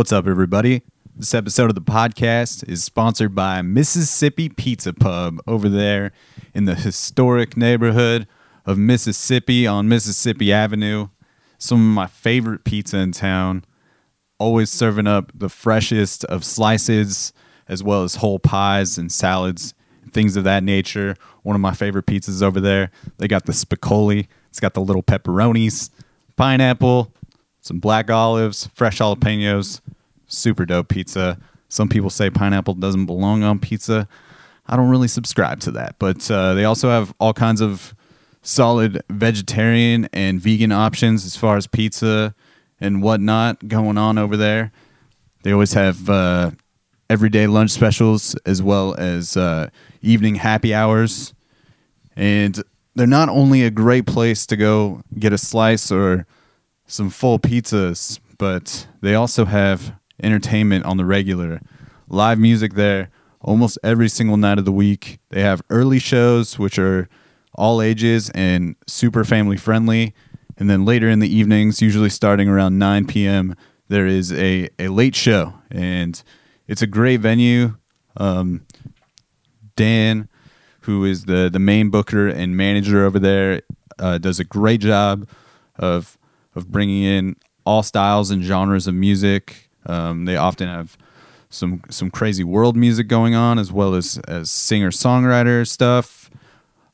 What's up, everybody? This episode of the podcast is sponsored by Mississippi Pizza Pub over there in the historic neighborhood of Mississippi on Mississippi Avenue. Some of my favorite pizza in town. Always serving up the freshest of slices, as well as whole pies and salads, things of that nature. One of my favorite pizzas over there. They got the spicoli. It's got the little pepperonis, pineapple, some black olives, fresh jalapenos. Super dope pizza. Some people say pineapple doesn't belong on pizza. I don't really subscribe to that, but uh, they also have all kinds of solid vegetarian and vegan options as far as pizza and whatnot going on over there. They always have uh, everyday lunch specials as well as uh, evening happy hours. And they're not only a great place to go get a slice or some full pizzas, but they also have entertainment on the regular. Live music there almost every single night of the week. They have early shows, which are all ages and super family friendly. And then later in the evenings, usually starting around 9 p.m., there is a, a late show. And it's a great venue. Um, Dan, who is the, the main booker and manager over there, uh, does a great job of, of bringing in all styles and genres of music. Um, they often have some some crazy world music going on as well as as singer songwriter stuff.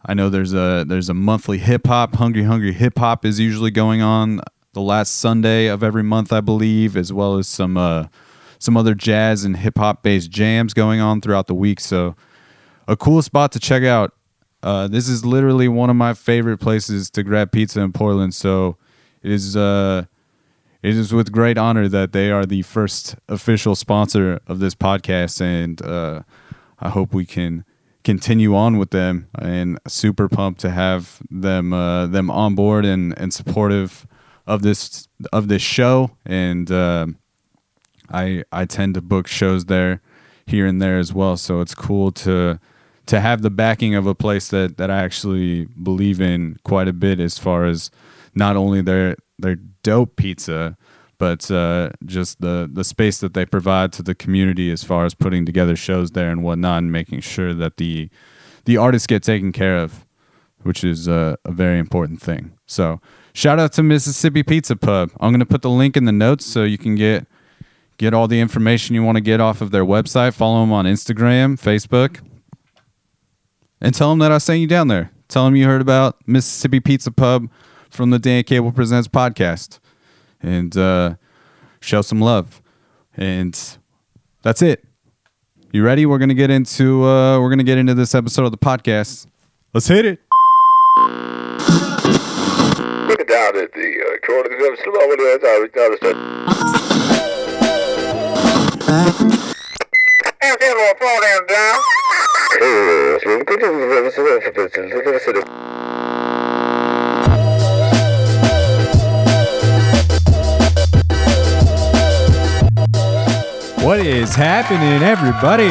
I know there's a there's a monthly hip hop hungry hungry hip hop is usually going on the last Sunday of every month I believe as well as some uh, some other jazz and hip hop based jams going on throughout the week. So a cool spot to check out. Uh, this is literally one of my favorite places to grab pizza in Portland. So it is uh, it is with great honor that they are the first official sponsor of this podcast, and uh, I hope we can continue on with them. And super pumped to have them uh, them on board and, and supportive of this of this show. And uh, I I tend to book shows there here and there as well, so it's cool to to have the backing of a place that that I actually believe in quite a bit as far as not only their their dope pizza, but uh, just the the space that they provide to the community as far as putting together shows there and whatnot, and making sure that the the artists get taken care of, which is uh, a very important thing. So shout out to Mississippi Pizza Pub. I'm gonna put the link in the notes so you can get get all the information you want to get off of their website. Follow them on Instagram, Facebook, and tell them that I sent you down there. Tell them you heard about Mississippi Pizza Pub from the Dan Cable Presents podcast and uh, show some love. And that's it. You ready? We're gonna get into uh, we're gonna get into this episode of the podcast. Let's hit it. Look down at the uh, corner of the slow with the other And then we'll fall down What is happening, everybody?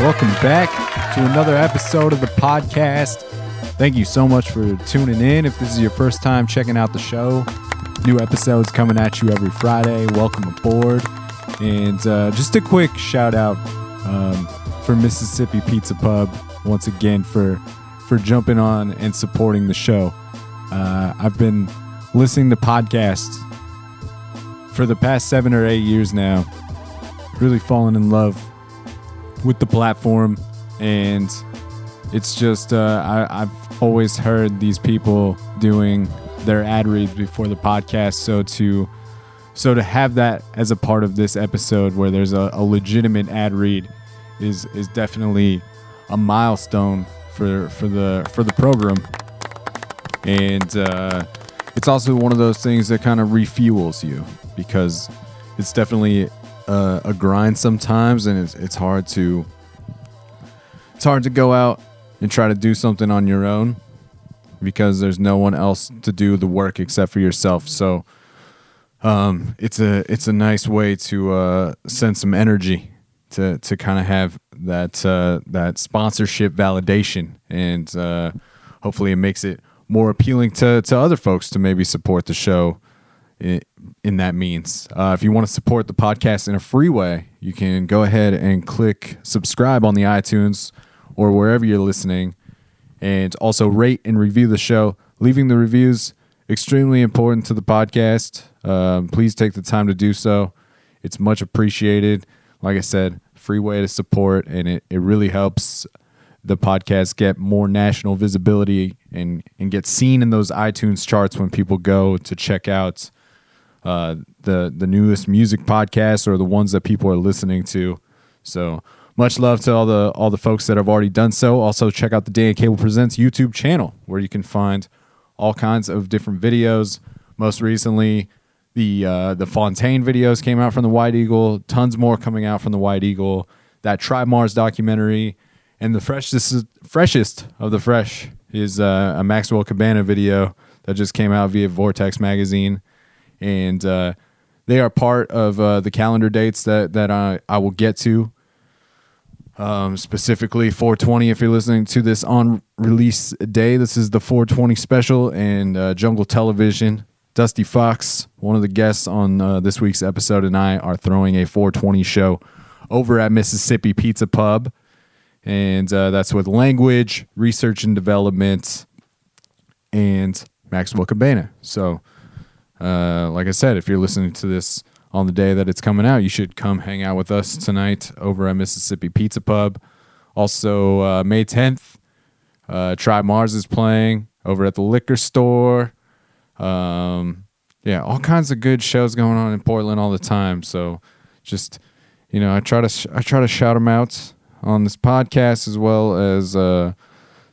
Welcome back to another episode of the podcast. Thank you so much for tuning in. If this is your first time checking out the show, new episodes coming at you every Friday. Welcome aboard. And uh, just a quick shout out um, for Mississippi Pizza Pub once again for for jumping on and supporting the show. Uh, I've been listening to podcasts for the past seven or eight years now really fallen in love with the platform and it's just uh, I, i've always heard these people doing their ad reads before the podcast so to so to have that as a part of this episode where there's a, a legitimate ad read is is definitely a milestone for for the for the program. And uh, it's also one of those things that kind of refuels you because it's definitely a, a grind sometimes, and it's it's hard to it's hard to go out and try to do something on your own because there's no one else to do the work except for yourself. So um, it's a it's a nice way to uh, send some energy to to kind of have that uh, that sponsorship validation, and uh, hopefully it makes it more appealing to to other folks to maybe support the show in that means. Uh, if you want to support the podcast in a free way, you can go ahead and click subscribe on the iTunes or wherever you're listening, and also rate and review the show. Leaving the reviews extremely important to the podcast. Um, please take the time to do so. It's much appreciated. Like I said, free way to support, and it, it really helps the podcast get more national visibility and, and get seen in those iTunes charts when people go to check out uh, the the newest music podcasts or the ones that people are listening to. So much love to all the all the folks that have already done so. Also check out the Dan Cable Presents YouTube channel where you can find all kinds of different videos. Most recently, the uh, the Fontaine videos came out from the White Eagle. Tons more coming out from the White Eagle. That Tribe Mars documentary, and the freshest freshest of the fresh is uh, a Maxwell Cabana video that just came out via Vortex magazine, and uh, they are part of uh, the calendar dates that that I, I will get to. Um, specifically 420 if you're listening to this on release day this is the 420 special and uh, jungle television dusty fox one of the guests on uh, this week's episode and i are throwing a 420 show over at mississippi pizza pub and uh, that's with language research and development and maxwell cabana so uh, like I said, if you're listening to this on the day that it's coming out, you should come hang out with us tonight over at Mississippi Pizza Pub. Also, uh, May 10th, uh, Tribe Mars is playing over at the liquor store. Um, yeah, all kinds of good shows going on in Portland all the time. So, just you know, I try to sh- I try to shout them out on this podcast as well as uh,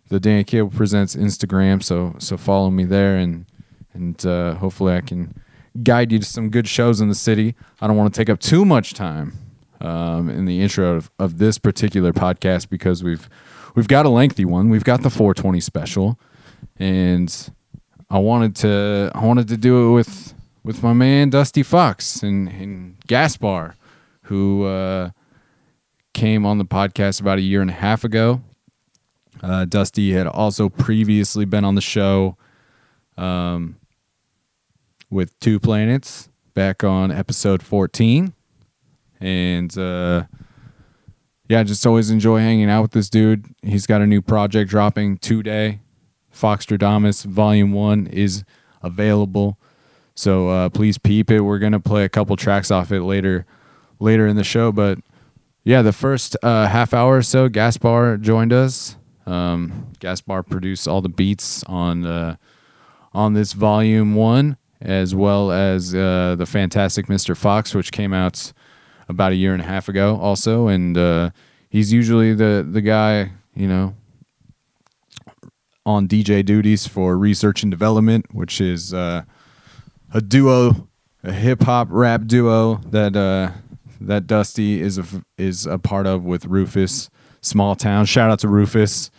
the Dan Cable Presents Instagram. So so follow me there and and uh, hopefully I can guide you to some good shows in the city. I don't want to take up too much time um, in the intro of, of this particular podcast because we've we've got a lengthy one. We've got the 420 special, and I wanted to I wanted to do it with with my man Dusty Fox and, and Gaspar, who uh, came on the podcast about a year and a half ago. Uh, Dusty had also previously been on the show um, with Two Planets back on episode 14. And uh, yeah, just always enjoy hanging out with this dude. He's got a new project dropping today. Foxtradamus Volume 1 is available. So uh, please peep it. We're to play a couple tracks off it later later in the show. But yeah, the first uh, half hour or so, Gaspar joined us. Um, Gaspar produced all the beats on uh, on this volume one, as well as uh, the fantastic Mr. Fox, which came out about a year and a half ago, also. And uh, he's usually the the guy, you know, on DJ duties for research and development, which is uh, a duo, a hip hop rap duo that uh, that Dusty is a is a part of with Rufus. Small town. Shout out to Rufus,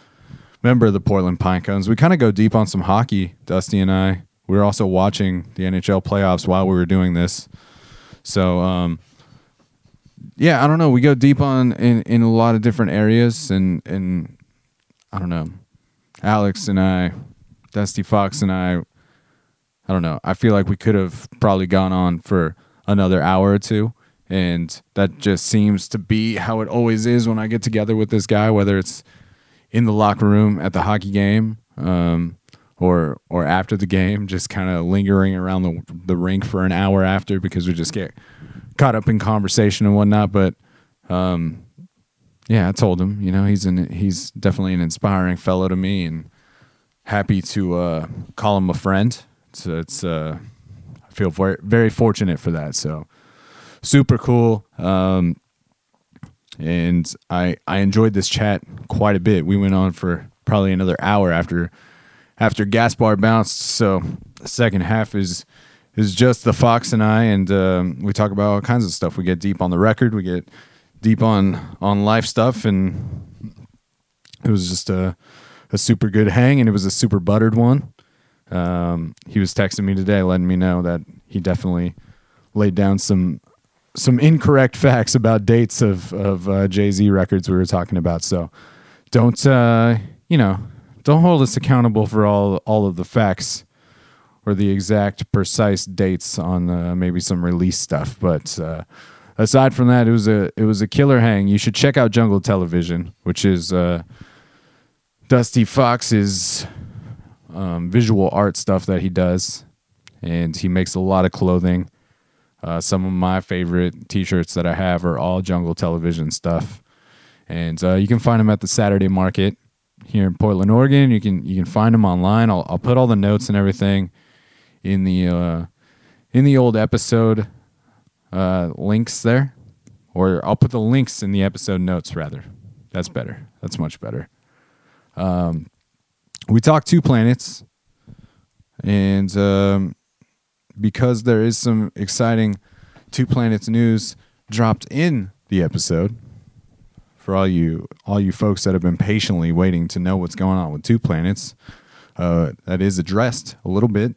member of the Portland Pinecones. We kind of go deep on some hockey, Dusty and I. We were also watching the NHL playoffs while we were doing this. So, um, yeah, I don't know. We go deep on in, in a lot of different areas, and and I don't know. Alex and I, Dusty Fox and I, I don't know. I feel like we could have probably gone on for another hour or two. And that just seems to be how it always is when I get together with this guy, whether it's in the locker room at the hockey game um, or or after the game, just kind of lingering around the, the rink for an hour after because we just get caught up in conversation and whatnot. But um, yeah, I told him, you know, he's an he's definitely an inspiring fellow to me, and happy to uh, call him a friend. So it's uh, I feel very very fortunate for that. So super cool. Um, and I I enjoyed this chat quite a bit. We went on for probably another hour after after Gaspar bounced. So second half is is just the Fox and I, and um, we talk about all kinds of stuff. We get deep on the record. We get deep on on life stuff, and it was just a a super good hang, and it was a super buttered one. Um, he was texting me today, letting me know that he definitely laid down some some incorrect facts about dates of of uh, Jay Z records we were talking about. So don't uh, you know don't hold us accountable for all all of the facts or the exact precise dates on uh, maybe some release stuff. But uh, aside from that, it was a it was a killer hang. You should check out Jungle Television, which is uh, Dusty Fox's um, visual art stuff that he does, and he makes a lot of clothing. Uh, some of my favorite T-shirts that I have are all Jungle Television stuff, and uh, you can find them at the Saturday Market here in Portland, Oregon. You can you can find them online. I'll I'll put all the notes and everything in the uh, in the old episode uh, links there, or I'll put the links in the episode notes rather. That's better. That's much better. Um, we talked two planets, and um, because there is some exciting two planets news dropped in the episode for all you all you folks that have been patiently waiting to know what's going on with two planets. Uh, that is addressed a little bit,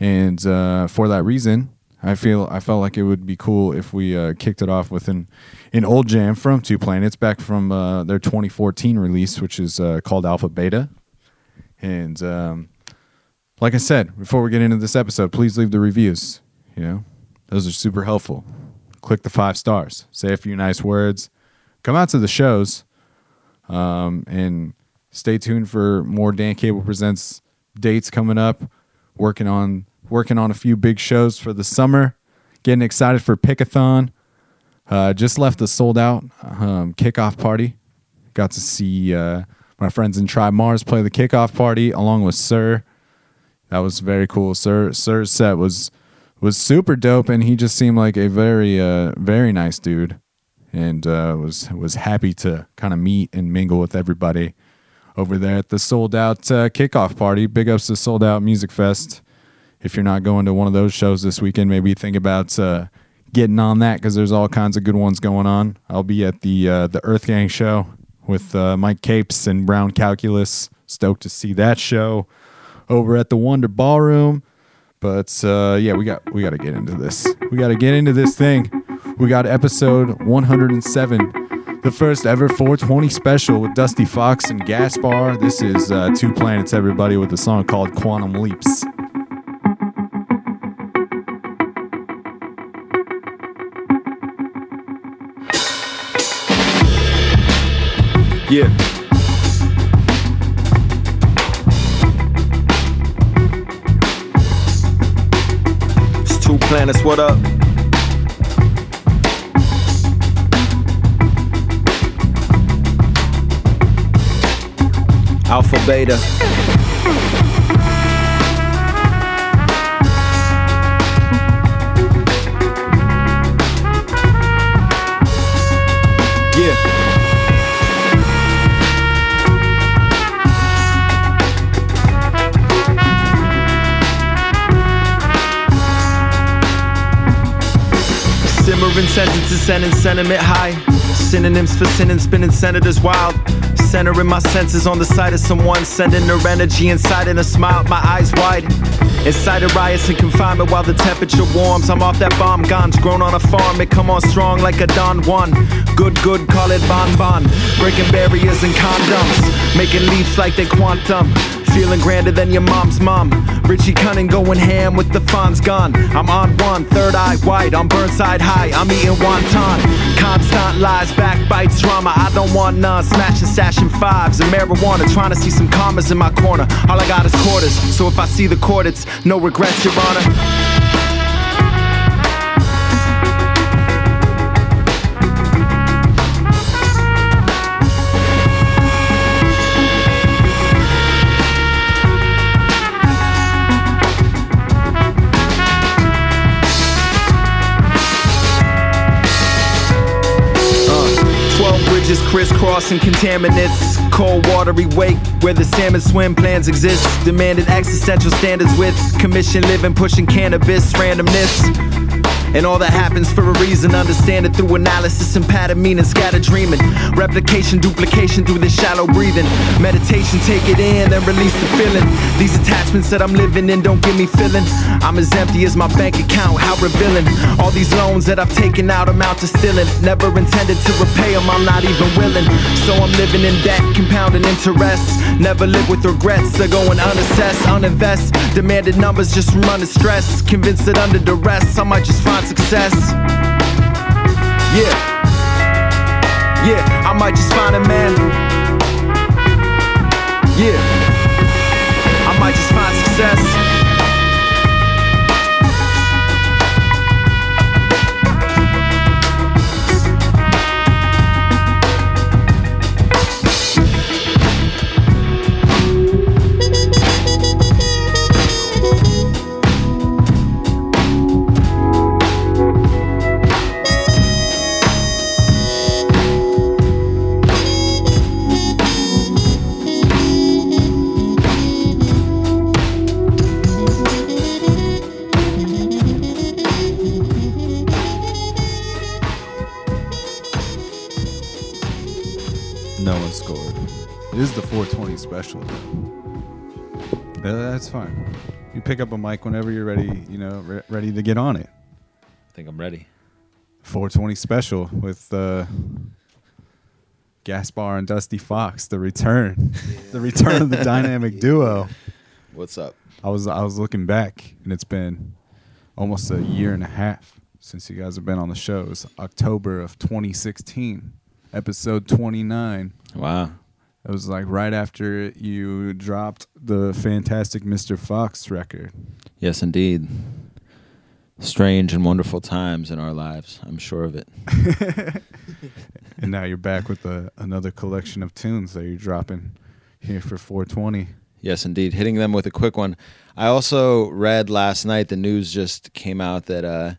and uh, for that reason, I feel I felt like it would be cool if we uh, kicked it off with an an old jam from Two Planets back from uh, their 2014 release, which is uh, called Alpha Beta. And um, like I said, before we get into this episode, please leave the reviews. You know, those are super helpful. Click the five stars, say a few nice words, come out to the shows, um, and stay tuned for more Dan Cable Presents dates coming up. Working on working on a few big shows for the summer. Getting excited for Pickathon. Uh, just left the sold out um, kickoff party. Got to see uh, my friends in Tribe Mars play the kickoff party along with Sir. That was very cool. Sir Sir's set was was super dope, and he just seemed like a very uh, very nice dude, and uh, was was happy to kind of meet and mingle with everybody over there at the sold out uh, kickoff party. Big ups to Soul'd Out Music Fest. If you're not going to one of those shows this weekend, maybe think about uh, getting on that because there's all kinds of good ones going on. I'll be at the uh, the Earth Gang show with uh, Mic Capes and Brown Calculus. Stoked to see that show over at the Wonder Ballroom. But uh, yeah, we got we got to get into this. We got to get into this thing. We got episode 107, the first ever 420 special with Dusty Fox and Gaspar. This is uh, Two Planets, everybody, with a song called Quantum Leaps. Yeah. It's two planets, what up? Alpha Beta. Yeah. Simmering sentences, sending sentiment high. Synonyms for sinning, spinning senators wild. Centering my senses on the sight of someone, sending their energy inside in a smile, my eyes wide. Inside of riots and confinement while the temperature warms. I'm off that bomb guns, grown on a farm. It come on strong like a Don Juan. Good, good, call it Bon Bon. Breaking barriers and condoms, making leaps like they quantum. Feeling grander than your mom's mom. Richie Cunning going ham with the funds gone. I'm on one, third eye white, on Burnside High. I'm eating wonton. Constant lies, backbites, drama. I don't want none. Smashing, stashing fives and marijuana. Trying to see some commas in my corner. All I got is quarters. So if I see the court, it's no regrets, Your Honor. Bridges crisscrossing contaminants. Cold watery wake where the salmon swim plans exist. Demanding existential standards with commission living, pushing cannabis randomness. And all that happens for a reason. Understand it through analysis and pattern meaning, scatter dreaming. Replication, duplication through this shallow breathing. Meditation, take it in, then release the feeling. These attachments that I'm living in don't give me feeling. I'm as empty as my bank account, how revealing. All these loans that I've taken out amount to stealing. Never intended to repay them, I'm not even willing. So I'm living in debt, compounding interest. Never live with regrets, they're going unassessed, uninvest. Demanded numbers just from under stress. Convinced that under duress, I might just find success. Yeah. Yeah, I might just find a man. Yeah. I might just find success. 420 special. That's fine. You pick up a mic whenever you're ready. You know, re- ready to get on it. I think I'm ready. 420 special with uh, Gaspar and Dusty Fox. The return, the return of the dynamic duo. What's up? I was I was looking back, and it's been almost a year and a half since you guys have been on the show. It October of 2016, episode 29. Wow. It was like right after you dropped the fantastic Mr. Fox record. Yes, indeed. Strange and wonderful times in our lives. I'm sure of it. And now you're back with a, another collection of tunes that you're dropping here for 420. Yes, indeed. Hitting them with a quick one. I also read last night the news just came out that uh,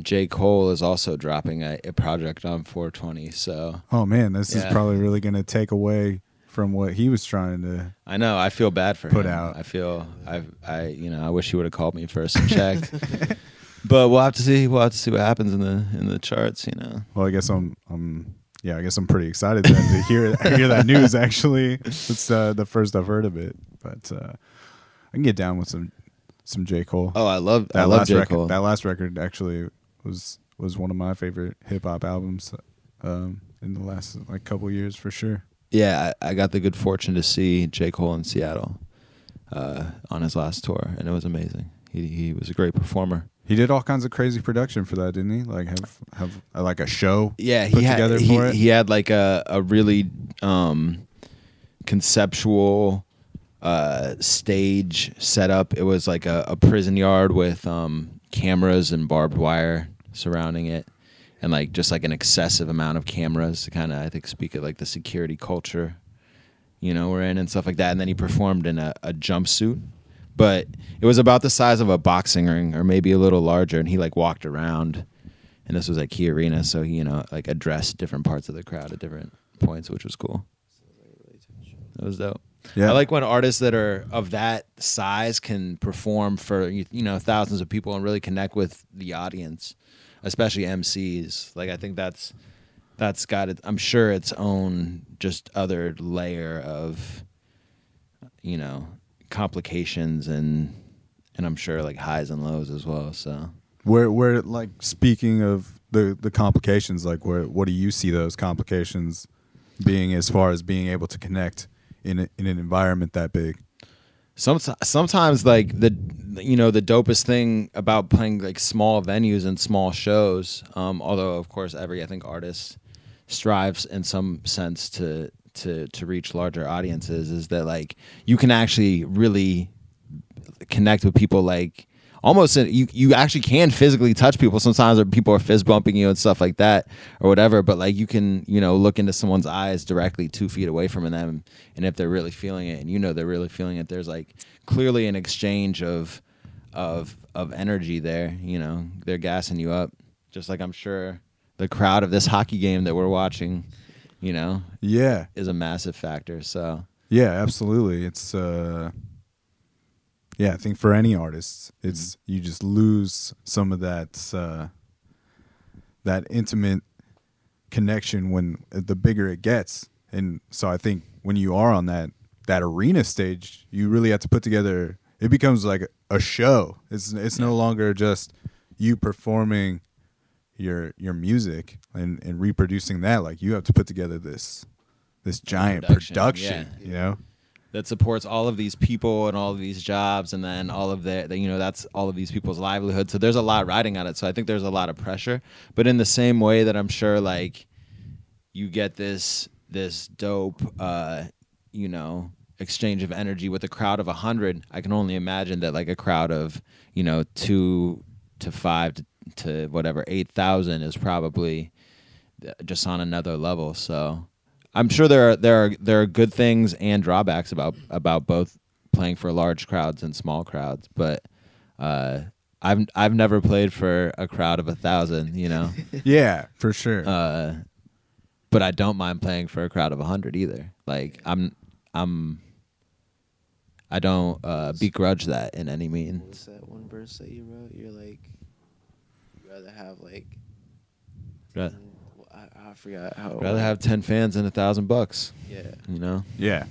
J. Cole is also dropping a, a project on 420. So Oh man, this is probably really going to take away from what he was trying to. I know. I feel bad for Put him. out. I feel. I. I. You know. I wish he would have called me first and checked. but we'll have to see. We'll have to see what happens in the in the charts. You know. Well, I guess I'm. I'm yeah, I guess I'm pretty excited then to hear hear that news. Actually, it's uh, the first I've heard of it, but uh, I can get down with some some J Cole. Oh, I love. that I love last J. record. Cole. That last record actually was was one of my favorite hip hop albums um, in the last like couple years for sure. Yeah, I, I got the good fortune to see J. Cole in Seattle uh, on his last tour, and it was amazing. He he was a great performer. He did all kinds of crazy production for that, didn't he? Like have have uh, like a show. Yeah, put he had together he, for it. he had like a a really um, conceptual uh, stage setup. It was like a, a prison yard with um, cameras and barbed wire surrounding it, and like just like an excessive amount of cameras to kind of I think speak of like the security culture, you know, we're in and stuff like that. And then he performed in a, a jumpsuit. But it was about the size of a boxing ring, or maybe a little larger, and he like walked around and this was at Key Arena, so he, you know, like addressed different parts of the crowd at different points, which was cool. That was dope. Yeah. I like when artists that are of that size can perform for you know thousands of people and really connect with the audience, especially MCs. Like I think that's that's got it. I'm sure its own just other layer of you know complications and and I'm sure like highs and lows as well. So. Where where like speaking of the the complications, like where what do you see those complications being as far as being able to connect in a, in an environment that big? Sometimes, sometimes like the you know the dopest thing about playing like small venues and small shows, um, although of course every I think artist strives in some sense to to to reach larger audiences, is that like you can actually really connect with people like almost you you actually can physically touch people. Sometimes or people are fist bumping you and stuff like that or whatever but like you can you know look into someone's eyes directly two feet away from them and if they're really feeling it and you know they're really feeling it there's like clearly an exchange of of of energy there you know? They're gassing you up just like i'm sure the crowd of this hockey game that we're watching you know Yeah, is a massive factor so yeah, absolutely. It's uh, yeah, I think for any artist, it's you just lose some of that uh, that intimate connection when the bigger it gets. And so I think when you are on that that arena stage, you really have to put together. It becomes like a show. It's it's no longer just you performing your your music and and reproducing that. Like you have to put together this this giant Production, production. yeah. You know. That supports all of these people and all of these jobs and then all of their you know that's all of these people's livelihood. So there's a lot riding on it. So i think there's a lot of pressure. But in the same way that i'm sure like you get this this dope uh you know exchange of energy with a crowd of 100 i can only imagine that like a crowd of you know 2 to 5 to, to whatever 8000 is probably just on another level. So i'm sure there are there are there are good things and drawbacks about about both playing for large crowds and small crowds but uh I've I've never played for a crowd of a thousand, you know, Yeah, for sure. uh, but I don't mind playing for a crowd of a hundred either. Like I'm, I'm, I don't uh, begrudge that in any means. What's that one verse that you wrote? You're like, you'd rather have like, Ra- well, I, I forgot how. rather have ten fans than a thousand bucks. Yeah. You know, yeah.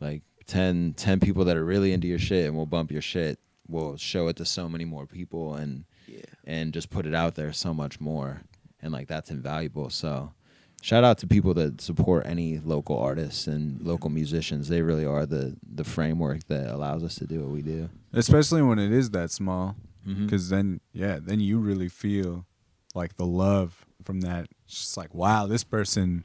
like 10, 10 people that are really into your shit and will bump your shit. Will show it to so many more people and Yeah. and just put it out there so much more. And like that's invaluable. So shout out to people that support any local artists and local musicians. They really are the the framework that allows us to do what we do. especially when it is that small Mhm. because then yeah then you really feel like the love from that. It's just like wow this person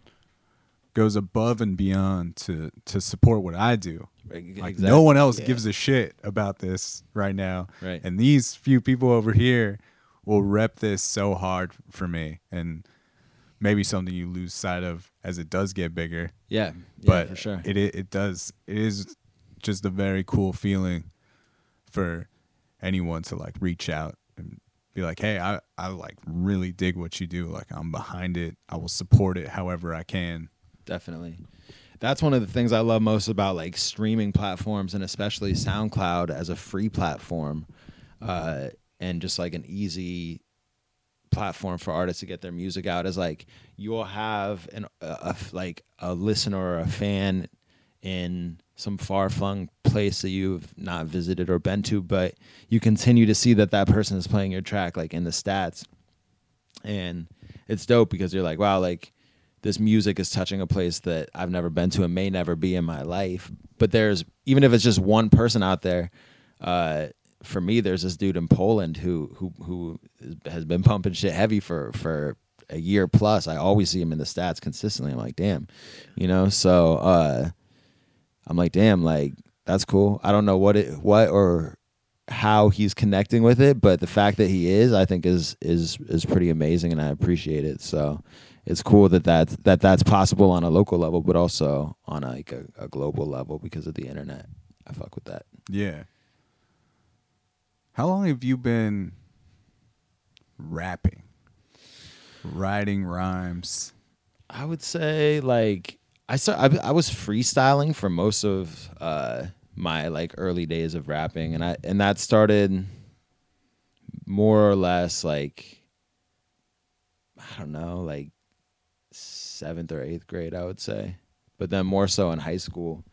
goes above and beyond to to support what i do. Right, like no one else Yeah. gives a shit about this right now. Right. and these few people over here will rep this so hard for me. And maybe something you lose sight of as it does get bigger. Yeah, yeah, but for sure. it, it it does. It is just a very cool feeling for anyone to like reach out and be like hey i i like really dig what you do. Like i'm behind it. I will support it however i can. Definitely. That's one of the things I love most about like streaming platforms and especially SoundCloud as a free platform, uh, and just like an easy platform for artists to get their music out is like you'll have an a, a- like a listener or a fan in some far flung place that you've not visited or been to, but you continue to see that that person is playing your track like in the stats, and it's dope because you're like, wow, like this music is touching a place that I've never been to and may never be in my life. But there's even if it's just one person out there. Uh, for me, there's this dude in Poland who who who has been pumping shit heavy for for a year plus. I always see him in the stats consistently. I'm like, damn, you know. So uh, I'm like, damn, like that's cool. I don't know what it what or how he's connecting with it, but the fact that he is, I think, is is is pretty amazing, and I appreciate it. So it's cool that that's, that that's possible on a local level, but also on a, like a, a global level because of the internet. I fuck with that. yeah how long have you been rapping writing rhymes I would say like I start, I, I was freestyling for most of uh, my like early days of rapping, and I and that started more or less like I don't know, like seventh or eighth grade, I would say. But then more so in high school,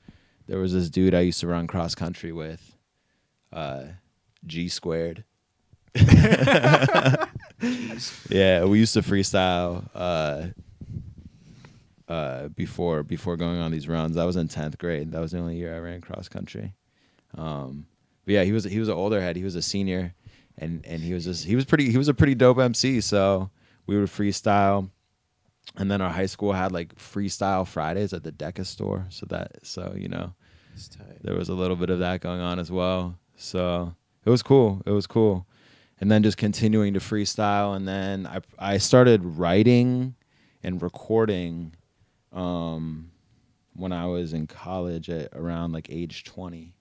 there was this dude I used to run cross country with, uh, G squared. yeah, we used to freestyle uh, uh, before before going on these runs. I was in tenth grade. That was the only year I ran cross country. Um, but yeah, he was he was an older head. He was a senior, and and he was just he was pretty he was a pretty dope MC. So we would freestyle, and then our high school had like freestyle Fridays at the Deca store. So that so you know tight. there was a little bit of that going on as well. So it was cool. It was cool. And then just continuing to freestyle. And then I, I started writing and recording um, when I was in college at around like age 20.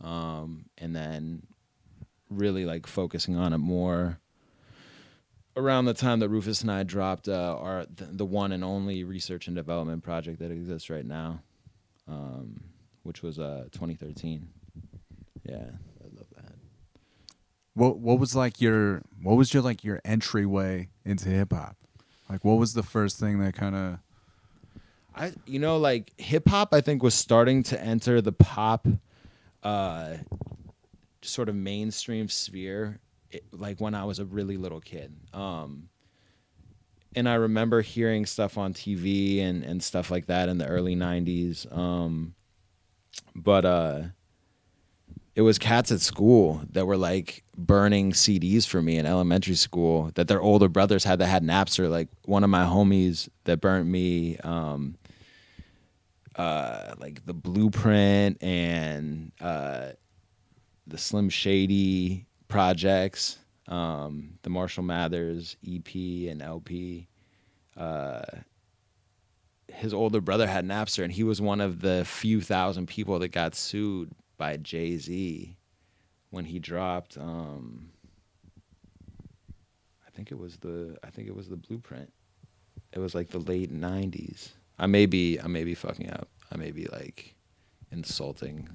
Um, and then really like focusing on it more around the time that Rufus and I dropped uh, our the, the one and only research and development project that exists right now um, which was uh 2013. Yeah. I love that. What what was like your what was your like your entryway into hip hop? Like what was the first thing that kind of I you know like hip hop I think was starting to enter the pop uh sort of mainstream sphere it, like when I was a really little kid. Um and I remember hearing stuff on TV and and stuff like that in the early 90s. Um but uh it was cats at school that were like burning CDs for me in elementary school that their older brothers had that had Napster. Like one of my homies that burnt me, um, uh, like the Blueprint and uh, the Slim Shady projects, um, the Marshall Mathers EP and LP. Uh, his older brother had Napster, and he was one of the few thousand people that got sued by Jay Z when he dropped. Um, I think it was the I think it was the Blueprint. It was like the late '90s. I may be I may be fucking up. I may be like insulting.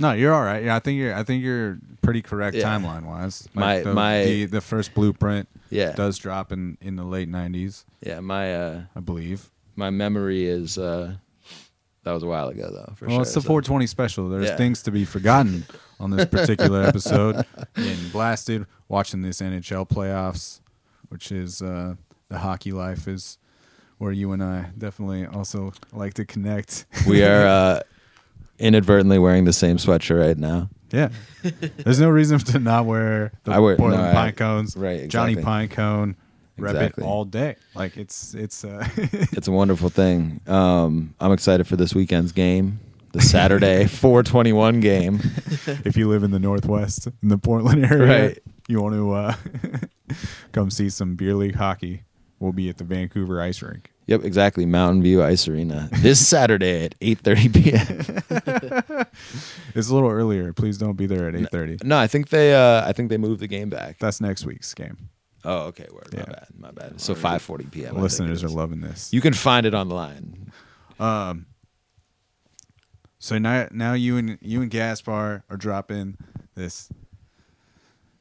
No, you're all right. Yeah, I think you're. I think you're pretty correct Yeah. timeline wise. My- the, my- the the first blueprint Yeah, does drop in in the late '90s, yeah. My uh, I believe. my memory is uh, that was a while ago though. For well, sure. it's the so- 420 special. There's Yeah. things to be forgotten on this particular episode. Getting blasted, watching this NHL playoffs, which is uh, the hockey life is where you and I definitely also like to connect. we are uh, inadvertently wearing the same sweatshirt right now. Yeah. There's no reason to not wear the wear- Portland no, I- pine cones. right, Johnny exactly. Pinecone. Rep Exactly. it all day. Like it's it's uh It's a wonderful thing. Um, I'm excited for this weekend's game, the Saturday 421 game. if you live in the northwest in the Portland area, Right. you want to uh come see some beer league hockey. We'll be at the Vancouver Ice Rink. Yep, exactly. Mountain View Ice Arena this Saturday at 8:30 p.m. It's a little earlier. Please don't be there at 8:30. No, I think they uh, I think they moved the game back. That's next week's game. Oh, okay. Word. My bad. My bad. So 5:40 p.m. Listeners are loving this. You can find it online. Um. So now, now you and you and Gaspar are dropping this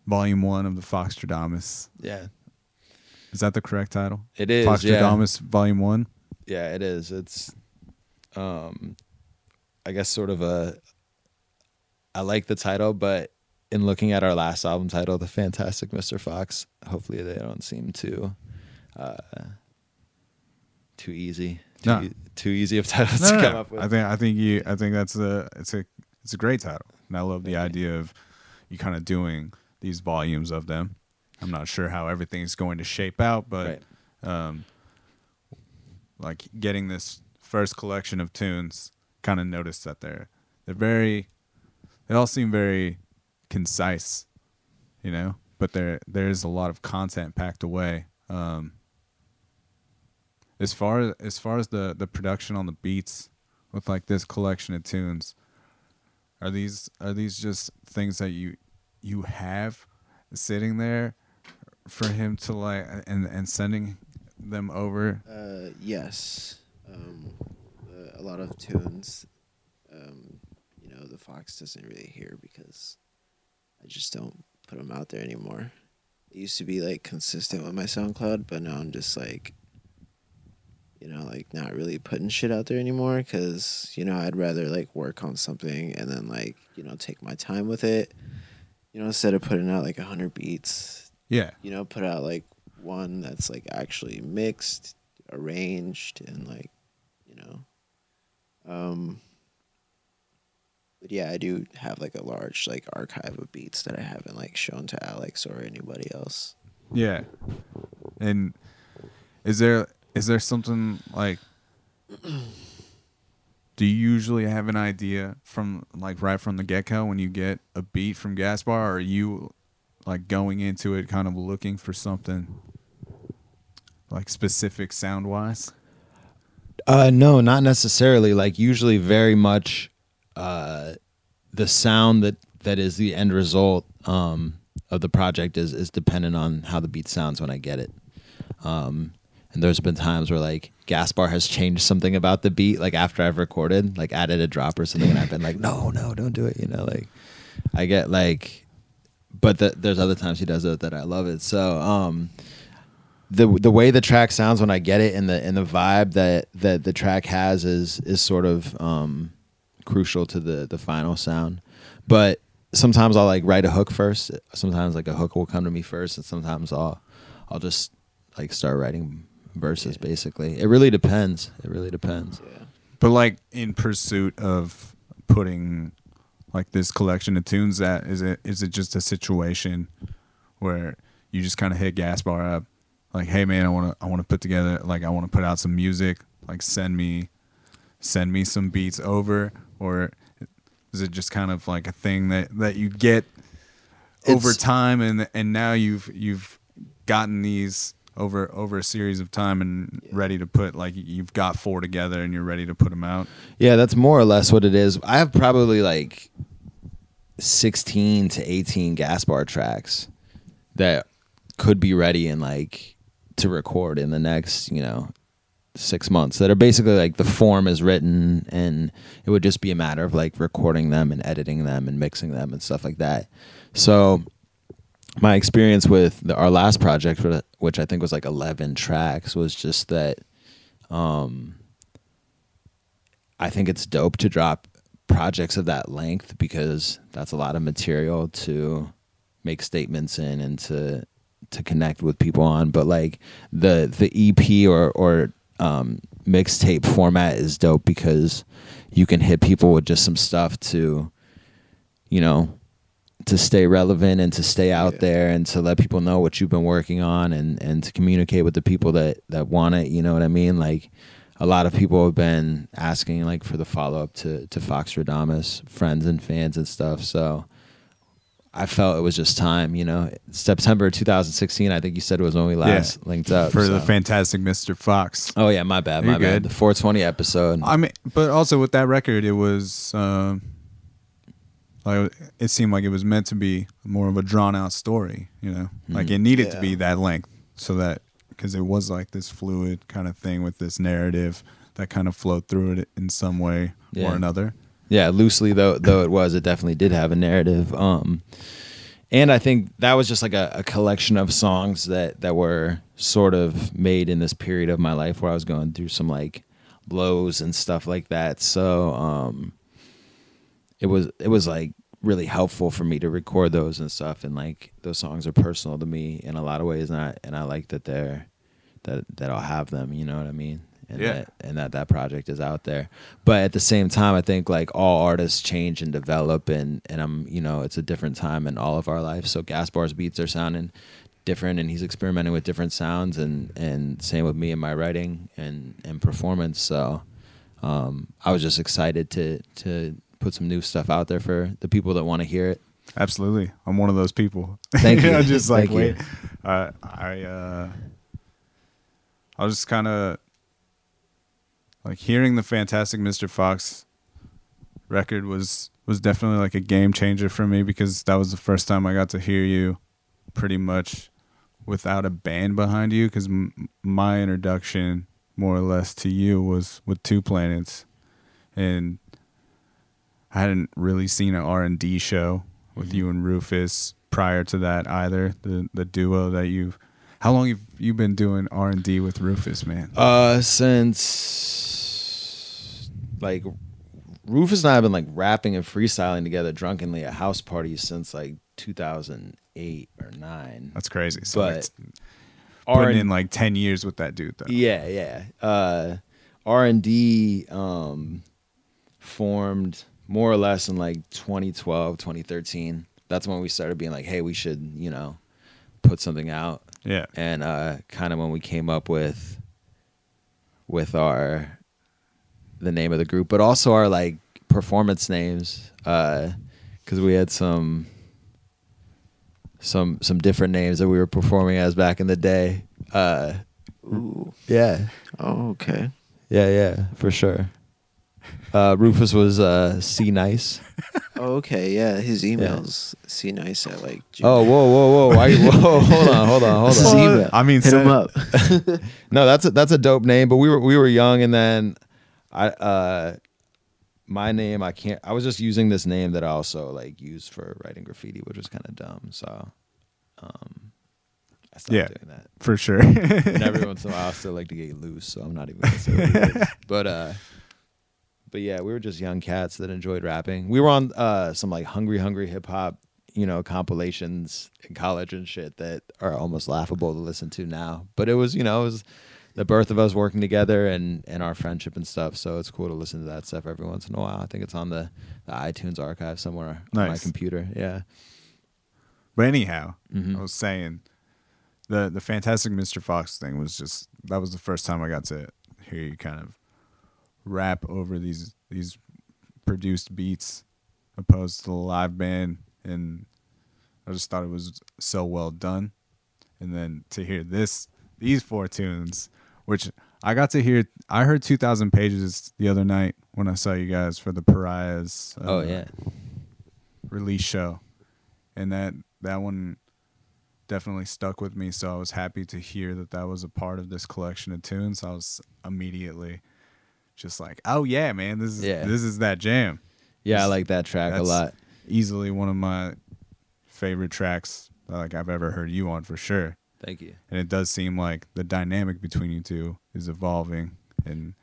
volume one of the Foxtradamus. Yeah. Is that the correct title? It is, yeah. Foxtradamus Volume One. Yeah, it is. It's um I guess sort of a I like the title, but in looking at our last album title, The Fantastic Mr. Fox, hopefully they don't seem too uh too easy. Too, No. e- too easy of titles No, to no, come no. up with. I think I think you I think that's a it's a it's a great title. And I love the idea of you kind of doing these volumes of them. I'm not sure how everything's going to shape out, but Right. um like getting this first collection of tunes, kind of noticed that they're they're very they all seem very concise, you know, but there there's a lot of content packed away. Um as far as as far as the the production on the beats with like this collection of tunes are these are these just things that you you have sitting there for him to like and and sending them over Uh, yes. Um, uh, a lot of tunes, um, you know, the Fox doesn't really hear because I just don't put them out there anymore. It used to be like consistent with my SoundCloud, but now I'm just like, you know, like not really putting shit out there anymore because, you know, I'd rather like work on something and then like, you know, take my time with it. You know, instead of putting out like a 100 beats, yeah you know, put out like one that's like actually mixed, arranged, and like, you know, um. But yeah, I do have like a large like archive of beats that I haven't like shown to Alex or anybody else. yeah and is there is there something like do you usually have an idea from like right from the get-go when you get a beat from gaspar or are you like going into it kind of looking for something like specific sound wise Uh, no, not necessarily. Like usually, very much uh, the sound that that is the end result um, of the project is is dependent on how the beat sounds when I get it. Um, and there's been times where like Gaspar has changed something about the beat, like after I've recorded, like added a drop or something, and I've been like, no, no, don't do it. You know, like I get like but the, there's other times he does it that I love it. So um, the the way the track sounds when I get it and the and the vibe that that the track has is is sort of um, crucial to the the final sound. But sometimes I'll like write a hook first. Sometimes like a hook will come to me first, and sometimes I'll I'll just like start writing verses. Basically, it really depends. It really depends. Yeah. But like in pursuit of putting like this collection of tunes, that is it is it just a situation where you just kind of hit Gaspar up, like, hey man, I want to I want to put together like I want to put out some music, like send me send me some beats over, or is it just kind of like a thing that that you get over time and and now you've you've gotten these over over a series of time and ready to put like you've got four together and you're ready to put them out Yeah, that's more or less what it is. I have probably like 16 to 18 Gaspar tracks that could be ready and like to record in the next, you know, six months that are basically like the form is written and it would just be a matter of like recording them and editing them and mixing them and stuff like that. So my experience with the, our last project, which I think was like 11 tracks, was just that um, I think it's dope to drop projects of that length because that's a lot of material to make statements in and to to connect with people on. But like the the EP or or um, mixtape format is dope because you can hit people with just some stuff to, you know, to stay relevant and to stay out Yeah. there and to let people know what you've been working on and and to communicate with the people that that want it. You know what I mean? Like a lot of people have been asking like for the follow up to to Foxtradamus, friends and fans and stuff. So I felt it was just time, you know. September 2016, I think you said it was when we last linked up. for the fantastic Mr. Fox. Oh yeah, my bad, You're my bad. good. The 420 episode. I mean, but also with that record, it was um, like it seemed like it was meant to be more of a drawn out story. You know, like it needed to be that length so that because it was like this fluid kind of thing with this narrative that kind of flowed through it in some way Yeah. or another. Yeah, loosely though though it was, it definitely did have a narrative. Um and I think that was just like a, a collection of songs that that were sort of made in this period of my life where I was going through some like blows and stuff like that. So um it was it was like really helpful for me to record those and stuff and like those songs are personal to me in a lot of ways and I and I like that they're that that I'll have them, you know what I mean? And Yeah. that and that that project is out there. But at the same time, I think like all artists change and develop and and I'm, you know, it's a different time in all of our lives. So Gaspar's beats are sounding different and he's experimenting with different sounds and and same with me and my writing and and performance. So um I was just excited to to put some new stuff out there for the people that want to hear it. Absolutely, I'm one of those people. Thank you. I'm just like, Thank wait, uh, I uh, I was just kind of like hearing the fantastic Mr. Fox record was was definitely like a game changer for me because that was the first time I got to hear you pretty much without a band behind you because m- my introduction more or less to you was with Two Planets and I hadn't really seen an R&D show with you and Rufus prior to that either the the duo that you've how long have you been doing R&D with Rufus man Uh, since like Rufus and I have been like rapping and freestyling together drunkenly at house parties since like 2008 or nine. that's crazy so But it's R putting in like 10 years with that dude though yeah, yeah. Uh, R and D um formed more or less in like 2012, 2013. That's when we started being like, hey, we should, you know, put something out. yeah and uh, kind of when we came up with with our the name of the group, but also our like performance names, because we had some some some different names that we were performing as back in the day. Uh, Ooh. yeah, Oh, okay. yeah, yeah, for sure. Uh, Rufus was uh, C nice. Oh, okay. Yeah, his emails. See nice at like. Oh, whoa, whoa, whoa! Why? Whoa, hold on, hold on, hold This is on. email. I mean hit him send- up. No, that's a, that's a dope name. But we were we were young, and then I uh, my name, I can't. I was just using this name that I also like used for writing graffiti, which was kind of dumb. So, um, I stopped Yeah. doing that. for sure. And every once in a while, I still like to get loose, so I'm not even gonna say what it is. But uh, but yeah, we were just young cats that enjoyed rapping. We were on uh some like hungry, hungry hip hop, you know, compilations in college and shit that are almost laughable to listen to now. But it was, you know, it was the birth of us working together and and our friendship and stuff. So it's cool to listen to that stuff every once in a while. I think it's on the, the iTunes archive somewhere on my computer. Yeah. But anyhow, Mhm. I was saying the the Fantastic Mr. Fox thing was just that was the first time I got to hear you kind of rap over these these produced beats opposed to the live band and I just thought it was so well done. And then to hear this these four tunes, which I got to hear I heard 2000 pages the other night when I saw you guys for the Pariahs Oh uh, yeah. release show, and that that one definitely stuck with me. So I was happy to hear that that was a part of this collection of tunes. I was immediately just like, "Oh yeah, man, this is Yeah. this is that jam." Yeah, I like that track a lot. Easily one of my favorite tracks like I've ever heard you on for sure. Thank you. And it does seem like the dynamic between you two is evolving and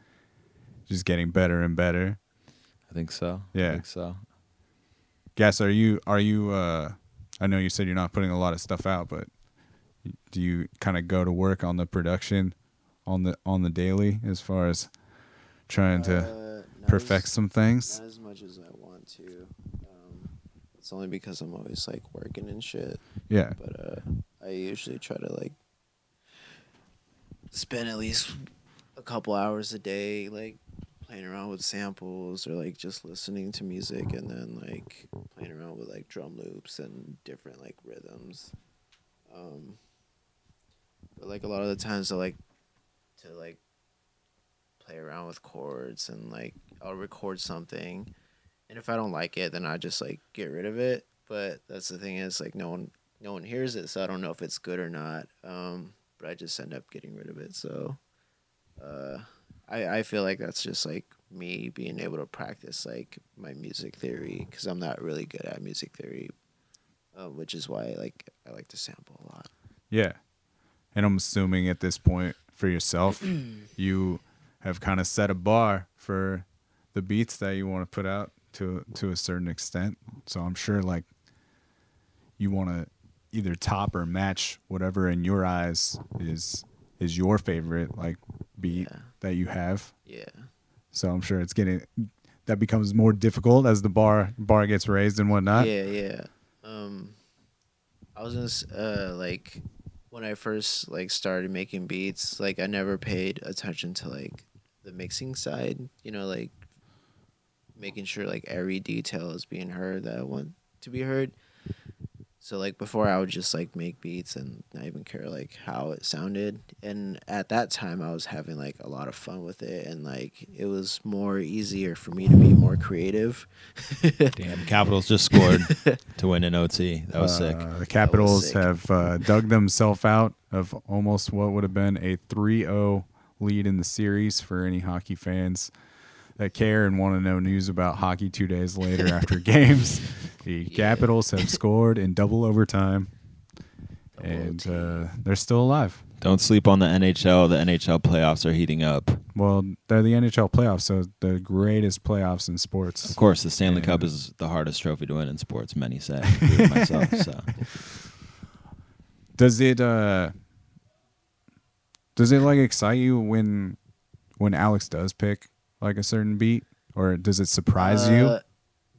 just getting better and better. I think so. Yeah. I think so. Gas, are you are you uh I know you said you're not putting a lot of stuff out, but do you kind of go to work on the production on the on the daily as far as trying to Uh, perfect as- some things? Not as much as I want to. Um, it's only because I'm always like working and shit. Yeah. But uh, I usually try to like spend at least a couple hours a day like playing around with samples or like just listening to music and then like playing around with like drum loops and different like rhythms. Um, but like a lot of the times I like to like play around with chords and like I'll record something and if I don't like it then I just like get rid of it. But that's the thing is like no one no one hears it, so I don't know if it's good or not. Um, but I just end up getting rid of it. So uh, I I feel like that's just like me being able to practice like my music theory because I'm not really good at music theory, uh, which is why like I like to sample a lot. Yeah. And I'm assuming at this point for yourself, you have kind of set a bar for the beats that you want to put out to to a certain extent. So I'm sure like you want to either top or match whatever in your eyes is is your favorite like beat Yeah. that you have. Yeah. So I'm sure it's getting that becomes more difficult as the bar bar gets raised and whatnot. Yeah, yeah. Um, I was gonna uh like when I first like started making beats, like I never paid attention to like the mixing side. You know, like making sure like every detail is being heard that I want to be heard. So like before, I would just like make beats and not even care like how it sounded. And at that time, I was having like a lot of fun with it, and like it was more easier for me to be more creative. Damn, Capitals just scored to win an OT. That was sick. Uh, the Capitals sick. have uh, dug themselves out of almost what would have been a 3-0 lead in the series for any hockey fans that care and want to know news about hockey two days later after games. The Capitals have scored in double overtime, and uh, they're still alive. Don't sleep on the NHL. The NHL playoffs are heating up. Well, they're the NHL playoffs, so the greatest playoffs in sports. Of course, the Stanley Yeah. Cup is the hardest trophy to win in sports. Many say, myself. So Does it uh does it like excite you when when Alex does pick like a certain beat or does it surprise you? Uh,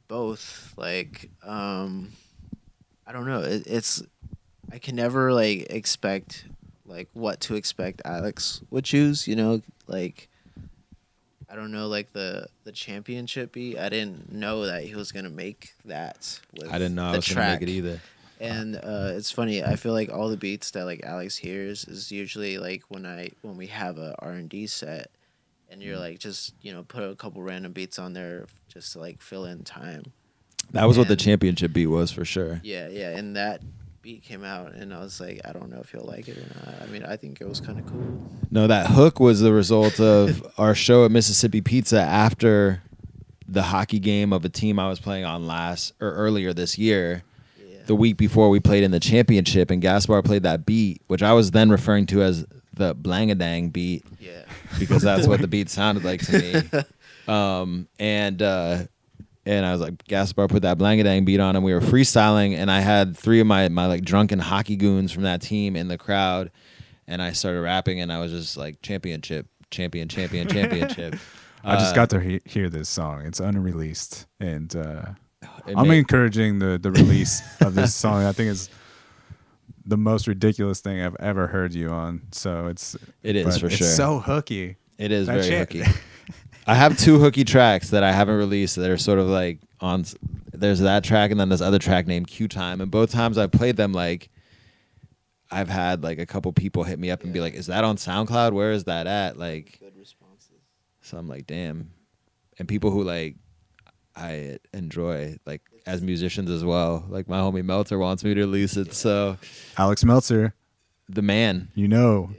Both. Like, um, I don't know. It, it's I can never like expect like what to expect. Alex would choose. You know, like I don't know, like the the championship beat. I didn't know that he was gonna make that. With I didn't know I the was track. gonna make it either. And uh, it's funny. I feel like all the beats that like Alex hears is usually like when I when we have a R and D set, and you're like just you know put a couple random beats on there just to like fill in time. That was what the championship beat was for sure. Yeah, yeah. And that beat came out, and I was like, I don't know if you'll like it or not. I mean, I think it was kind of cool. No, that hook was the result of our show at Mississippi Pizza after the hockey game of a team I was playing on last or earlier this year. Yeah. The week before we played in the championship, and Gaspar played that beat, which I was then referring to as the Blangadang beat yeah. because that's what the beat sounded like to me. Um, and uh, and I was like, Gaspar put that Blangadang beat on, and we were freestyling, and I had three of my my like drunken hockey goons from that team in the crowd, and I started rapping, and I was just like championship, champion, champion, championship. I just Uh, got to he- hear this song. It's unreleased, and uh, it I'm made- encouraging the the release of this song. I think it's the most ridiculous thing I've ever heard you on. So it's It is but for it's sure. so hooky. It is That very shit. hooky. I have two hooky tracks that I haven't released that are sort of like on. There's that track and then this other track named Q Time, and both times I've played them, like I've had like a couple people hit me up and be like, "Is that on SoundCloud? Where is that at?" Like, Good responses. so I'm like, "Damn," and people who like I enjoy like as musicians as well. Like my homie Meltzer wants me to release it, so Alex Meltzer, the man. you know,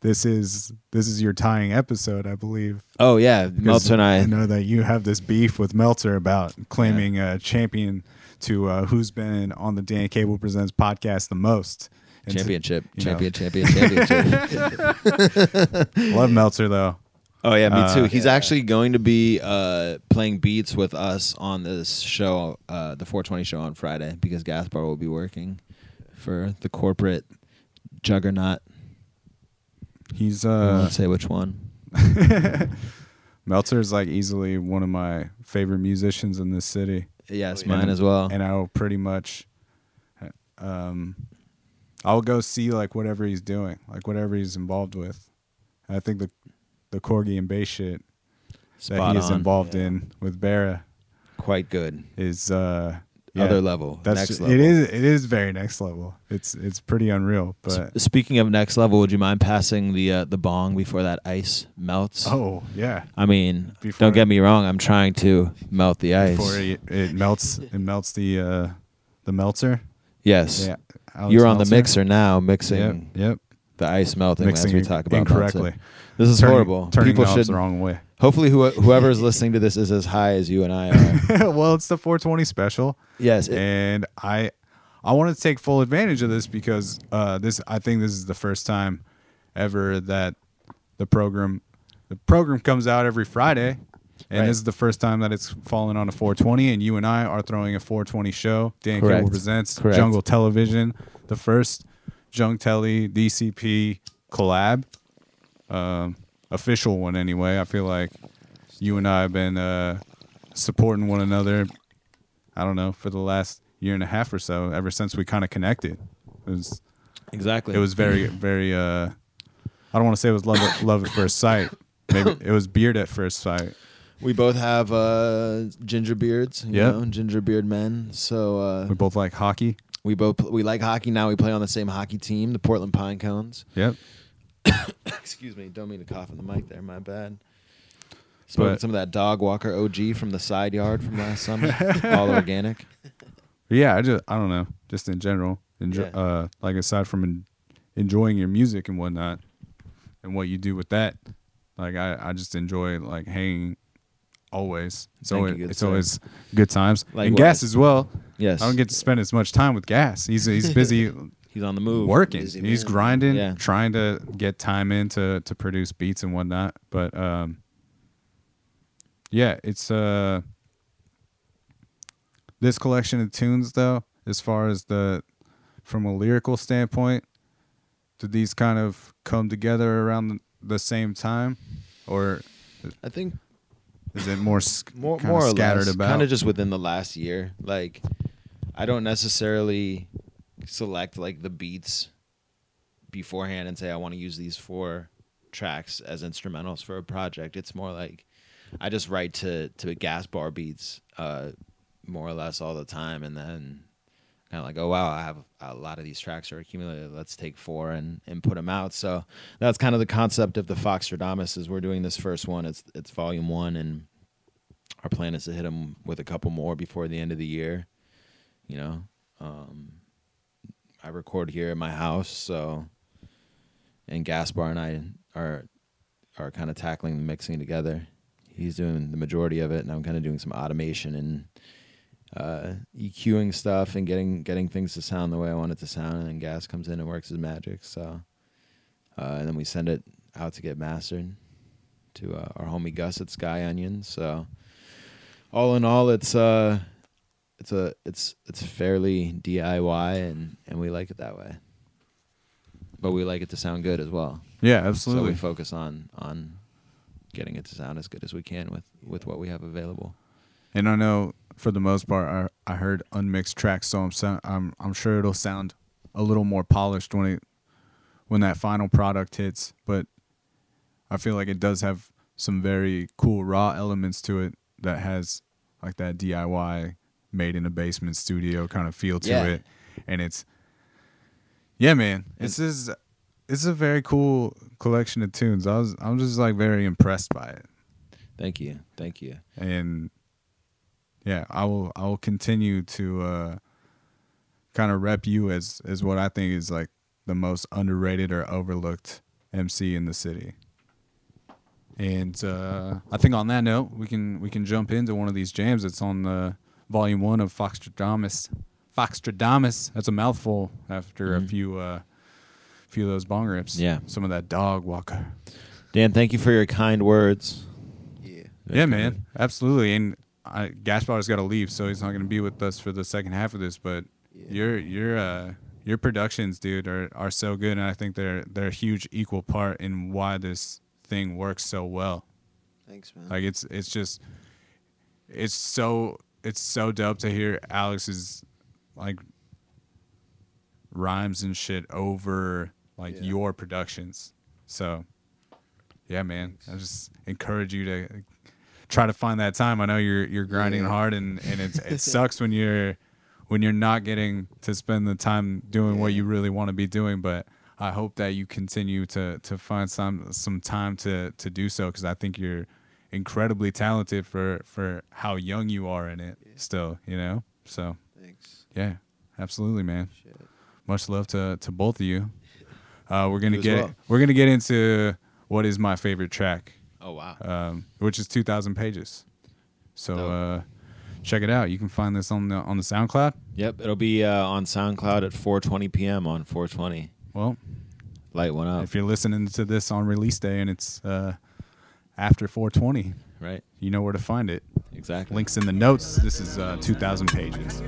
this is this is your tying episode, I believe. Oh yeah, 'Cause Meltzer and I. I know that you have this beef with Meltzer about claiming a champion to uh, who's been on the Dan Cable Presents podcast the most. And to- Championship, you know. champion, champion, championship. love Meltzer though. Oh yeah, me Uh, too. He's Yeah. actually going to be uh, playing beats with us on this show, uh, the 420 show on Friday, because Gaspar will be working for the corporate juggernaut. He's I uh won't say which one. Meltzer is like easily one of my favorite musicians in this city. Yes, yeah. mine as well. and I'll pretty much, um, I'll go see like whatever he's doing, like whatever he's involved with. I think the the corgi and bass shit that Spot he is on. involved Yeah. in with Barra Quite good. is uh, yeah, Other level. That's next ju- level. it is it is very next level. It's it's pretty unreal. S- But Speaking of next level, would you mind passing the uh, the bong before that ice melts? oh yeah, I mean, Before- don't get me wrong. I'm trying to melt the ice. before it, it melts, it melts the uh, the melter. yes, Yeah, Alex you're on the mixer now, mixing Yep, yep. the ice melting Mixing as we talk about incorrectly. melting. This is Turning- horrible. Turning People should the wrong way. hopefully who, whoever is listening to this is as high as you and I are. well, it's the 420 special. yes, it- and I I want to take full advantage of this because uh, this I think this is the first time ever that the program the program comes out every Friday, and Right. this is the first time that it's fallen on a 420. And you and I are throwing a 420 show. Dan Correct. Cable presents Correct. Jungle Television, the first Jung Telly DCP collab, um, official one anyway. I feel like you and I have been uh, supporting one another I don't know, for the last year and a half or so, ever since we kind of connected. It was exactly. it was very very uh I don't want to say it was love at, love at first sight. Maybe it was beard at first sight. we both have uh, ginger beards. You Yep. know, ginger beard men. So uh, We both like hockey. we both we like hockey now. We play on the same hockey team, the Portland Pine Cones. Yep. Excuse me, don't mean to cough in the mic there. My bad. Smoking But- some of that dog walker OG from the side yard from last summer, all organic. Yeah, I just I don't know, just in general, enjoy, Yeah. uh like aside from en- enjoying your music and whatnot and what you do with that, like I I just enjoy like hanging always. It's Thank you, always good it's sir. always good times. And Likewise. gas as well. Yes, I don't get to spend as much time with gas. He's he's busy He's on the move. working. Busy He's man. grinding, Yeah. trying to get time in to to produce beats and whatnot. But um, yeah, it's uh, this collection of tunes though, as far as the from a lyrical standpoint, did these kind of come together around the, the same time, or I think is it more s- more kinda more or scattered less, about? kind of just within the last year. Like, I don't necessarily select like the beats beforehand and say I want to use these four tracks as instrumentals for a project. It's more like I just write to to Gaspar beats, uh, more or less all the time, and then kind of like, oh wow, I have a lot of these tracks are accumulated. Let's take four and and put them out. So that's kind of the concept of the Foxtradamus. Is we're doing this first one. It's it's volume one, and our plan is to hit them with a couple more before the end of the year. You know, um, I record here at my house, so and Gaspar and I are are kind of tackling the mixing together. he's doing the majority of it, and I'm kind of doing some automation and uh, EQing stuff and getting getting things to sound the way I want it to sound. And then Gas comes in and works his magic. So, uh, and then we send it out to get mastered to uh, our homie Gus at Sky Onion. So, all in all, it's uh, it's a it's it's fairly DIY, and and we like it that way. But we like it to sound good as well. Yeah, So absolutely. we focus on on getting it to sound as good as we can with with what we have available. And I know for the most part, I, I heard unmixed tracks, so I'm so, I'm I'm sure it'll sound a little more polished when it when that final product hits. But I feel like it does have some very cool raw elements to it that has like that DIY made in a basement studio kind of feel to Yeah. it, and it's yeah, man. This is it's a very cool collection of tunes. I was I'm just like very impressed by it Thank you, thank you. and yeah, I will I will continue to uh, kind of rep you as as what I think is like the most underrated or overlooked MC in the city. And uh, I think on that note, we can we can jump into one of these jams. It's on the volume one of Foxtradamus. Foxtradamus. That's a mouthful after a few uh, few of those bong rips. Yeah. some of that dog walker. Dan, thank you for your kind words. Yeah. Yeah, man, absolutely. And I, Gaspar's got to leave, so he's not going to be with us for the second half of this. But Yeah. your your uh, your productions, dude, are, are so good, and I think they're they're a huge equal part in why this thing works so well. Thanks, man. Like it's it's just it's so it's so dope to hear Alex's like rhymes and shit over like Yeah. your productions. So yeah, man. I just encourage you to try to find that time. I know you're you're grinding Yeah. hard and and it's, it sucks when you're when you're not getting to spend the time doing what you really want to be doing, but I hope that you continue to to find some some time to to do so because I think you're incredibly talented for for how young you are in it still, you know? So, Thanks. yeah. Absolutely, man. Shit. Much love to to both of you. Uh, we're gonna You get well. we're gonna get into what is my favorite track, Oh wow. um, which is two thousand pages. So uh, check it out. You can find this on the on the SoundCloud. Yep, it'll be uh, on SoundCloud at 4:20 p.m. on 420. Well, Light one up, if you're listening to this on release day and it's uh, after 420, right? you know where to find it. Exactly. Links in the notes. This is uh, 2,000 pages.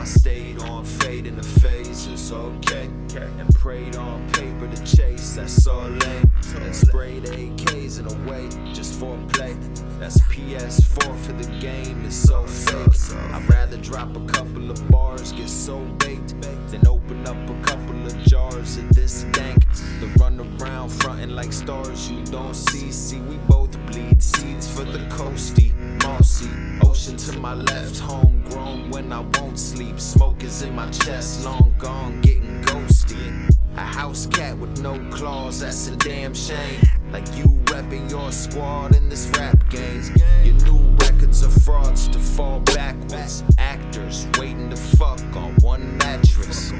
I stayed on fade in the phases, okay. And prayed on paper to chase, that's all lame. And sprayed AKs in a way, just for play. That's PS4 for the game, it's so fake. I'd rather drop a couple of bars, get so baked, than open up a couple of jars of this dank. The run around frontin' like stars you don't see. See, we both bleed seeds for the coasty, mossy. Ocean to my left, homegrown when I won't sleep. Smoke is in my chest, long gone, getting ghosted. A house cat with no claws, that's a damn shame. Like you repping your squad in this rap game. Your new records are frauds to fall backwards. Actors waiting to fuck on one mattress.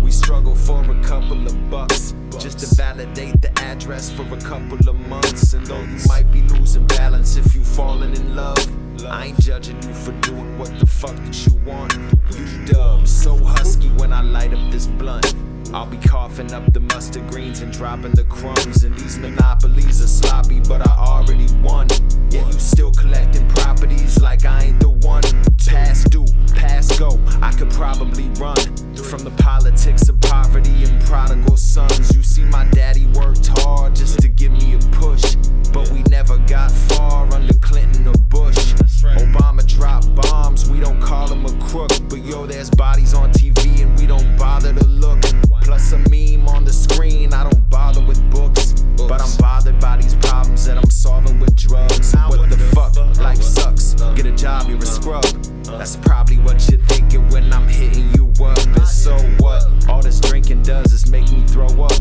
We struggle for a couple of bucks just to validate the address for a couple of months. And though you might be losing balance if you falling in love, I ain't judging you for doing what the fuck that you want. You dub so husky when I light up this blunt. I'll be coughing up the mustard greens and dropping the crumbs. And these monopolies are sloppy, but I already won. Yeah, you still collecting properties like I ain't the one. Past due, past go, I could probably run from the politics of poverty and prodigal sons. You see, my daddy worked hard just to give me a push, but we never got far under Clinton or Bush. Obama dropped bombs, we don't call him a crook, but yo, there's bodies on TV and we don't bother to look. Plus a meme on the screen, I don't bother with books, but I'm bothered by these problems that I'm solving with drugs. What the fuck? Life sucks. Get a job, you're a scrub. That's probably what you're thinking when I'm hitting you up. And so what? All this drinking does is make me throw up.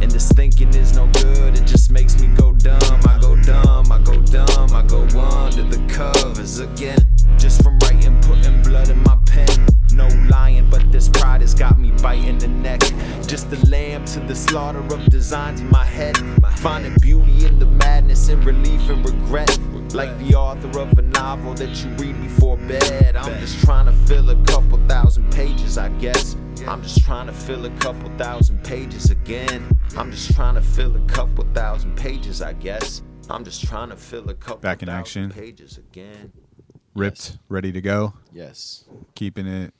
And this thinking is no good, it just makes me go dumb. I go dumb, I go dumb, I go under the covers again. Just from writing, putting blood in my pen. No lying, but this pride has got me biting the neck. Just a lamb to the slaughter of designs in my head. Finding beauty in the madness and relief and regret. Like the author of a novel that you read before bed. I'm just trying to fill a couple thousand pages, I guess. I'm just trying to fill a couple thousand pages again. I'm just trying to fill a couple thousand pages, I guess. I'm just trying to fill a couple Back in thousand action. pages again. Ripped, ready to go, Yes. keeping it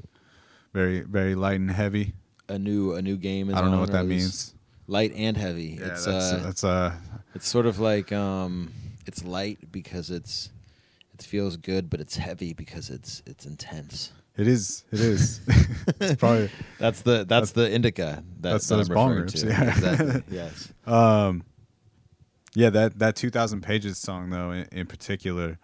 very, very light and heavy. A new a new game is I don't know what that means. Light and heavy. Yeah, it's that's uh, that's uh, it's sort of like um it's light because it's it feels good, but it's heavy because it's it's intense. it is, it is. it's probably That's the that's, the indica. That, that's that those I'm bong referring rips, to. yeah. Exactly. Yes. Um, yeah, that that two thousand pages song though, in, in particular,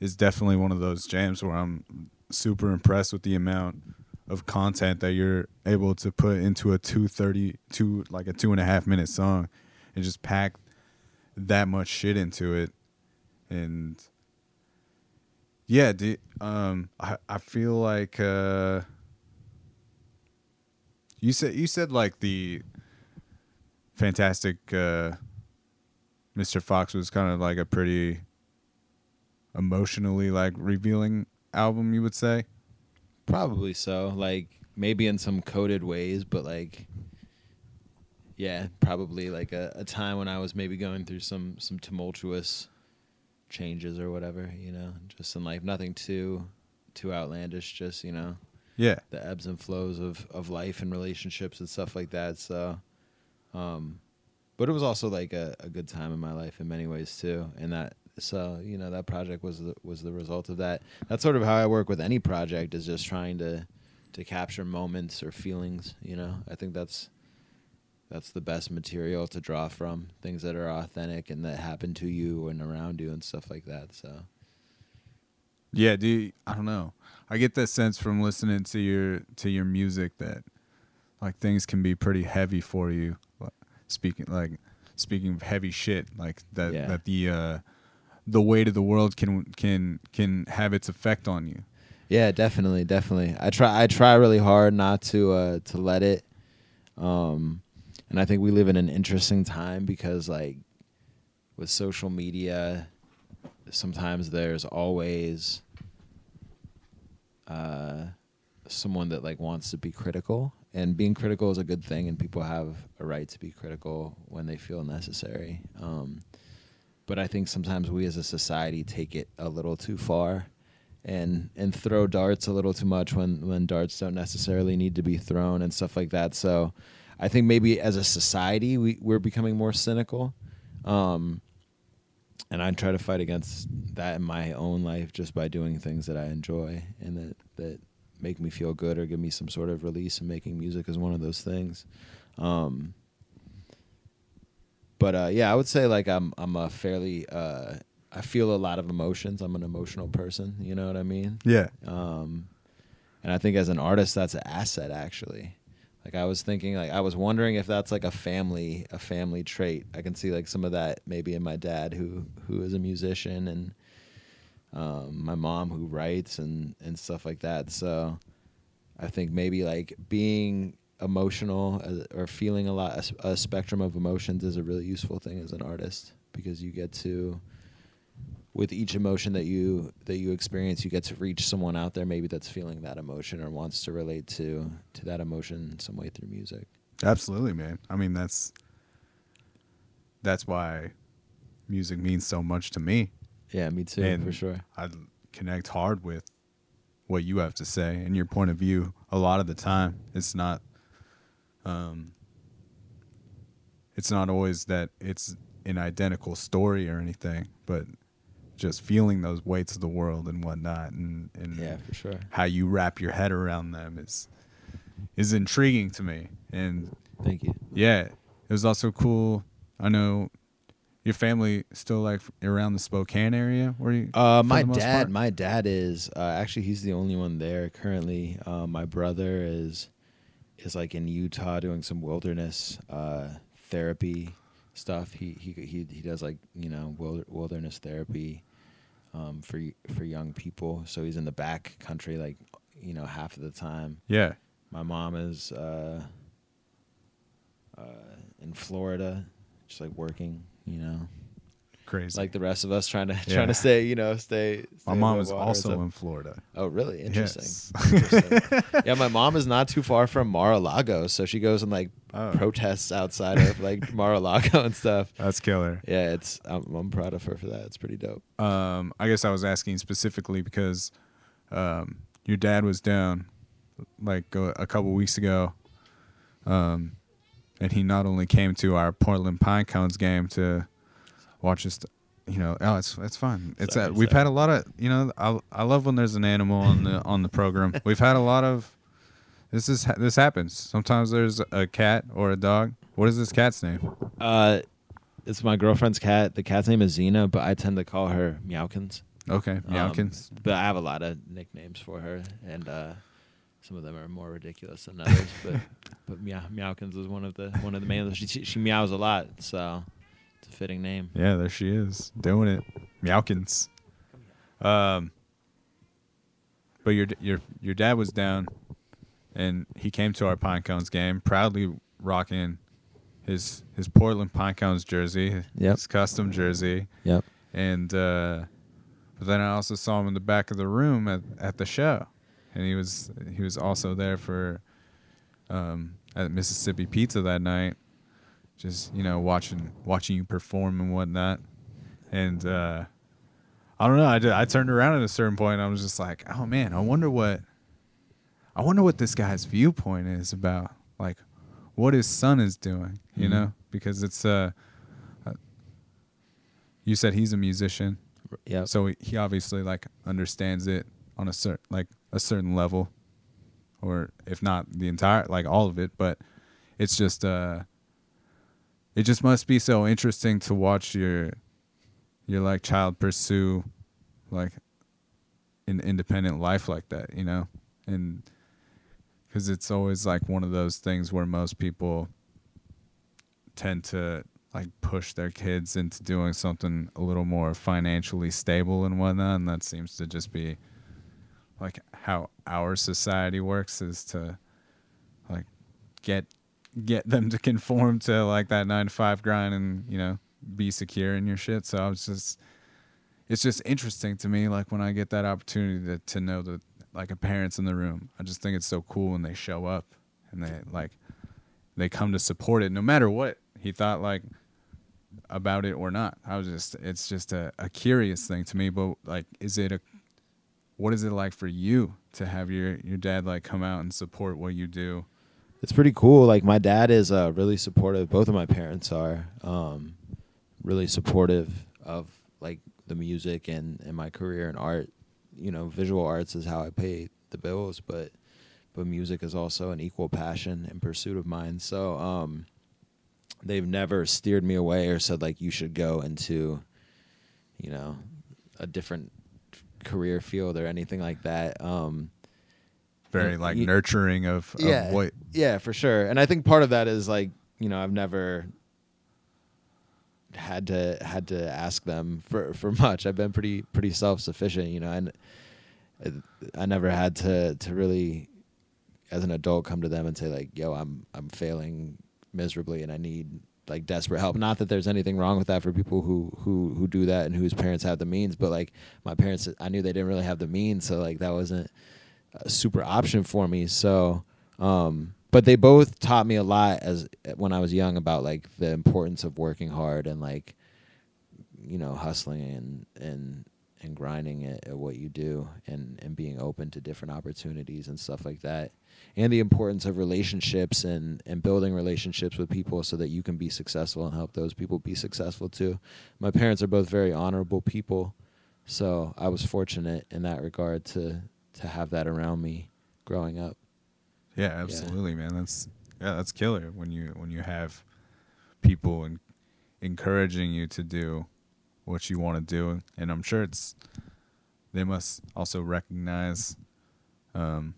is definitely one of those jams where I'm super impressed with the amount of content that you're able to put into a two thirty two like a two and a half minute song, and just pack that much shit into it, and yeah, do, um, I I feel like uh. You said you said like the fantastic uh, Mr. Fox was kind of like a pretty emotionally like revealing album, you would say. Probably so. Like maybe in some coded ways, but like yeah, probably like a, a time when I was maybe going through some some tumultuous changes or whatever, you know, just in life. Nothing too too outlandish, just, you know, Yeah, the ebbs and flows of, of life and relationships and stuff like that. So um but it was also like a, a good time in my life in many ways too. And that so, you know, that project was the was the result of that. That's sort of how I work with any project is just trying to to capture moments or feelings, you know. I think that's that's the best material to draw from, things that are authentic and that happen to you and around you and stuff like that. So yeah. Do you, I don't know. I get that sense from listening to your to your music that like things can be pretty heavy for you. Speaking like speaking of heavy shit, like that Yeah. that the uh, the weight of the world can can can have its effect on you. Yeah, definitely, definitely. I try I try really hard not to uh to let it. Um and I think we live in an interesting time because like with social media sometimes there's always uh someone that like wants to be critical and being critical is a good thing and people have a right to be critical when they feel necessary. Um but I think sometimes we as a society take it a little too far and and throw darts a little too much when when darts don't necessarily need to be thrown and stuff like that. So I think maybe as a society we we're becoming more cynical. Um and I try to fight against that in my own life just by doing things that I enjoy and that that make me feel good or give me some sort of release and making music is one of those things. Um but uh, yeah, I would say like I'm I'm a fairly uh, I feel a lot of emotions. I'm an emotional person. You know what I mean? Yeah, Um, and I think as an artist, that's an asset actually. Like I was thinking, like I was wondering if that's like a family a family trait. I can see like some of that maybe in my dad who who is a musician and um, my mom who writes and and stuff like that. So I think maybe like being emotional uh, or feeling a lot a, a spectrum of emotions is a really useful thing as an artist because you get to with each emotion that you that you experience you get to reach someone out there maybe that's feeling that emotion or wants to relate to to that emotion in some way through music absolutely, man. I mean, that's that's why music means so much to me. yeah me too and for sure I connect hard with what you have to say and your point of view. A lot of the time, it's not, um, it's not always that it's an identical story or anything, but just feeling those weights of the world and whatnot, and and yeah for sure how you wrap your head around them is is intriguing to me. And thank you yeah, it was also cool. I know your family still like around the Spokane area. Where you? Uh, my dad, part? my dad is uh, actually he's the only one there currently. Uh, my brother is is like in Utah doing some wilderness uh, therapy stuff. He he he he does like you know wilder, wilderness therapy um, for for young people. So he's in the back country like you know half of the time. Yeah. My mom is uh, uh, in Florida, just like working. You know, Crazy. like the rest of us trying to Yeah. trying to stay. You know, stay. my mom is also in Florida. Oh, really? Interesting. Yes. Interesting. yeah, my mom is not too far from Mar-a-Lago, so she goes and like Oh. protests outside of like Mar-a-Lago and stuff. That's killer. Yeah, it's I'm, I'm proud of her for that. It's pretty dope. Um, I guess I was asking specifically because um, your dad was down like a, a couple weeks ago, um, and he not only came to our Portland Pine Cones game to watch us. You know, oh, it's it's fun. It's Sorry, uh, we've sorry. had a lot of you know. I I love when there's an animal on the on the program. We've had a lot of. This is this happens. Sometimes there's a cat or a dog. What is this cat's name? Uh, it's my girlfriend's cat. The cat's name is Xena, but I tend to call her Meowkins. Okay, Um, Meowkins. but I have a lot of nicknames for her, and uh, some of them are more ridiculous than others. but but Meow, Meowkins is one of the one of the main. She she meows a lot, so it's a fitting name. Yeah, there she is doing it. Meowkins. Um, but your your your dad was down, and he came to our Pine Cones game proudly rocking his his Portland Pine Cones jersey, Yep. his custom jersey, Yep. and uh, but then I also saw him in the back of the room at, at the show, and he was he was also there for um, at Mississippi Pizza that night, just you know watching watching you perform and whatnot, and uh, I don't know. I did, I turned around at a certain point. And I was just like, oh man, I wonder what I wonder what this guy's viewpoint is about like what his son is doing. You Mhm. know, because it's uh, uh, you said he's a musician. Yep. So he- he obviously like understands it on a certain like a certain level, or if not the entire like all of it. But it's just uh, it just must be so interesting to watch your your like child pursue like an independent life like that, you know, and because it's always like one of those things where most people tend to like push their kids into doing something a little more financially stable and whatnot and that seems to just be like how our society works is to like get get them to conform to like that nine to five grind and you know be secure in your shit. So i was just it's just interesting to me like when i get that opportunity to, to know that like a parent's in the room i just think it's so cool when they show up and they like they come to support it no matter what he thought like about it or not. I was just it's just a, a curious thing to me but like is it a what is it like for you to have your your dad like come out and support what you do It's pretty cool. Like my dad is uh, really supportive. Both of my parents are um, really supportive of like the music and, and my career in art. You know, visual arts is how I pay the bills, but but music is also an equal passion and pursuit of mine. So um, they've never steered me away or said like you should go into, you know, a different career field or anything like that. Um, very like you- nurturing of, of yeah, what yeah, for sure. And I think part of that is like you know I've never had to had to ask them for for much. I've been pretty pretty self sufficient, you know, and I, never had to to really as an adult come to them and say like, "Yo, I'm I'm failing miserably and I need like desperate help." Not that there's anything wrong with that for people who who who do that and whose parents have the means, but like my parents, I knew they didn't really have the means, so like that wasn't super option for me. So, um, but they both taught me a lot as when I was young about like the importance of working hard and like, you know, hustling and and and grinding at, at what you do and and being open to different opportunities and stuff like that. And the importance of relationships and and building relationships with people so that you can be successful and help those people be successful too. My parents are both very honorable people. So I was fortunate in that regard to to have that around me growing up. Yeah, absolutely, man. That's yeah, that's killer when you when you have people and encouraging you to do what you want to do, and I'm sure it's they must also recognize um,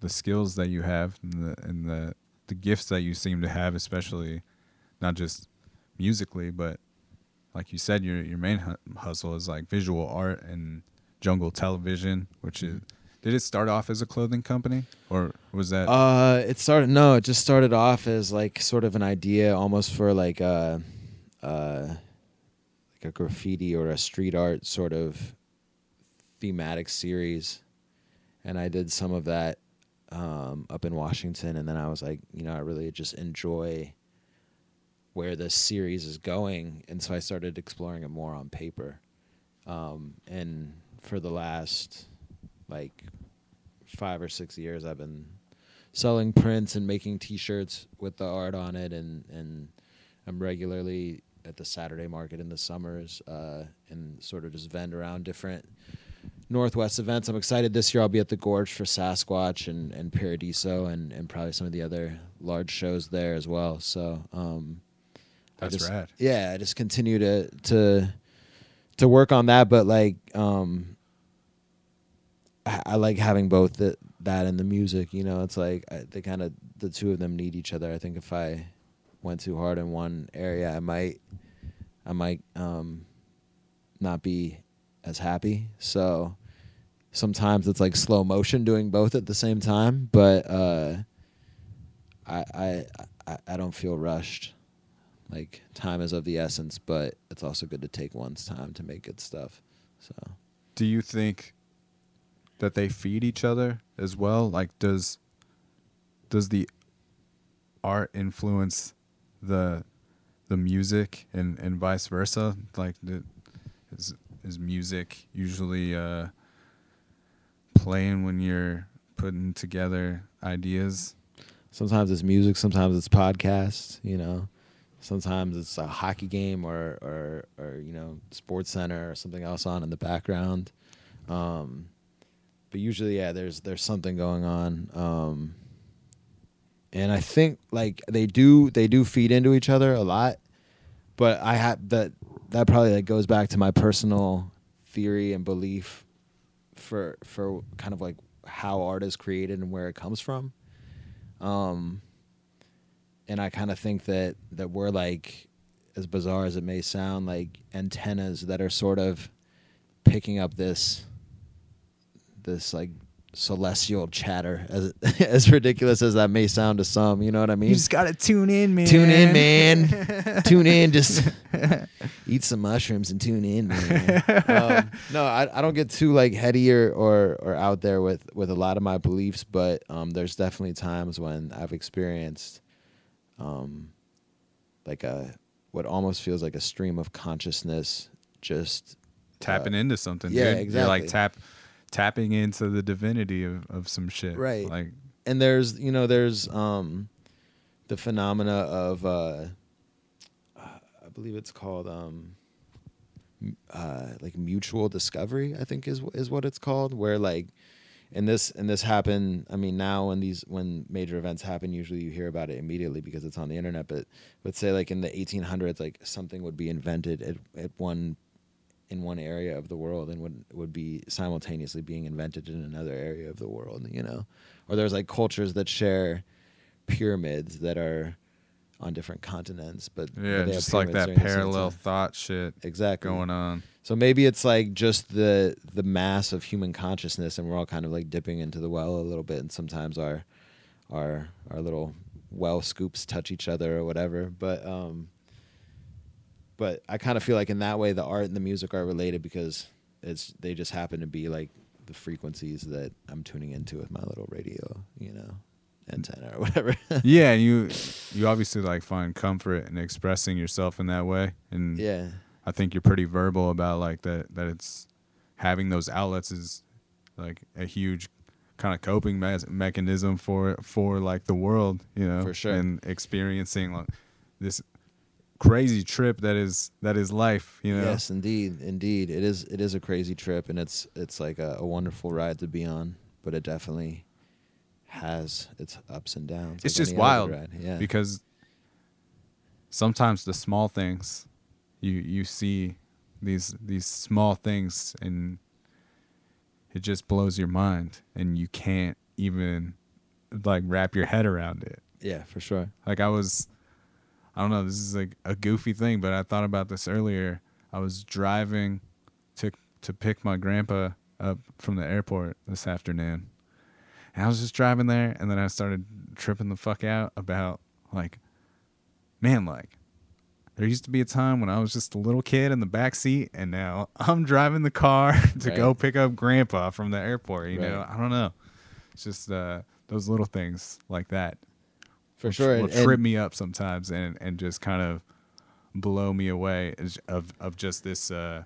the skills that you have and the and the the gifts that you seem to have, especially not just musically, but like you said, your your main hu- hustle is like visual art and jungle television, which is Did it start off as a clothing company, or was that? Uh, it started. No, it just started off as like sort of an idea, almost for like a, uh, like a graffiti or a street art sort of thematic series, and I did some of that um, up in Washington, and then I was like, you know, I really just enjoy where this series is going, and so I started exploring it more on paper, um, and for the last like five or six years I've been selling prints and making T-shirts with the art on it, and and I'm regularly at the Saturday market in the summers, uh, and sort of just vend around different Northwest events. I'm excited this year. I'll be at the Gorge for Sasquatch and and Paradiso, and and probably some of the other large shows there as well. So. Um, I That's just- rad. Yeah, I just continue to to to work on that, but like um I, like having both the, that and the music. You know, it's like I, they kind of the two of them need each other. I think if I went too hard in one area, I might I might um not be as happy. So sometimes it's like slow motion doing both at the same time, but uh I I I, I don't feel rushed. Like time is of the essence, but it's also good to take one's time to make good stuff. So Do you think that they feed each other as well? Like, does does the art influence the the music and and vice versa? Like, the, is is music usually uh, playing when you're putting together ideas? sometimes it's music, sometimes it's podcasts, you know. Sometimes it's a hockey game or or or you know, SportsCenter or something else on in the background. Um but usually yeah, there's there's something going on. Um and I think like they do they do feed into each other a lot. But I have that that probably like goes back to my personal theory and belief for for kind of like how art is created and where it comes from. Um, and I kind of think that that we're like, as bizarre as it may sound, like antennas that are sort of picking up this this like celestial chatter, as as ridiculous as that may sound to some. You know what I mean? You just gotta tune in, man. Tune in, man. tune in. Just eat some mushrooms and tune in, man. um, no, I, I don't get too like heady or, or or out there with with a lot of my beliefs, but um, there's definitely times when I've experienced um, like a what almost feels like a stream of consciousness just Tapping uh, into something. yeah, dude. You're like tap tapping into the divinity of, of some shit. Right. Like and there's you know there's um the phenomena of uh I believe it's called um uh like mutual discovery I think is is what it's called where like and this and this happened I mean now when these when major events happen usually you hear about it immediately because it's on the internet but let's say like in the 1800s like something would be invented at, at one in one area of the world and would would be simultaneously being invented in another area of the world, you know. Or there's like cultures that share pyramids that are on different continents, but yeah, they have just like that during the same parallel thought shit exactly going on. So maybe it's like just the the mass of human consciousness, and we're all kind of like dipping into the well a little bit, and sometimes our our our little well scoops touch each other or whatever. But um, but I kind of feel like in that way the art and the music are related because it's they just happen to be like the frequencies that I'm tuning into with my little radio, you know, antenna or whatever. yeah, and you you obviously like find comfort in expressing yourself in that way, and yeah, I think you're pretty verbal about like that that it's having those outlets is like a huge kind of coping me- mechanism for for like the world, you know, For sure. and experiencing like this crazy trip that is that is life, you know. Yes, indeed, indeed. It is. It is a crazy trip, and it's it's like a, a wonderful ride to be on. But it definitely has its ups and downs. it's like just wild. Yeah, because sometimes the small things you you see these these small things and it just blows your mind and you can't even like wrap your head around it yeah, for sure. like i was i don't know this is like a goofy thing but i thought about this earlier i was driving to to pick my grandpa up from the airport this afternoon. And I was just driving there, and then I started tripping the fuck out about like, man, like there used to be a time when I was just a little kid in the back seat, and now I'm driving the car to go pick up Grandpa from the airport. You know, I don't know. It's just uh, those little things like that For sure. will and- and- trip me up sometimes and and just kind of blow me away of of just this uh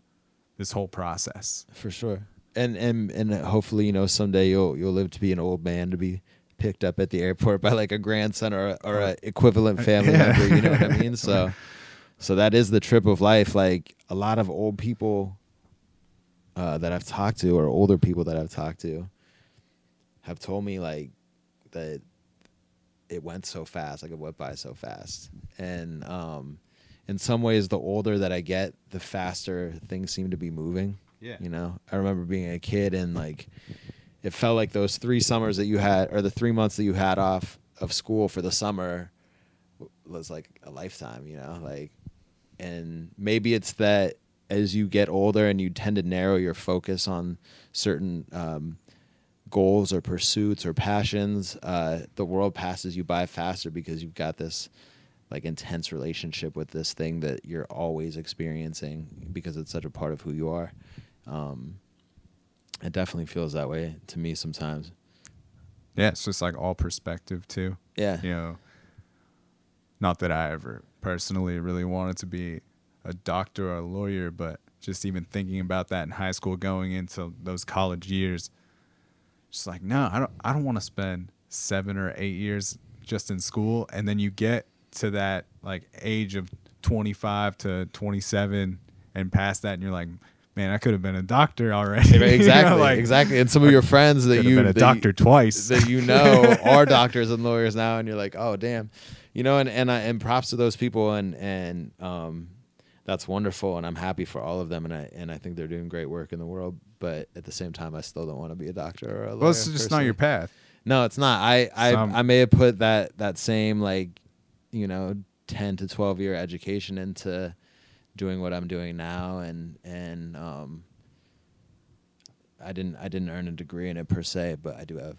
this whole process. for sure. And and and hopefully, you know, someday you'll you'll live to be an old man to be picked up at the airport by like a grandson or a, or a equivalent family Yeah. member. You know what I mean? So, so that is the trip of life. Like a lot of old people uh, that I've talked to, or older people that I've talked to, have told me like that it went so fast, like it went by so fast, and um, in some ways, the older that I get, the faster things seem to be moving. Yeah. You know, I remember being a kid and like it felt like those three summers that you had, or the three months that you had off of school for the summer was like a lifetime, you know, like, and maybe it's that as you get older and you tend to narrow your focus on certain um, goals or pursuits or passions, uh, the world passes you by faster because you've got this like intense relationship with this thing that you're always experiencing because it's such a part of who you are. Um, it definitely feels that way to me sometimes. Yeah, it's just like all perspective too. Yeah. You know, not that I ever personally really wanted to be a doctor or a lawyer, but just even thinking about that in high school going into those college years, just like, no, I don't I don't want to spend seven or eight years just in school and then you get to that like age of twenty five to twenty seven and past that and you're like, Man, I could have been a doctor already. You know, exactly, like, exactly. And some of your friends that you been a you- doctor twice. that you know are doctors and lawyers now, and you're like, oh damn, you know. And and I, and props to those people, and and um, that's wonderful, and I'm happy for all of them, and I and I think they're doing great work in the world. But at the same time, I still don't want to be a doctor or a lawyer. well, it's just not your path. No, it's not. I I, Some- I may have put that that same like, you know, ten to twelve year education into doing what I'm doing now, and and um, I didn't I didn't earn a degree in it per se, but I do have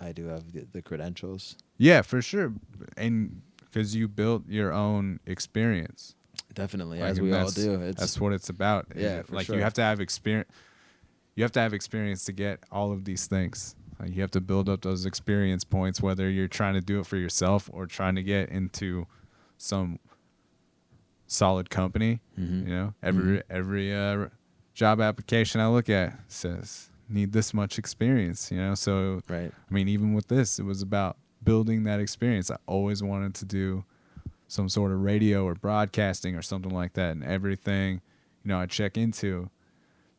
I do have the, the credentials. Yeah, for sure. And because you built your own experience. Definitely, Like, as we all that's- do. It's that's what it's about. Yeah, for like sure. you have to have experience. You have to have experience to get all of these things. Like you have to build up those experience points, whether you're trying to do it for yourself or trying to get into some solid company. Mhm. You know, every every uh, job application I look at says need this much experience. You know, so right. I mean, even with this, it was about building that experience. I always wanted to do some sort of radio or broadcasting or something like that. And everything, you know, I check into,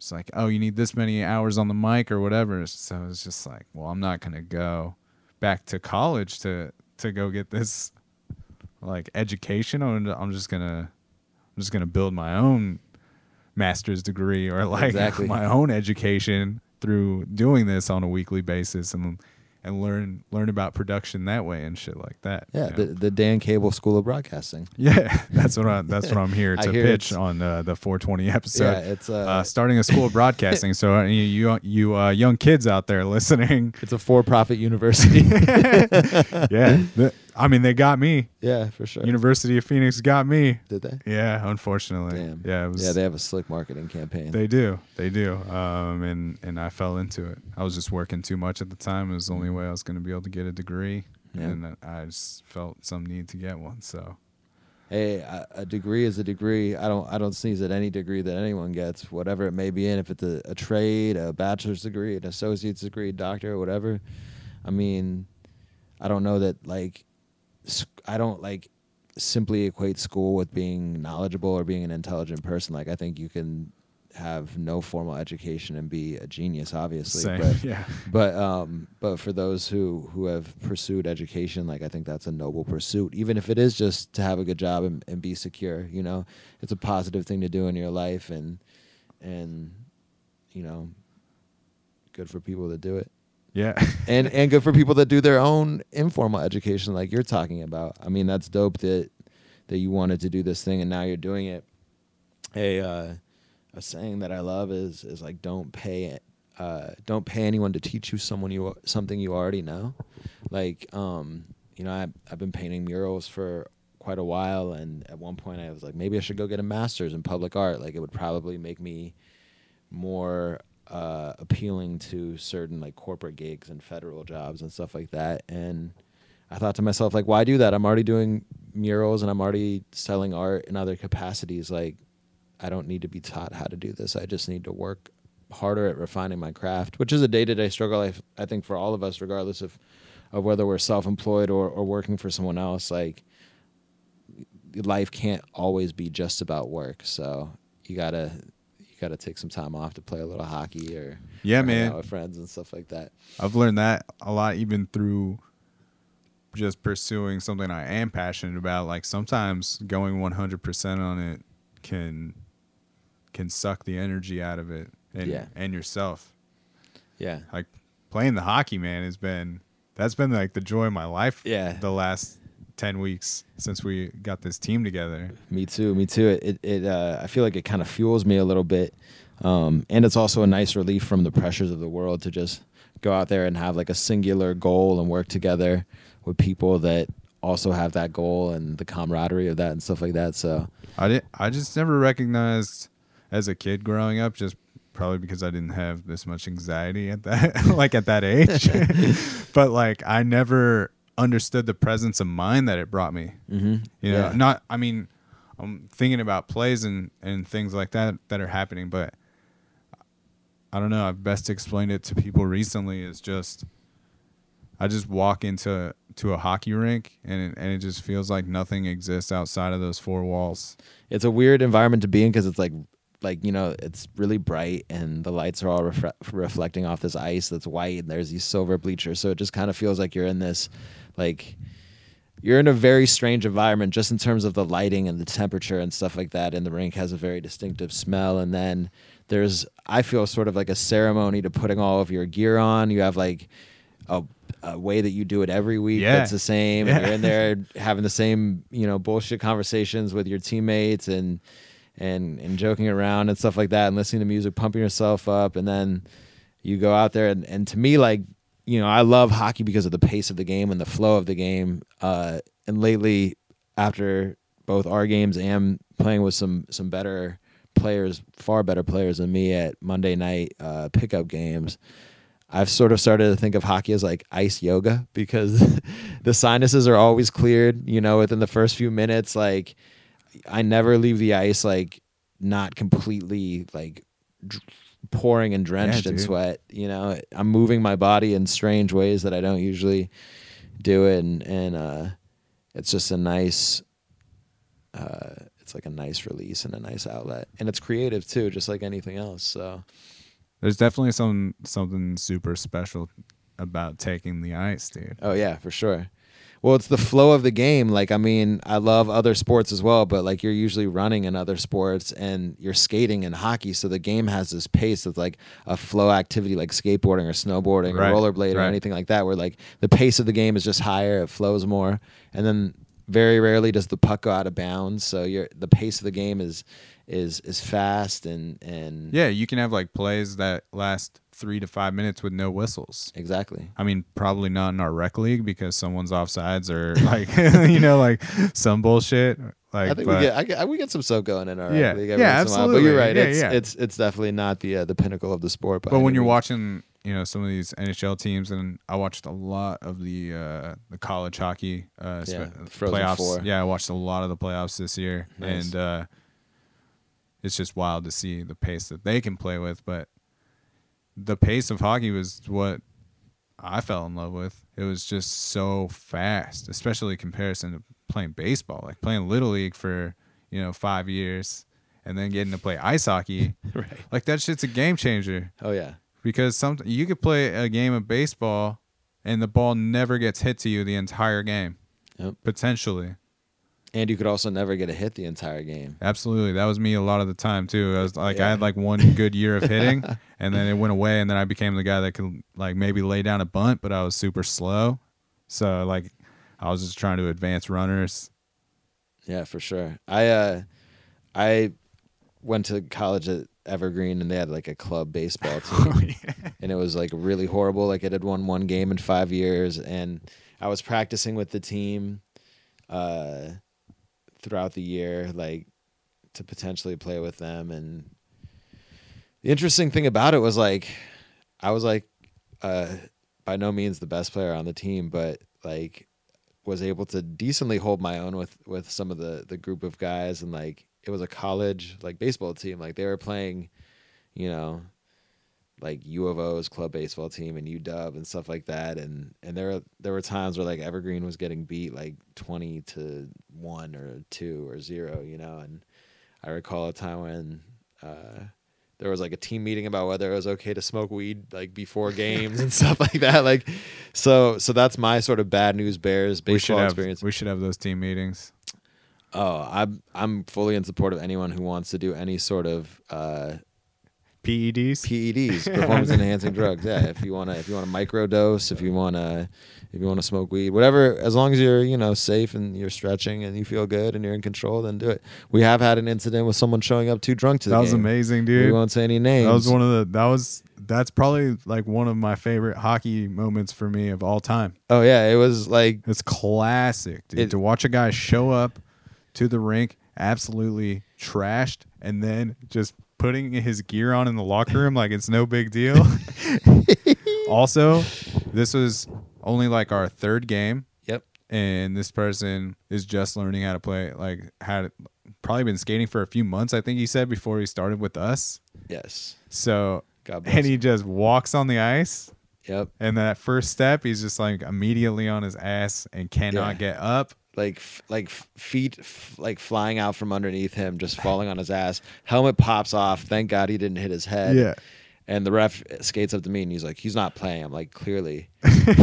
it's like, oh, you need this many hours on the mic or whatever. So it's just like, well, I'm not going to go back to college to, to go get this like education. I'm, I'm just going to, I'm just to build my own master's degree or like Exactly. my own education through doing this on a weekly basis and and learn learn about production that way and shit like that. Yeah, the know? the Dan Cable School of Broadcasting. yeah, that's what I that's what I'm here to pitch on uh, the 420 episode. yeah, it's uh, uh, starting a school of broadcasting. So uh, you you, you uh, young kids out there listening, it's a for-profit university. yeah, the- I mean they got me. yeah, for sure. University of Phoenix got me. Did they? Yeah, unfortunately. Damn. Yeah, it was, yeah, they have a slick marketing campaign. They do, they do, um, and and I fell into it. I was just working too much at the time. It was the only way I was going to be able to get a degree, Yeah. and I just felt some need to get one. So hey, a, a degree is a degree. I don't I don't sneeze at any degree that anyone gets, whatever it may be in. If it's a, a trade, a bachelor's degree, an associate's degree, doctor, whatever. I mean, I don't know that like I don't like simply equate school with being knowledgeable or being an intelligent person. Like I think you can have no formal education and be a genius, obviously. same, But yeah, but um but for those who who have pursued education like i think that's a noble pursuit even if it is just to have a good job and, and be secure you know it's a positive thing to do in your life and and you know good for people to do it yeah, and and good for people that do their own informal education like you're talking about i mean that's dope that that you wanted to do this thing and now you're doing it a uh a saying that i love is is like don't pay uh, don't pay anyone to teach you someone you something you already know. Like, um, you know, I, I've been painting murals for quite a while, and at one point I was like, maybe I should go get a master's in public art. Like, it would probably make me more uh, appealing to certain like corporate gigs and federal jobs and stuff like that. And I thought to myself, like, why do that? I'm already doing murals and I'm already selling art in other capacities. Like, I don't need to be taught how to do this. I just need to work harder at refining my craft, which is a day to day struggle. I, I think for all of us, regardless of of whether we're self employed or, or working for someone else, like life can't always be just about work. So you gotta you gotta take some time off to play a little hockey or Yeah, or man. with friends and stuff like that. I've learned that a lot even through just pursuing something I am passionate about. Like sometimes going 100% on it can can suck the energy out of it and Yeah. and yourself. Yeah. Like playing the hockey, man, has been that's been like the joy of my life. Yeah. the last 10 weeks since we got this team together. Me too. Me too. It it uh, I feel like it kind of fuels me a little bit, um, and it's also a nice relief from the pressures of the world to just go out there and have like a singular goal and work together with people that also have that goal and the camaraderie of that and stuff like that. So I did I just never recognized as a kid growing up just probably because I didn't have this much anxiety at that like at that age. but like I never understood the presence of mind that it brought me. mm-hmm. You know, Yeah. not I mean I'm thinking about plays and and things like that that are happening, but I don't know, I've best explained it to people recently is just I just walk into to a hockey rink and it, and it just feels like nothing exists outside of those four walls. it's a weird environment to be in because it's like like you know it's really bright and the lights are all refre- reflecting off this ice that's white and there's these silver bleachers so it just kind of feels like you're in this like you're in a very strange environment just in terms of the lighting and the temperature and stuff like that and the rink has a very distinctive smell and then there's i feel sort of like a ceremony to putting all of your gear on you have like a, a way that you do it every week Yeah. that's the same and you're in there having the same you know bullshit conversations with your teammates and and and joking around and stuff like that and listening to music pumping yourself up and then you go out there and, and to me like you know i love hockey because of the pace of the game and the flow of the game uh and lately after both our games and playing with some some better players far better players than me at monday night uh pickup games I've sort of started to think of hockey as like ice yoga because the sinuses are always cleared, you know, within the first few minutes. Like, I never leave the ice like not completely like pouring and drenched in sweat. You know, I'm moving my body in strange ways that I don't usually do it, and and uh, it's just a nice. Uh, it's like a nice release and a nice outlet, and it's creative too, just like anything else. So There's definitely some something super special about taking the ice, dude. Oh yeah, for sure. Well, it's the flow of the game. Like, I mean, I love other sports as well, but like you're usually running in other sports and you're skating in hockey, so the game has this pace that's like a flow activity, like skateboarding or snowboarding Right, or rollerblade or anything like that, where like the pace of the game is just higher, it flows more, and then very rarely does the puck go out of bounds. So you're the pace of the game is is is fast and and Yeah, you can have like plays that last three to five minutes with no whistles. exactly. I mean, probably not in our rec league because someone's offsides or like you know, like some bullshit. Like, I think but we get I get, we get some soak going in our Yeah. league every Yeah, once in a while. But you're right. Yeah, it's yeah. it's it's definitely not the uh, the pinnacle of the sport. but when you're watching, you know, some of these NHL teams, and I watched a lot of the uh, the college hockey uh, Yeah, Frozen playoffs. Four. Yeah, I watched a lot of the playoffs this year, Nice. and uh, it's just wild to see the pace that they can play with. But the pace of hockey was what I fell in love with. It was just so fast, especially in comparison to playing baseball. Like playing little league for you know five years, and then getting to play ice hockey. right. Like that shit's a game changer Oh yeah. because some you could play a game of baseball and the ball never gets hit to you the entire game. Yep. Potentially. And you could also never get a hit the entire game. Absolutely. That was me a lot of the time too. I was like I had like one good year of hitting and then it went away and then I became the guy that could like maybe lay down a bunt, but I was super slow. So like I was just trying to advance runners. Yeah, for sure. I uh I went to college at Evergreen and they had like a club baseball team. And it was like really horrible. Like it had won one game in five years. And I was practicing with the team uh, throughout the year, like to potentially play with them. And the interesting thing about it was like, I was like, uh, by no means the best player on the team, but like was able to decently hold my own with with some of the the group of guys and like it was a college like baseball team like they were playing you know like U of O's club baseball team and UW and stuff like that. And and there were there were times where like Evergreen was getting beat like 20 to 1 or 2 or 0 you know? And I recall a time when uh there was like a team meeting about whether it was okay to smoke weed like before games and stuff like that like so so that's my sort of bad news bears we should baseball have experience. we should have those team meetings. Oh, I'm I'm fully in support of anyone who wants to do any sort of uh, PEDs. PEDs, performance enhancing drugs. Yeah, if you wanna if you wanna microdose, if you wanna if you wanna smoke weed, whatever, as long as you're you know safe and you're stretching and you feel good and you're in control, then do it. We have had an incident with someone showing up too drunk to the that was game. amazing, dude. We won't say any names. That was one of the that was that's probably like one of my favorite hockey moments for me of all time. oh yeah, it was like It's classic, dude. It- to watch a guy show up to the rink absolutely trashed and then just putting his gear on in the locker room like it's no big deal. also, this was only like our third game yep. and this person is just learning how to play like had probably been skating for a few months I think he said before he started with us. Yes. So God bless. and he just walks on the ice Yep. and that first step he's just like immediately on his ass and cannot Yeah. get up. Like f- like feet f- like flying out from underneath him, just falling on his ass. Helmet pops off. Thank God he didn't hit his head. Yeah. And the ref skates up to me and he's like, he's not playing. I'm like, clearly.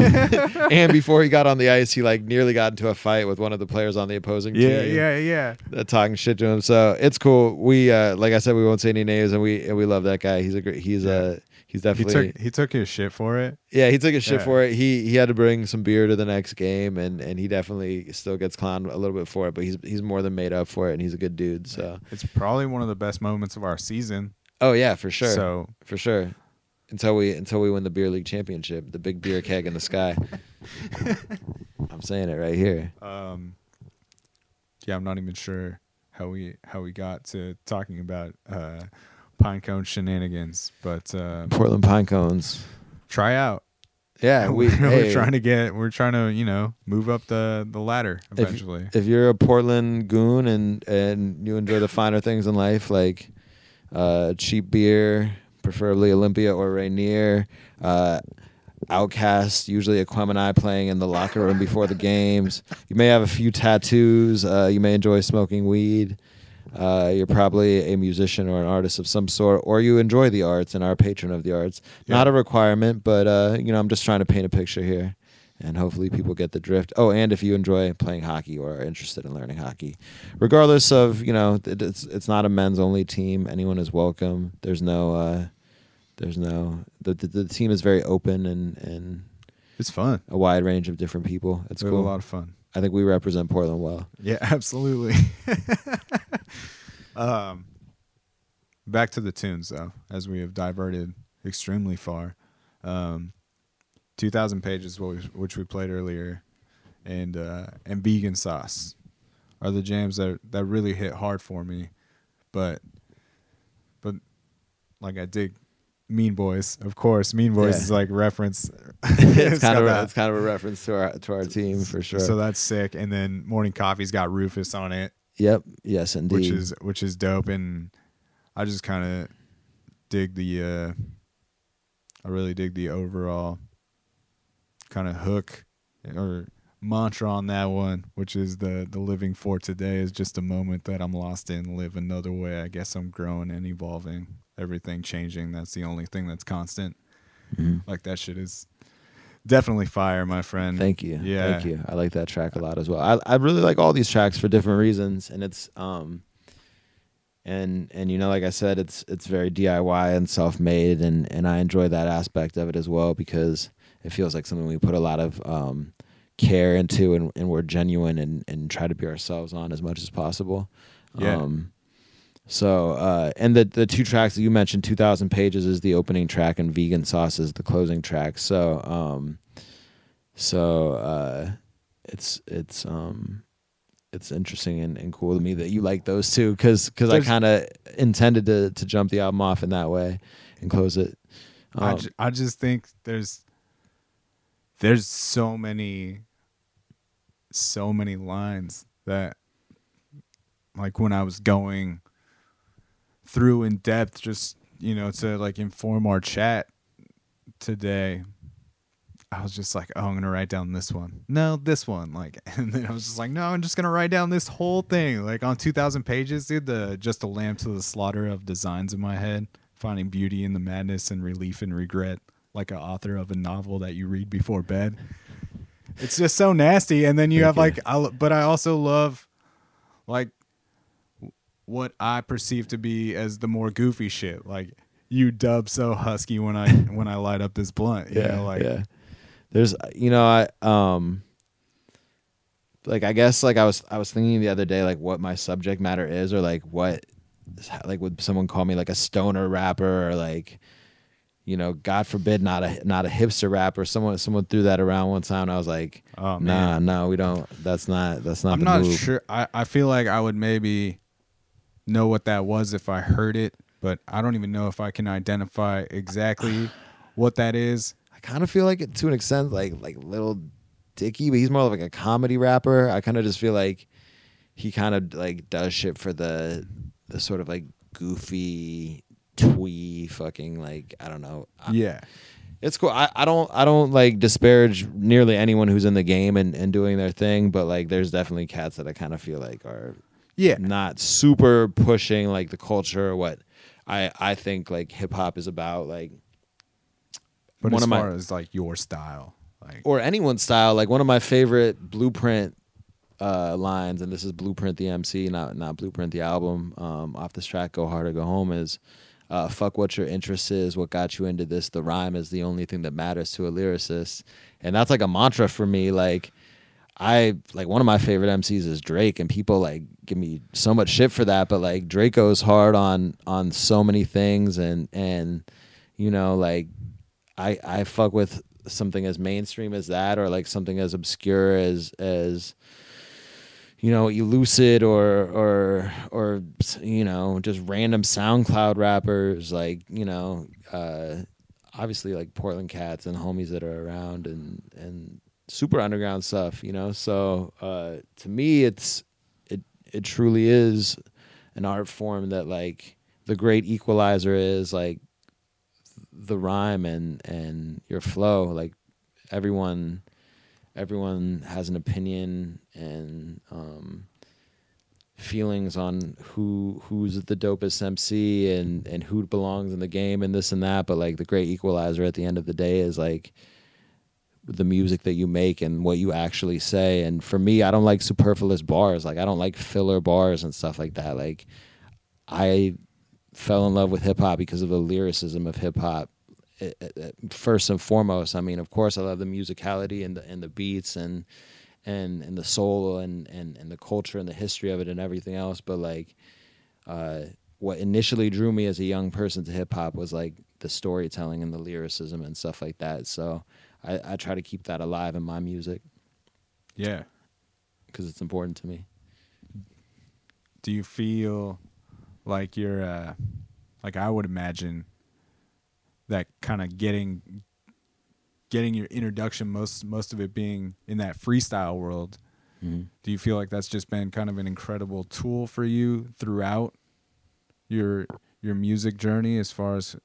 and before he got on the ice, he like nearly got into a fight with one of the players on the opposing Yeah, team. yeah, yeah. uh, talking shit to him. So it's cool. We uh, like I said, we won't say any names, and we and we love that guy. He's a great. He's uh he's definitely He took he took his shit for it. yeah. He took his shit Yeah. for it. He he had to bring some beer to the next game, and and he definitely still gets clowned a little bit for it, but he's he's more than made up for it, and he's a good dude. So It's probably one of the best moments of our season. oh yeah, for sure, So for sure. Until we until we win the beer league championship, the big beer keg in the sky. I'm saying it right here. um yeah, I'm not even sure how we how we got to talking about uh pinecone shenanigans, but uh Portland Pine Cones. try out. Yeah, we, we're, hey, trying to get we're trying to, you know, move up the the ladder if, eventually. if you're a Portland goon and and you enjoy the finer things in life, like uh, cheap beer, preferably Olympia or Rainier, uh, OutKast, usually Aquemini playing in the locker room before the games. You may have a few tattoos. Uh, you may enjoy smoking weed. Uh, you're probably a musician or an artist of some sort, or you enjoy the arts and are a patron of the arts. Not a requirement, but uh, you know, I'm just trying to paint a picture here and hopefully people get the drift. Oh, and if you enjoy playing hockey or are interested in learning hockey, regardless of you know, it's it's not a men's only team. Anyone is welcome. There's no, uh, there's no the, the the team is very open and and it's fun. a wide range of different people. It's we cool. a lot of fun. I think we represent Portland well. Yeah, absolutely. um, back to the tunes though, as we have diverted extremely far. Um, Two thousand pages, which we played earlier, and uh, and vegan sauce are the jams that that really hit hard for me. But but like I dig Mean Boys, of course. Mean Boys Yeah. is like reference. it's, kind of that. it's kind of a reference to our to our team for sure. So that's sick. And then Morning Coffee's got Rufus on it. yep. Yes, indeed. which is which is dope and i just kind of dig the uh i really dig the overall kind of hook or mantra on that one which is the the living for today is just a moment that i'm lost in live another way i guess i'm growing and evolving everything changing that's the only thing that's constant Mhm. like that shit is definitely fire my friend Thank you. yeah Thank you. I like that track a lot as well. I I really like all these tracks for different reasons and it's um and and you know like I said it's it's very DIY and self-made and and I enjoy that aspect of it as well because it feels like something we put a lot of um care into and, and we're genuine and and try to be ourselves on as much as possible. Yeah. Um So uh, and the the two tracks that you mentioned, two thousand pages is the opening track, and vegan sauce is the closing track. So um, so uh, it's it's um it's interesting and, and cool to me that you like those two because because I kind of intended to to jump the album off in that way and close it. I, Um, ju- I just think there's there's so many so many lines that like when I was going through in depth just you know to like inform our chat today I was just like, oh, I'm gonna write down this one. No, this one. Like, and then I was just like, no, I'm just gonna write down this whole thing. Like on 2,000 pages, dude. The just a lamb to the slaughter of designs in my head, finding beauty in the madness and relief and regret, like an author of a novel that you read before bed. It's just so nasty. And then you have like, I, but I also love, like, what I perceive to be as the more goofy shit. Like, you dub so husky when I when I light up this blunt. You know, like yeah. There's you know I um like I guess like I was I was thinking the other day like what my subject matter is or like what like would someone call me like a stoner rapper or like you know God forbid not a not a hipster rapper someone someone threw that around one time and I was like Oh, nah no we don't that's not that's not I'm the not move. sure. I, I feel like I would maybe know what that was if I heard it, but I don't even know if I can identify exactly what that is. I kind of feel like it to an extent, like like Little Dicky, but he's more like a comedy rapper. I kind of just feel like he kind of like does shit for the the sort of like goofy twee fucking like I don't know. Yeah. it's cool. I, I don't I don't like disparage nearly anyone who's in the game and, and doing their thing, but like there's definitely cats that I kind of feel like are Yeah. not super pushing like the culture or what I I think like hip hop is about like But one as of my- far as like your style, like or anyone's style. Like one of my favorite Blueprint uh, lines, and this is Blueprint the MC, not not Blueprint the album. Um, off this track, "Go Hard or Go Home" is. Uh, fuck what your interest is, what got you into this. The rhyme is the only thing that matters to a lyricist, and that's like a mantra for me. Like, I like one of my favorite MCs is Drake, and people like give me so much shit for that. But like Drake goes hard on on so many things, and and you know like I I fuck with something as mainstream as that, or like something as obscure as as you know elucid or or or you know just random SoundCloud rappers like you know uh, obviously like Portland cats and homies that are around and and super underground stuff you know? So uh, to me it's it it truly is an art form that like the great equalizer is like the rhyme and and your flow. Like everyone everyone has an opinion and um feelings on who who's the dopest MC and and who belongs in the game and this and that. But like the great equalizer at the end of the day is like the music that you make and what you actually say and for me I don't like superfluous bars like I don't like filler bars and stuff like that like I fell in love with hip hop because of the lyricism of hip hop. It- it- it- First and foremost, I mean, of course, I love the musicality and the and the beats and and and the soul and and and the culture and the history of it and everything else. But like, uh, what initially drew me as a young person to hip hop was like the storytelling and the lyricism and stuff like that. So I, I try to keep that alive in my music yeah. because it's important to me. Do you feel like you're uh like I would imagine that kind of getting getting your introduction most most of it being in that freestyle world. Do you feel like that's just been kind of an incredible tool for you throughout your your music journey as far as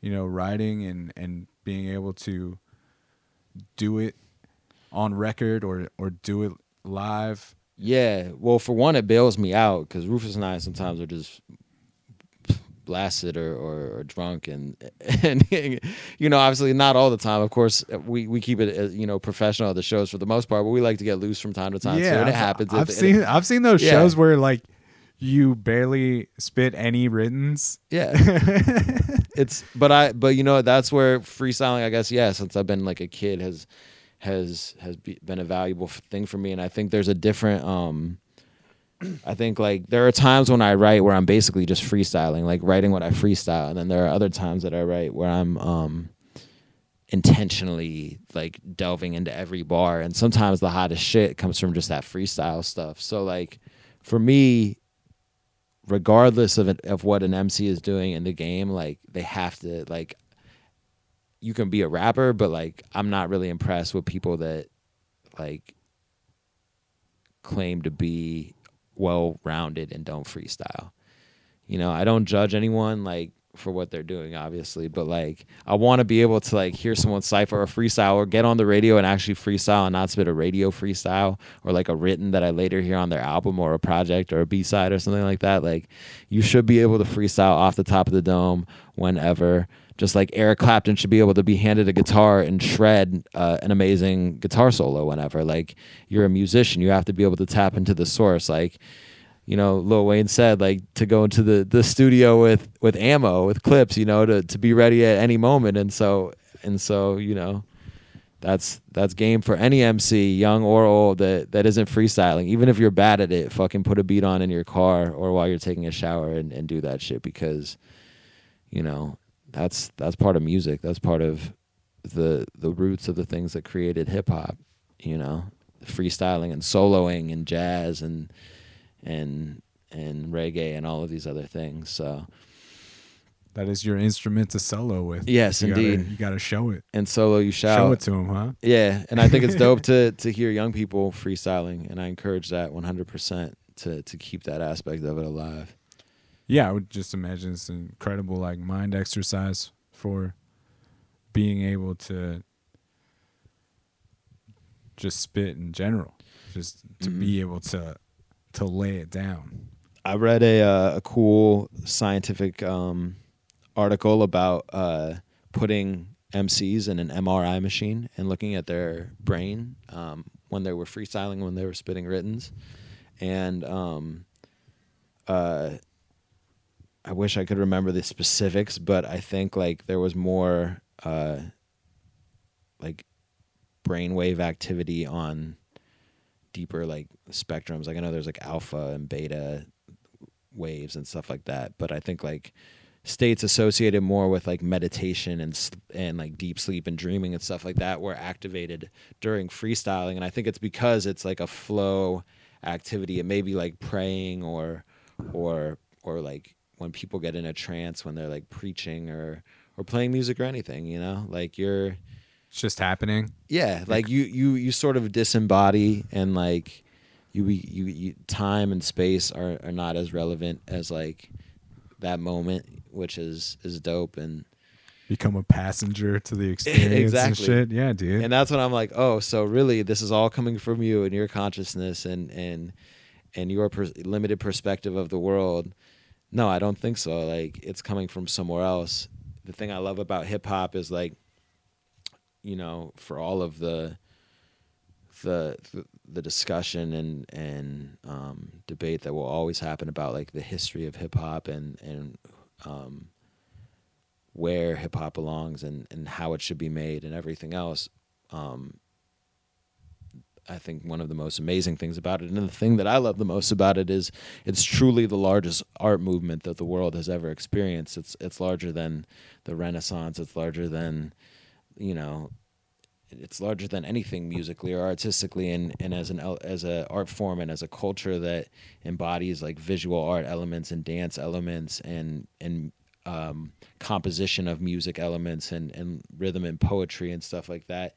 you know writing and and being able to do it on record or or do it live Yeah, well, for one, it bails me out because Rufus and I sometimes are just blasted or, or, or drunk, and and you know, obviously not all the time. Of course, we, we keep it uh, you know professional at the shows for the most part, but we like to get loose from time to time. too, and it I've- happens. I've It- it- seen I've seen those Yeah. shows where like you barely spit any writtens. Yeah. it's but I but you know that's where freestyling I guess yeah since I've been like a kid has has has be, been a valuable thing for me and I think there's a different um I think like there are times when I write where I'm basically just freestyling, like writing what I freestyle, and then there are other times that I write where I'm um intentionally like delving into every bar and sometimes the hottest shit comes from just that freestyle stuff. So like for me regardless of of what an MC is doing in the game, like they have to like you can be a rapper, but like I'm not really impressed with people that like claim to be well rounded and don't freestyle. You know, I don't judge anyone like for what they're doing, obviously, but like I want to be able to like hear someone cipher a freestyle or get on the radio and actually freestyle and not spit a radio freestyle or like a written that I later hear on their album or a project or a B side or something like that. Like you should be able to freestyle off the top of the dome whenever. Just like Eric Clapton should be able to be handed a guitar and shred uh, an amazing guitar solo whenever. Like you're a musician, you have to be able to tap into the source. Like you know, Lil Wayne said, like to go into the, the studio with, with ammo, with clips, you know, to, to be ready at any moment. And so, and so, you know, that's, that's game for any MC, young or old, that, that isn't freestyling. Even if you're bad at it, fucking put a beat on in your car or while you're taking a shower and, and do that shit because, you know, that's, that's part of music. That's part of the, the roots of the things that created hip hop, you know, freestyling and soloing and jazz and, and and reggae and all of these other things. So That is your instrument to solo with. Yes, You gotta- indeed. you got to show it. and solo you shout. Show it to him, huh? Yeah, and I think it's dope to to hear young people freestyling, and I encourage that 100% to to keep that aspect of it alive. Yeah, I would just imagine it's an incredible like mind exercise for being able to just spit in general, just to Mm-hmm. be able to to lay it down. I read a uh, a cool scientific um, article about uh, putting MCs in an MRI machine and looking at their brain um, when they were freestyling, when they were spitting writtens, and um, uh, I wish I could remember the specifics, but I think like there was more uh, like brainwave activity on deeper like spectrums. Like I know there's like alpha and beta waves and stuff like that, but I think like states associated more with like meditation and and like deep sleep and dreaming and stuff like that were activated during freestyling and I think it's because it's like a flow activity. It may be like praying or or or like when people get in a trance when they're like preaching or or playing music or anything, you know? Like you're It's just happening. yeah, like you you you sort of disembody and like you you, you time and space are, are not as relevant as like that moment, which is is dope and Become a passenger to the experience Exactly. and shit. Yeah, dude. and that's when I'm like, oh, so really this is all coming from you and your consciousness and and and your per- limited perspective of the world. No, I don't think so. Like it's coming from somewhere else. The thing I love about hip hop is like you know, for all of the the the discussion and and um, debate that will always happen about like the history of hip hop and and um, where hip hop belongs and and how it should be made and everything else. Um, I think one of the most amazing things about it, and the thing that I love the most about it is it's truly the largest art movement that the world has ever experienced. It's it's larger than the Renaissance. It's larger than, you know, it's larger than anything musically or artistically, and, and as an as a art form and as a culture that embodies like visual art elements and dance elements and and um, composition of music elements and and rhythm and poetry and stuff like that.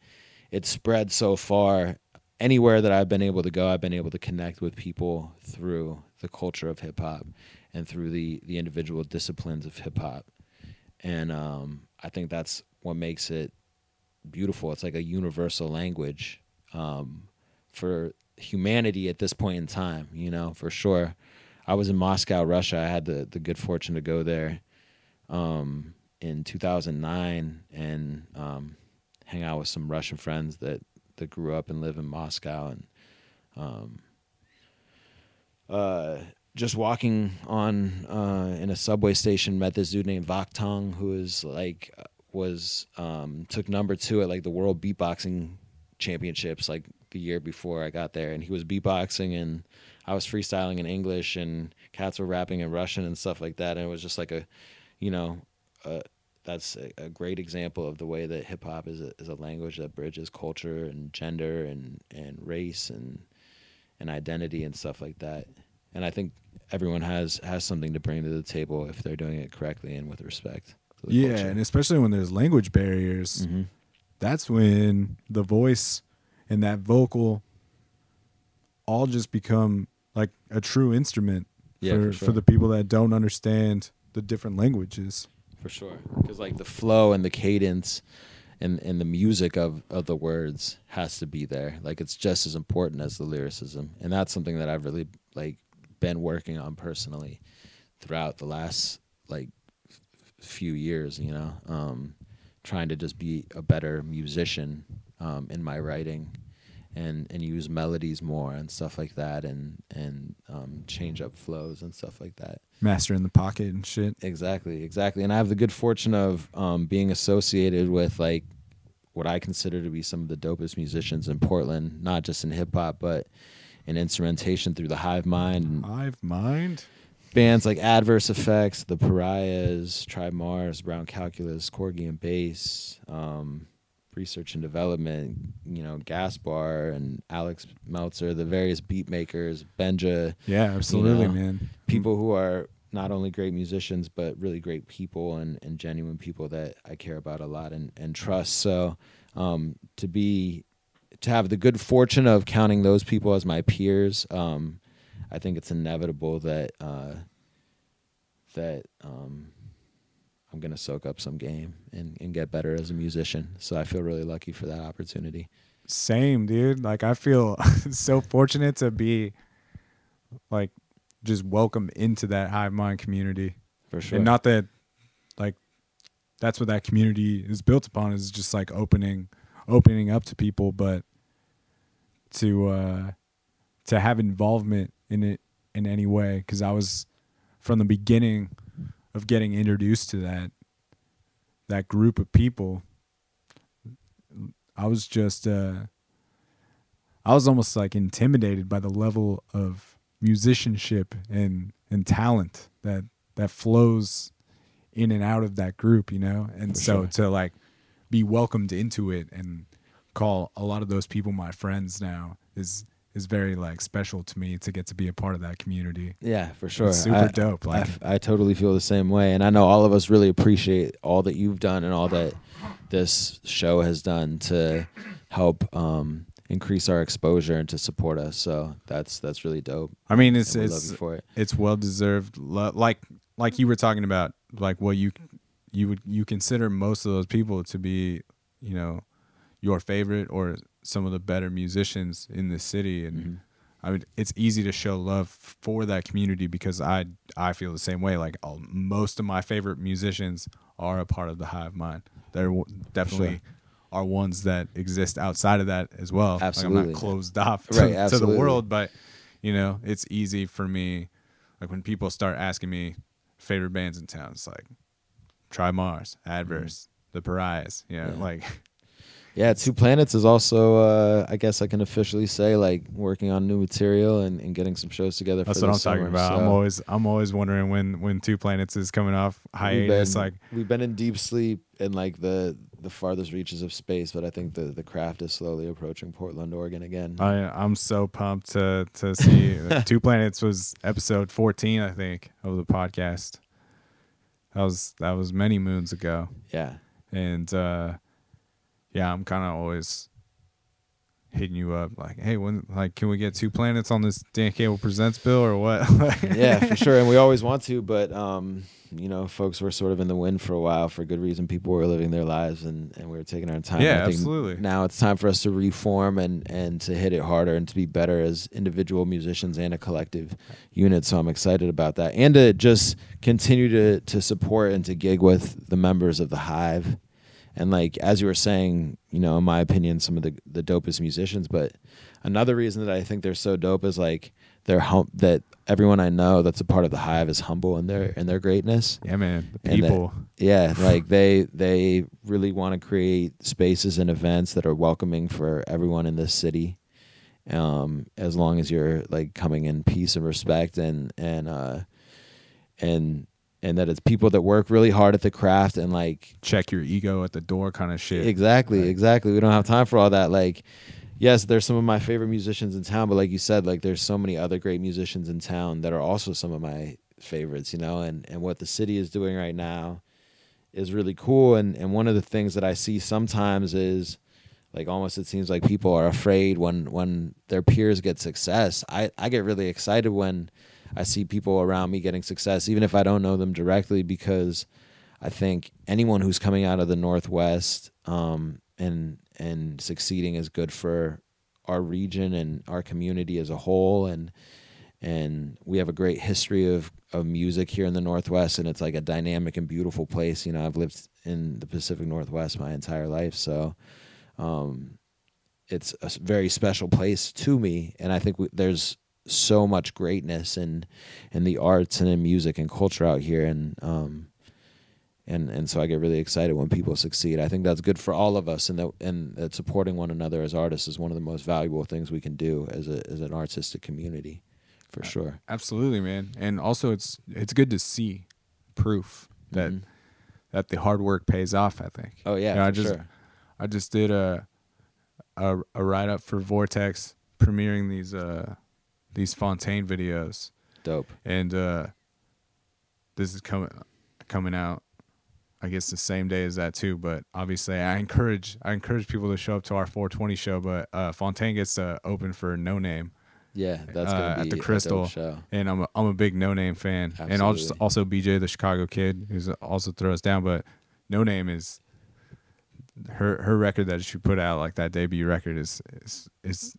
It's spread so far. Anywhere that I've been able to go, I've been able to connect with people through the culture of hip hop and through the the individual disciplines of hip hop, and um, I think that's what makes it beautiful. It's like a universal language um, for humanity at this point in time. You know, for sure. I was in Moscow, Russia. I had the the good fortune to go there um, in 2009 and um, hang out with some Russian friends that that grew up and live in Moscow and um, uh, just walking on uh, in a subway station met this dude named Vakhtang who is like was um, took number two at like the world beatboxing championships like the year before I got there, and he was beatboxing and I was freestyling in English, and cats were rapping in Russian and stuff like that, and it was just like a, you know, uh, that's a, a great example of the way that hip hop is a, is a language that bridges culture and gender and and race and and identity and stuff like that. And I think everyone has has something to bring to the table if they're doing it correctly and with respect. Yeah, culture. and especially when there's language barriers, Mhm. that's when the voice and that vocal all just become like a true instrument Yeah, for, for for, the people that don't understand the different languages. for sure because like the flow and the cadence and and the music of of the words has to be there like it's just as important as the lyricism and that's something that i've really like been working on personally throughout the last like few years you know um trying to just be a better musician um in my writing and and use melodies more and stuff like that and and um change up flows and stuff like that Master in the pocket and shit. Exactly, exactly. And I have the good fortune of um, being associated with like what I consider to be some of the dopest musicians in Portland, not just in hip hop, but in instrumentation through the Hive Mind Hive mind. Bands like Adverse Effects, The Pariahs, Tribe Mars, Brown Calculus, Korgy and Bass, um, Research and Development, you know, Gaspar and Alex Meltzer, the various beat makers, Benja, Yeah, absolutely, know, man. people who are not only great musicians but really great people and, and genuine people that I care about a lot and, and trust. So um, to be to have the good fortune of counting those people as my peers, um, I think it's inevitable that uh, that um, I'm gonna soak up some game and, and get better as a musician. So I feel really lucky for that opportunity. Same, dude. Like I feel so fortunate to be like just welcome into that hive mind community. For sure. And not that like that's what that community is built upon is just like opening opening up to people, but to uh to have involvement in it in any way cuz I was from the beginning of getting introduced to that that group of people I was just uh I was almost like intimidated by the level of musicianship and and talent that that flows in and out of that group, you know? And For so sure. to like be welcomed into it and call a lot of those people my friends now is is very like special to me to get to be a part of that community. Yeah, for sure. It's super I- dope, I, like- f- I totally feel the same way, and I know all of us really appreciate all that you've done and all that this show has done to help um, increase our exposure and to support us. So that's that's really dope. I mean, it's it's you for it. it's well deserved. Lo- Like like you were talking about, like what you you would you consider most of those people to be, you know, your favorite or some of the better musicians in the city, and Mm-hmm. I mean, It's easy to show love for that community because I I feel the same way. Like all, most of my favorite musicians are a part of the Hive Mind. They're definitely. Are ones that exist outside of that as well. Like, I'm Absolutely. not closed off to, Right, to the world, but you know, it's easy for me. Like when people start asking me favorite bands in town, it's like Tribe Mars, Adverse, The Pariahs. You know, Mm-hmm. Yeah. like Yeah, Two Planets is also, uh, I guess I can officially say, like working on new material and, and getting some shows together. that's what I'm this talking summer. about. I'm always I'm always wondering when when Two Planets is coming off we've been- Like we've been in deep sleep in like the the farthest reaches of space, but I think the the craft is slowly approaching Portland, Oregon again. I I'm so pumped to to see Two Planets was episode 14, I think, of the podcast. That was that was many moons ago. yeah. and uh yeah i'm kind of always hitting you up like hey when like can we get two planets on this dan cable presents bill or what yeah, for sure. And we always want to, but um, you know, folks were sort of in the wind for a while for good reason. People were living their lives and, and we were taking our time. Yeah, absolutely. Now it's time for us to reform and, and to hit it harder and to be better as individual musicians and a collective unit. So I'm excited about that. And to just continue to to support and to gig with the members of the Hive. And like as you were saying, you know, in my opinion, some of the the dopest musicians. But another reason that I think they're so dope is like they're hum- that everyone I know that's a part of the Hive is humble in their in their greatness. yeah man the And that- people Yeah, like they they really want to create spaces and events that are welcoming for everyone in this city, um, as long as you're like coming in peace and respect and and uh, and and that it's people that work really hard at the craft and like Check your ego at the door, kind of shit. Exactly, exactly. We don't have time for all that. Like, yes, there's some of my favorite musicians in town, but like you said, like there's so many other great musicians in town that are also some of my favorites, you know, and, and what the city is doing right now is really cool. And and one of the things that I see sometimes is like almost it seems like people are afraid when when their peers get success. I, I get really excited when I see people around me getting success, even if I don't know them directly, because I think anyone who's coming out of the Northwest um, and and succeeding is good for our region and our community as a whole. And and we have a great history of of music here in the Northwest, and it's like a dynamic and beautiful place. You know, I've lived in the Pacific Northwest my entire life, so um, it's a very special place to me. And I think we, there's so much greatness in in the arts and in music and culture out here, and um, and and so I get really excited when people succeed. I think that's good for all of us, and that and that supporting one another as artists is one of the most valuable things we can do as a as an artistic community, for sure. Absolutely, man. And also, it's it's good to see proof that Mhm. that the hard work pays off. I think. Oh yeah, You know, I just sure. I just did a a, a write up for Vortex premiering these uh these Fountaine videos, Dope. and uh this is coming coming out. I guess the same day as that too, but obviously I encourage I encourage people to show up to our 420 show. But uh, Fountaine gets to open for Noname, Yeah, that's uh, at the Crystal, show. and I'm a, I'm a big Noname fan, and I'll just also BJ the Chicago Kid, who's also throws down. But Noname is her her record that she put out, like that debut record, is is is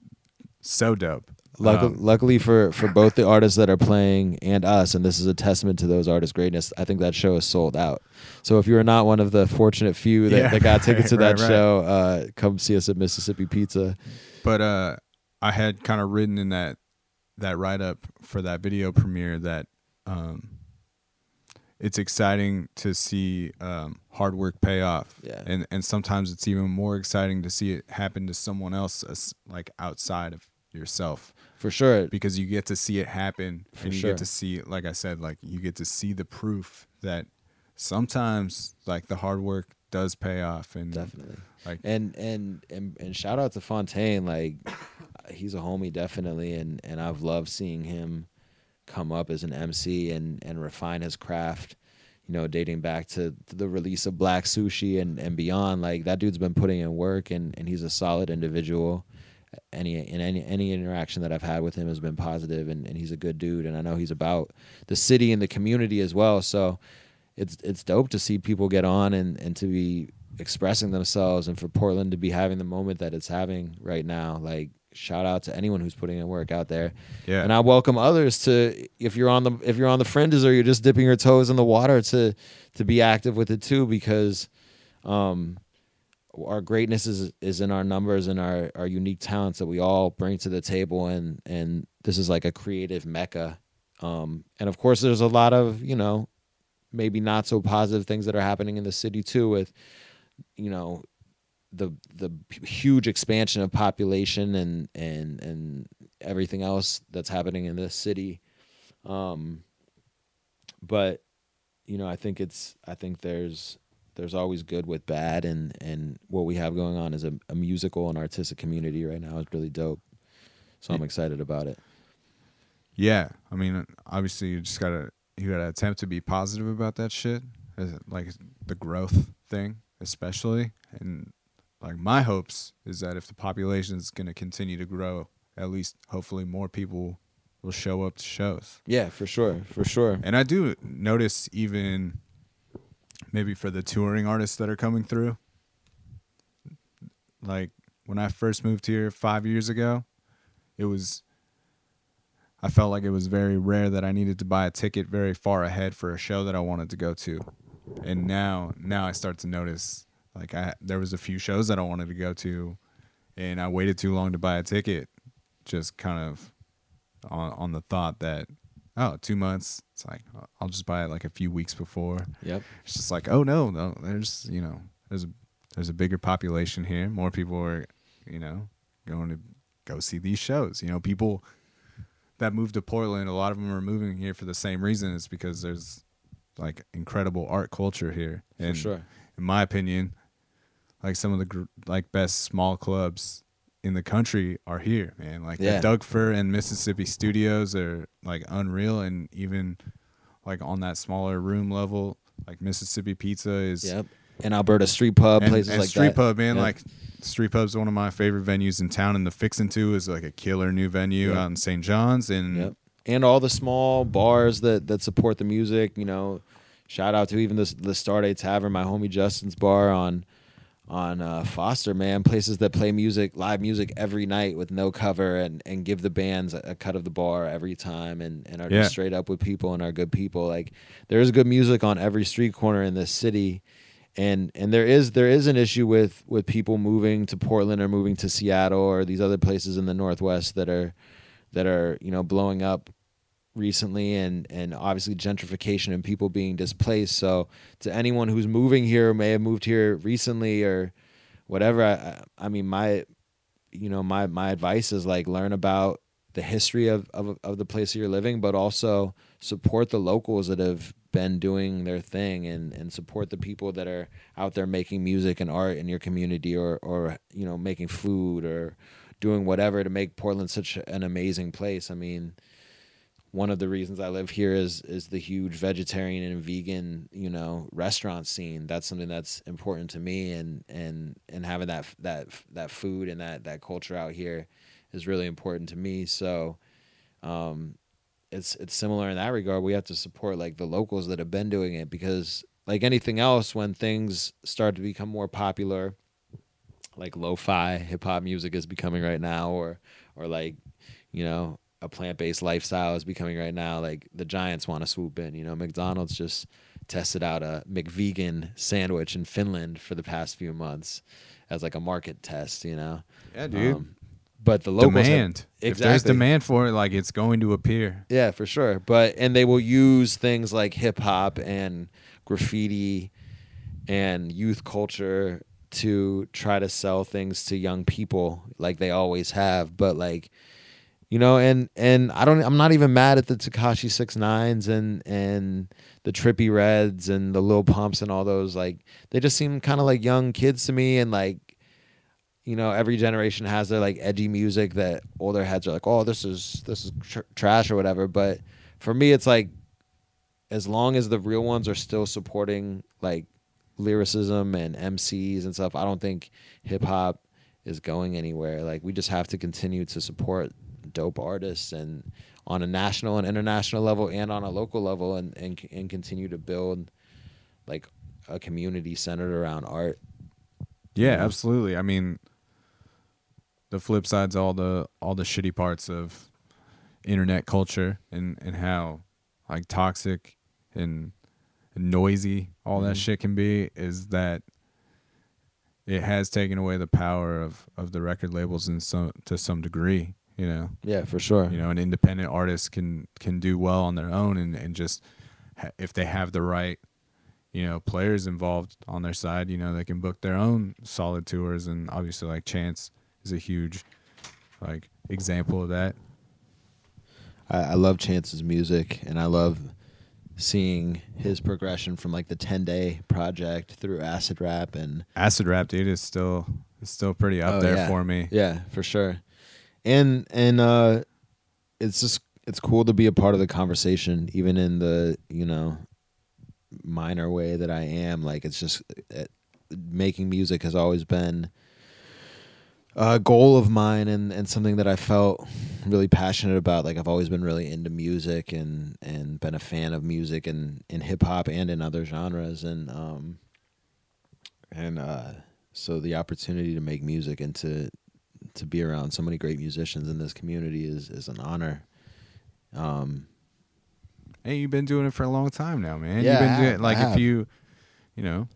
so dope. Luck- Um, luckily for for both the artists that are playing and us, and this is a testament to those artists' greatness. I think that show is sold out. So if you are not one of the fortunate few that, Yeah, that got tickets to that right. show, uh, come see us at Mississippi Pizza. but uh, I had kind of written in that that write up for that video premiere that um, it's exciting to see um, hard work pay off. Yeah. And and sometimes it's even more exciting to see it happen to someone else, as, like outside of yourself, For sure. because you get to see it happen, For and you sure. get to see, like I said, like you get to see the proof that sometimes like the hard work does pay off, and Definitely. like And and and and shout out to Fountaine, like he's a homie definitely, and and I've loved seeing him come up as an MC and and refine his craft. You know, dating back to the release of Black Sushi and and beyond, like that dude's been putting in work, and and he's a solid individual. Any in any any interaction that I've had with him has been positive, and and he's a good dude, and I know he's about the city and the community as well. So it's it's dope to see people get on and and to be expressing themselves and for Portland to be having the moment that it's having right now. Like shout out to anyone who's putting in work out there. Yeah. And I welcome others to if you're on the if you're on the fringes or you're just dipping your toes in the water to to be active with it too because um our greatness is is in our numbers and our our unique talents that we all bring to the table and and this is like a creative mecca. Um and of course there's a lot of you know maybe not so positive things that are happening in the city too with you know the the huge expansion of population and and and everything else that's happening in this city. Um but you know i think it's i think there's there's always good with bad and and what we have going on is a, a musical and artistic community right now is really dope so i'm excited about it Yeah, I mean, obviously, you just gotta you gotta attempt to be positive about that shit, like the growth thing, especially. And like my hopes is that if the population is gonna continue to grow, at least hopefully more people will show up to shows. yeah for sure for sure And I do notice even maybe for the touring artists that are coming through, like when I first moved here five years ago, it was I felt like it was very rare that I needed to buy a ticket very far ahead for a show that I wanted to go to. And now now I start to notice like I there was a few shows that I wanted to go to and I waited too long to buy a ticket just kind of on on the thought that oh, two months. It's like uh, I'll just buy it like a few weeks before. yep It's just like, oh no, no, there's you know, there's a there's a bigger population here. More people are, you know, going to go see these shows. You know, people that move to Portland, a lot of them are moving here for the same reason. It's because there's like incredible art culture here. And sure. in my opinion, like some of the gr- like best small clubs in the country are here, man. Like Yeah. the Doug Fir and Mississippi Studios are like unreal, and even like on that smaller room level, like Mississippi Pizza is Yep. And Alberta Street Pub, and, places and like Street that. Pub, man. Yep. Like Street Pub's one of my favorite venues in town, and the Fixin' To is like a killer new venue Yep. out in St. John's, and Yep. And all the small bars that that support the music, you know, shout out to even the the Starday Tavern, my homie Justin's bar on on uh, Foster, man. Places that play music, live music every night with no cover and and give the bands a, cut of the bar every time and and are Yeah. just straight up with people and are good people. Like there's good music on every street corner in this city. And and there is there is an issue with with people moving to Portland or moving to Seattle or these other places in the Northwest that are that are you know blowing up recently and and obviously gentrification and people being displaced so to anyone who's moving here may have moved here recently or whatever i I- mean my you know my my advice is like learn about the history of of, of the place you're living but also support the locals that have been doing their thing and and support the people that are out there making music and art in your community or or you know making food or doing whatever to make Portland such an amazing place. I mean, one of the reasons I live here is is the huge vegetarian and vegan, you know, restaurant scene. That's something that's important to me, and and and having that that that food and that that culture out here is really important to me. So, um, it's it's similar in that regard. We have to support like the locals that have been doing it because, like anything else, when things start to become more popular, like lo-fi hip hop music is becoming right now, or or like you know a plant-based lifestyle is becoming right now. Like the Giants want to swoop in. You know, McDonald's just tested out a McVegan sandwich in Finland for the past few months as like a market test. You know, Yeah, dude. Um, but the locals have- demand. If there's demand for it, like it's going to appear. Yeah, for sure. But and they will use things like hip hop and graffiti and youth culture to try to sell things to young people like they always have. But like you know, and and I don't I'm not even mad at the Tekashi six nines and and the Trippie Redds and the Lil Pumps and all those like they just seem kind of like young kids to me and like you know every generation has their like edgy music that older heads are like oh this is this is tr- trash or whatever but for me it's like as long as the real ones are still supporting like lyricism and MCs and stuff I don't think hip hop is going anywhere. Like we just have to continue to support dope artists and on a national and international level and on a local level and and, and continue to build like a community centered around art Yeah, absolutely. I mean, the flip side's all the all the shitty parts of internet culture and and how like toxic and, noisy all that Mhm. shit can be is that it has taken away the power of of the record labels in some to some degree. You know, yeah for sure. You know, an independent artist can can do well on their own and and just ha- if they have the right you know players involved on their side you know they can book their own solid tours. And obviously like chance is a huge like example of that. I, I love Chance's music, and I love seeing his progression from like the ten day project through acid rap and acid rap dude is still is still pretty up Oh, there yeah. for me. Yeah, for sure. And and uh, it's just it's cool to be a part of the conversation, even in the you know minor way that I am. Like it's just uh making music has always been a goal of mine and, and something that I felt really passionate about. Like I've always been really into music and, and been a fan of music and in hip hop and in other genres and um and uh so the opportunity to make music and to to be around so many great musicians in this community is is an honor. Um hey you've been doing it for a long time now man Yeah, you've been doing have, like if you you know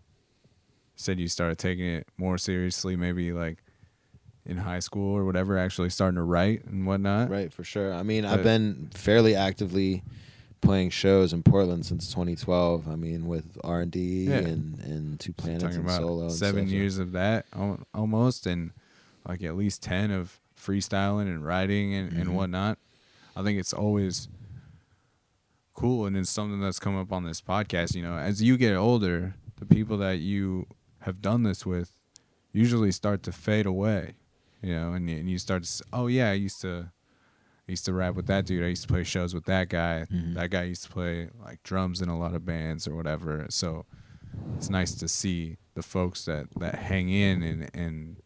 said you started taking it more seriously maybe like in high school or whatever actually starting to write and whatnot Right, for sure. I mean, But- I've been fairly actively playing shows in Portland since 2012. I mean, with R and D and and Two Planets and solo. seven years of that almost and like at least 10 of freestyling and writing and, and mm-hmm. whatnot. I think it's always cool and it's something that's come up on this podcast. You know, as you get older, the people that you have done this with usually start to fade away. You know, and, you- and you start to, s- oh yeah, I used to, I used to rap with that dude. I used to play shows with that guy. Mm-hmm. That guy used to play like drums in a lot of bands or whatever. So it's nice to see the folks that that hang in and and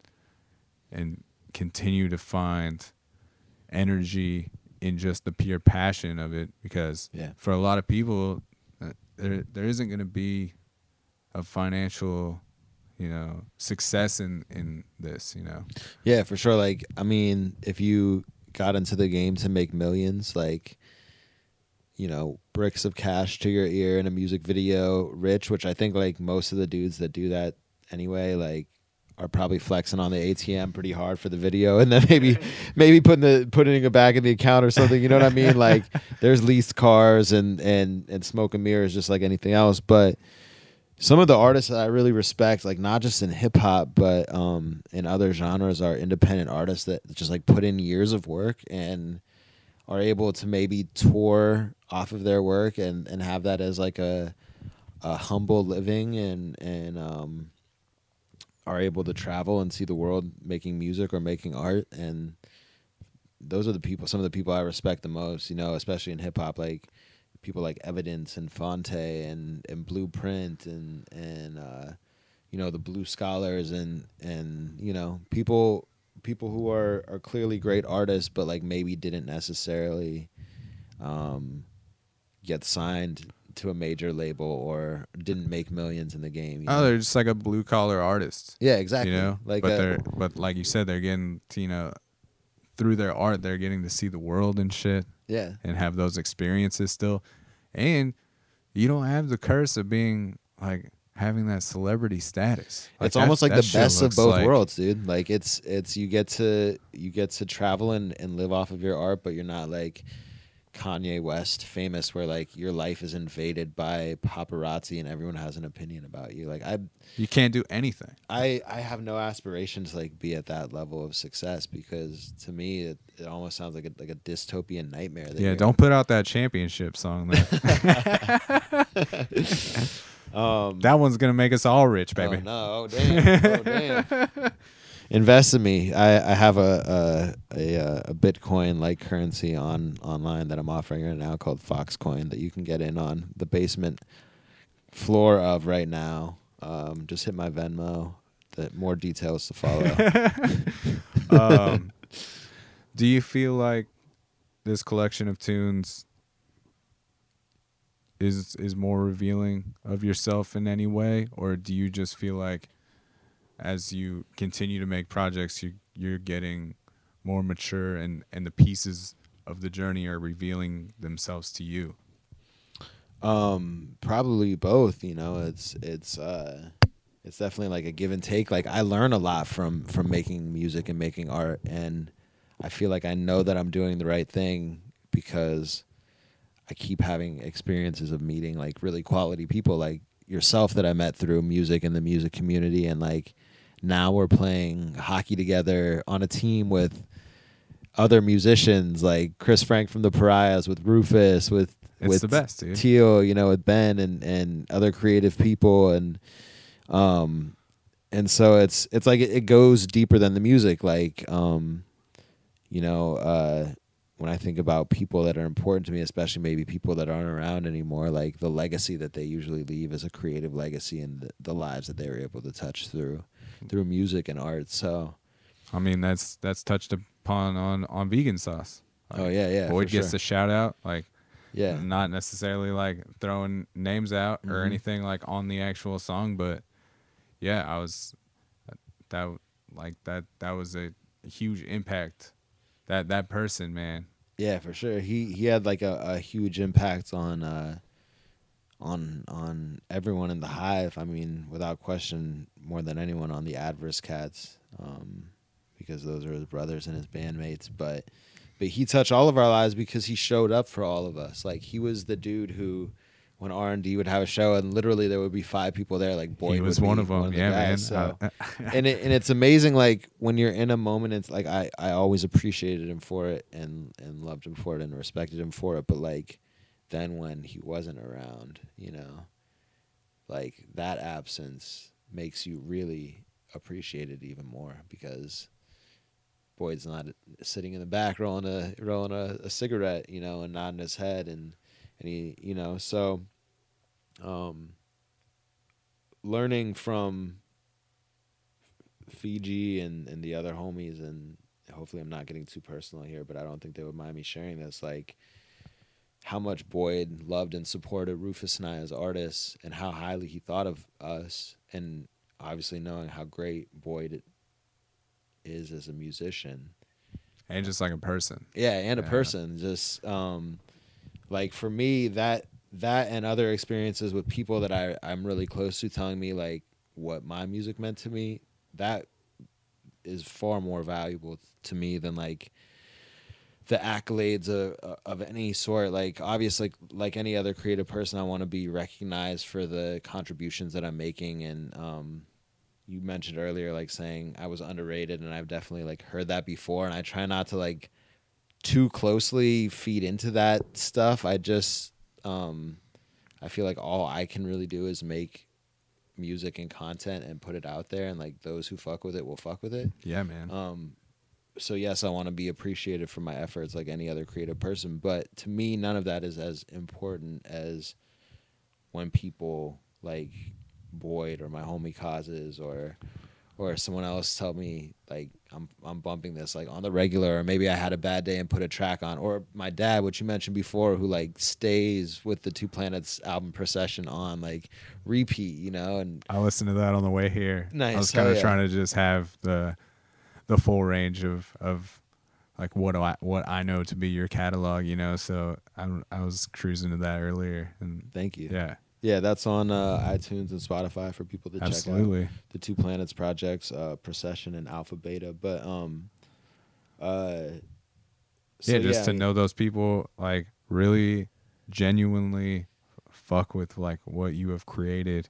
and continue to find energy in just the pure passion of it because Yeah. for a lot of people uh, there there isn't going to be a financial you know success in in this you know Yeah, for sure. Like, I mean, if you got into the game to make millions, like, you know, bricks of cash to your ear in a music video, rich, which I think like most of the dudes that do that anyway, like, are probably flexing on the ATM pretty hard for the video, and then maybe, maybe putting the putting it back in the account or something. You know what I mean? Like, there's leased cars and and and smoke and mirrors, just like anything else. But some of the artists that I really respect, like not just in hip hop, but um, in other genres, are independent artists that just like put in years of work and are able to maybe tour off of their work and, and have that as like a a humble living and and um, are able to travel and see the world making music or making art and those are the people some of the people I respect the most, you know, especially in hip hop like people like Evidence and Phonte and and Blueprint and and uh, you know the Blue Scholars and and you know people people who are are clearly great artists but like maybe didn't necessarily um, get signed to a major label or didn't make millions in the game. you oh know? they're just like a blue collar artist yeah, exactly. you know like but uh, they're but like you said they're getting to, you know through their art they're getting to see the world and shit yeah, and have those experiences still and you don't have the curse of being like having that celebrity status Like, it's that- almost like the best of both like- worlds, dude. Like it's it's you get to you get to travel and, and live off of your art, but you're not like Kanye West famous where like your life is invaded by paparazzi and everyone has an opinion about you. Like I you can't do anything I I have no aspirations to like be at that level of success because to me it, it almost sounds like a like a dystopian nightmare. yeah don't put out that championship song there. um that one's gonna make us all rich baby Oh, no, oh damn, oh damn. Invest in me. I, I have a a, a a Bitcoin like currency on online that I'm offering right now called Foxcoin that you can get in on the basement floor of right now. Um, just hit my Venmo. The more details to follow. um, do you feel like this collection of tunes is is more revealing of yourself in any way, or do you just feel like as you continue to make projects, you you're getting more mature and and the pieces of the journey are revealing themselves to you? Um, probably both. You know, it's it's uh, it's definitely like a give and take. Like I learn a lot from from making music and making art, and I feel like I know that I'm doing the right thing because I keep having experiences of meeting like really quality people, like yourself that I met through music and the music community, and like now we're playing hockey together on a team with other musicians like Chris Frank from the Pariahs, with Rufus, with It's with the best, dude. Teal, you know, with Ben and and other creative people, and um, and so it's it's like it, it goes deeper than the music. Like um, you know, uh, when I think about people that are important to me, especially maybe people that aren't around anymore, like the legacy that they usually leave is a creative legacy and the, the lives that they were able to touch through through music and art. So I mean, that's that's touched upon on on vegan sauce. Oh, yeah, yeah, Boyd gets sure. the shout out, like yeah, not necessarily like throwing names out or Mhm. anything like on the actual song, but yeah, I was that like that that was a huge impact. That that person, man. Yeah, for sure. He he had like a, a huge impact on uh on on everyone in the hive. I mean, without question, more than anyone on the Adverse Cats, um, because those are his brothers and his bandmates. But but he touched all of our lives because he showed up for all of us. Like he was the dude who when R and D would have a show, and literally there would be five people there. Like Boyd he was one of them. the yeah, guys, man. So. Uh, and it, and it's amazing like when you're in a moment it's like I, I always appreciated him for it and and loved him for it and respected him for it but like then when he wasn't around you know like that absence makes you really appreciate it even more because Boyd's not sitting in the back rolling a rolling a, a cigarette you know and nodding his head and and he you know so um learning from Fiji and, and the other homies, and hopefully I'm not getting too personal here, but I don't think they would mind me sharing this. Like, how much Boyd loved and supported Rufus and I as artists, and how highly he thought of us, and obviously knowing how great Boyd is as a musician. and just like a person. Yeah, and a Yeah. person. Just um, like for me, that that and other experiences with people that I I'm really close to, telling me like what my music meant to me. That is far more valuable to me than like the accolades of, of any sort. Like obviously, like any other creative person, I want to be recognized for the contributions that I'm making. And um, you mentioned earlier, like saying I was underrated, and I've definitely like heard that before. And I try not to like too closely feed into that stuff. I just um, I feel like all I can really do is make music and content and put it out there and like those who fuck with it will fuck with it. Yeah, man. Um, so yes, I want to be appreciated for my efforts like any other creative person, but to me, none of that is as important as when people like Boyd or my homie causes or or someone else tell me like I'm I'm bumping this like on the regular or maybe I had a bad day and put a track on or my dad which you mentioned before who like stays with the Two Planets album procession on like repeat you know and I listened to that on the way here. Nice, I was kind of yeah. trying to just have the the full range of of like what do I what I know to be your catalog, you know. So I I was cruising to that earlier, and thank you. Yeah, yeah that's on uh, iTunes and Spotify for people to check out. The two planets projects uh procession and alpha beta but um uh so, yeah, just I to mean, know those people like really genuinely fuck with like what you have created,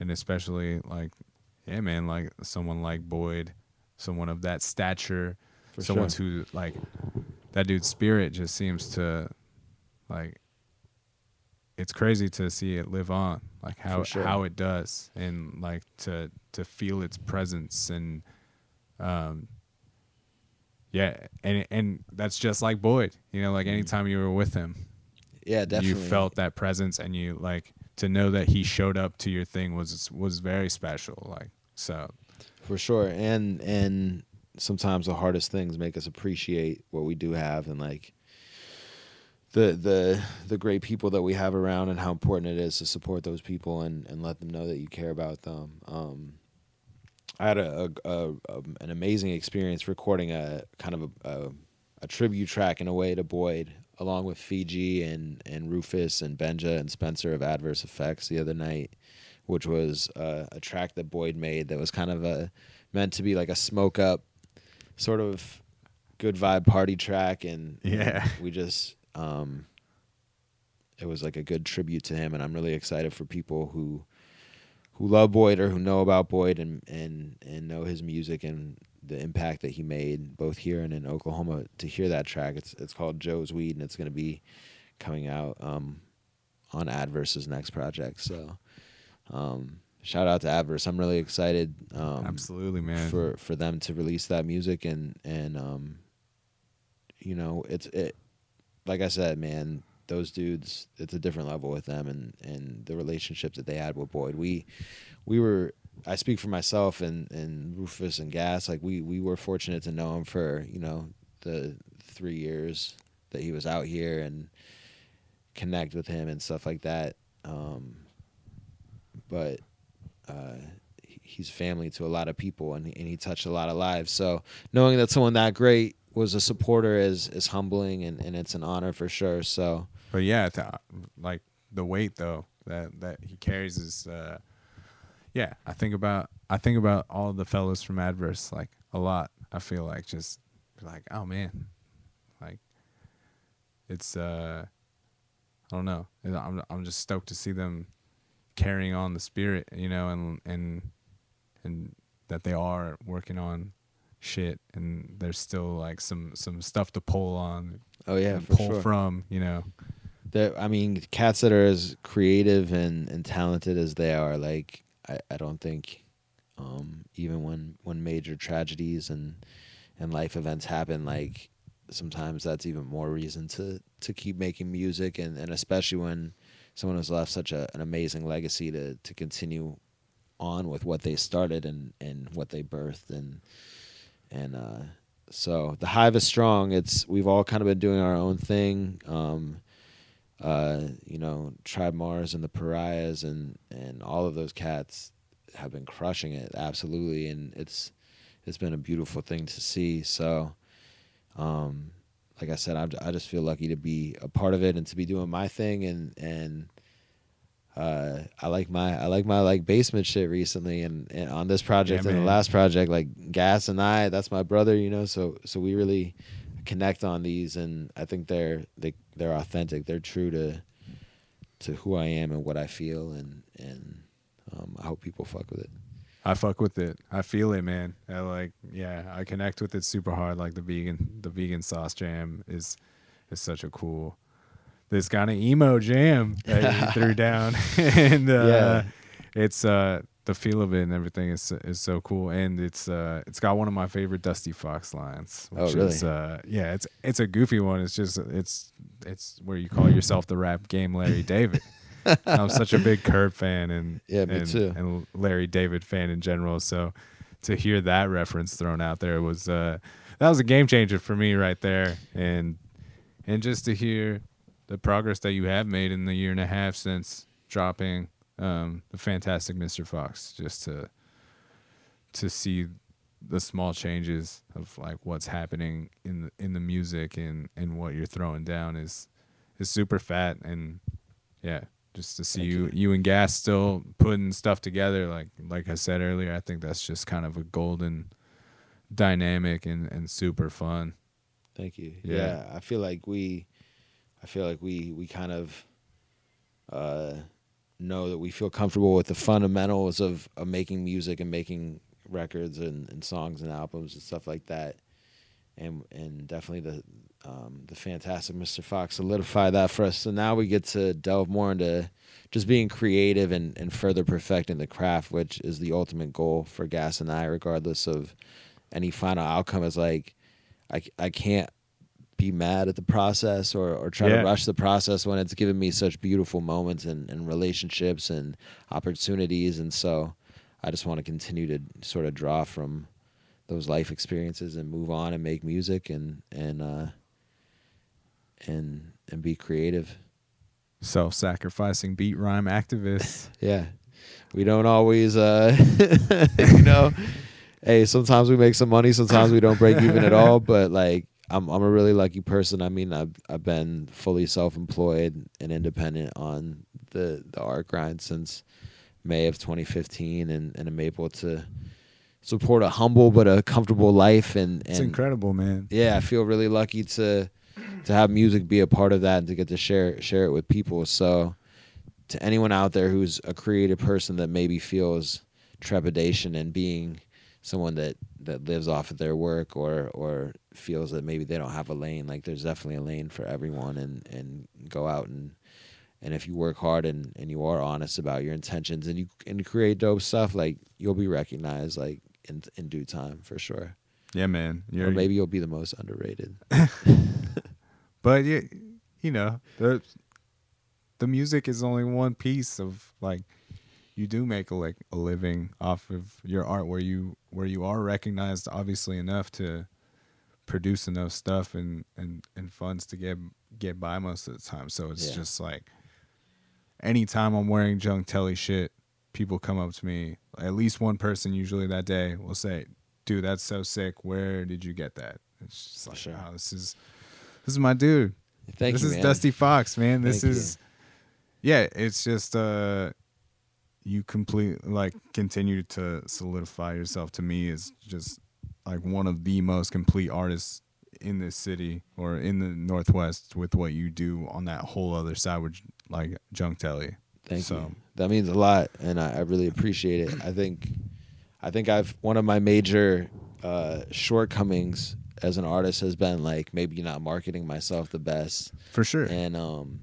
and especially like yeah, man, like someone like Boyd, someone of that stature, For someone sure. who like that dude's spirit just seems to like it's crazy to see it live on like how sure. how it does and like to to feel its presence and um yeah and and that's just like Boyd you know like anytime you were with him yeah definitely you felt that presence and you like to know that he showed up to your thing was was very special like so for sure. And and sometimes the hardest things make us appreciate what we do have and like the the the great people that we have around and how important it is to support those people and and let them know that you care about them. Um I had a, a, a, a an amazing experience recording a kind of a, a a tribute track in a way to Boyd along with Fiji and and Rufus and Benja and Spencer of Adverse Effects the other night which was uh, a track that Boyd made that was kind of a meant to be like a smoke up sort of good vibe party track. And Yeah. we just um it was like a good tribute to him. And I'm really excited for people who who love Boyd or who know about Boyd and and and know his music and the impact that he made both here and in Oklahoma to hear that track. It's it's called Joe's Weed and it's going to be coming out um on Adverse's next project. So um shout out to Adverse I'm really excited um absolutely man. for for them to release that music and and um you know it's it like I said man those dudes it's a different level with them and and the relationship that they had with Boyd. We we were I speak for myself and and Rufus and Gas like we we were fortunate to know him for you know the 3 years that he was out here and connect with him and stuff like that. Um but uh, he's family to a lot of people and, and he touched a lot of lives. So knowing that someone that great was a supporter is is humbling and, and it's an honor for sure. So But yeah, th- like the weight though that that he carries is, uh, yeah. I think about I think about all the fellows from Adverse like a lot. I feel like just like oh man, like it's uh I don't know. I'm I'm just stoked to see them carrying on the spirit, you know, and and and that they are working on shit and there's still like some some stuff to pull on Oh yeah, pull sure. from, you know. There, I mean, cats that are as creative and, and talented as they are, like I, I don't think, um, even when when major tragedies and and life events happen, like sometimes that's even more reason to to keep making music, and, and especially when someone who's left such a, an amazing legacy to to continue on with what they started and and what they birthed. And and uh so the hive is strong. It's we've all kind of been doing our own thing. Um uh, you know, Tribe Mars and the Pariahs and and all of those cats have been crushing it absolutely, and it's it's been a beautiful thing to see. So, um, like I said, I'm, I just feel lucky to be a part of it and to be doing my thing, and and uh, I like my I like my like basement shit recently, and, and on this project Yeah, and the last project, like Gas and I, that's my brother, you know. So so we really connect on these, and I think they're they they're authentic. They're true to to who I am and what I feel, and and um, I hope people fuck with it. I fuck with it. I feel it, man. I like, yeah, I connect with it super hard. Like the vegan, the vegan sauce jam is is such a cool, this kind of emo jam that you threw down, and uh, Yeah. it's uh the feel of it and everything is is so cool, and it's uh it's got one of my favorite Dusty Fox lines. Oh, Which really? Is, uh, yeah, it's it's a goofy one. It's just it's it's where you call yourself the rap game Larry David. I'm such a big Curb fan and Yeah, me and, too. and Larry David fan in general. So to hear that reference thrown out there was uh, that was a game changer for me right there, and and just to hear the progress that you have made in the year and a half since dropping um, the fantastic Mr. Fox, just to to see the small changes of like what's happening in the, in the music and and what you're throwing down is is super fat and yeah just to see Thank you, you. you and gas still putting stuff together like like i said earlier i think that's just kind of a golden dynamic and and super fun Thank you. Yeah. Yeah. I feel like we, I feel like we we kind of, uh, know that we feel comfortable with the fundamentals of, of making music and making records and, and songs and albums and stuff like that, and and definitely the um, the fantastic Mr. Fox solidified that for us. So now we get to delve more into just being creative and, and further perfecting the craft, which is the ultimate goal for Gas and I, regardless of any final outcome. Is like I, I can't be mad at the process or, or try Yeah. to rush the process when it's given me such beautiful moments and, and relationships and opportunities. And so I just want to continue to sort of draw from those life experiences and move on and make music and, and, uh, and, and be creative. self-sacrificing beat rhyme activists. Yeah. We don't always, uh, you know, hey, sometimes we make some money, sometimes we don't break even at all. But like, I'm I'm a really lucky person. I mean, I've I've been fully self-employed and independent on the the art grind since May of 2015, and and I'm able to support a humble but a comfortable life. And it's and incredible man yeah, I feel really lucky to to have music be a part of that and to get to share share it with people. So to anyone out there who's a creative person that maybe feels trepidation and being someone that that lives off of their work or or feels that maybe they don't have a lane, like there's definitely a lane for everyone and and go out and and if you work hard and, and you are honest about your intentions and you and create dope stuff, like you'll be recognized like in in due time for sure. yeah man you're or maybe you'll be the most underrated. but you, you know the the music is only one piece of like you do make a like a living off of your art where you where you are recognized obviously enough to produce enough stuff and and and funds to get get by most of the time so it's Yeah. just like anytime i'm wearing junk telly shit people come up to me at least one person usually that day will say dude that's so sick where did you get that it's just like Sure. wow this is this is my dude Thank this you, is man. Dusty Fox, man. This Thank you. is yeah, it's just uh you complete like continue to solidify yourself to me is just like one of the most complete artists in this city or in the Northwest with what you do on that whole other side with like Junk Telly. Thank So- you. That means a lot, and I, I really appreciate it. I think, I think I've one of my major uh, shortcomings as an artist has been like maybe not marketing myself the best, For sure. and um,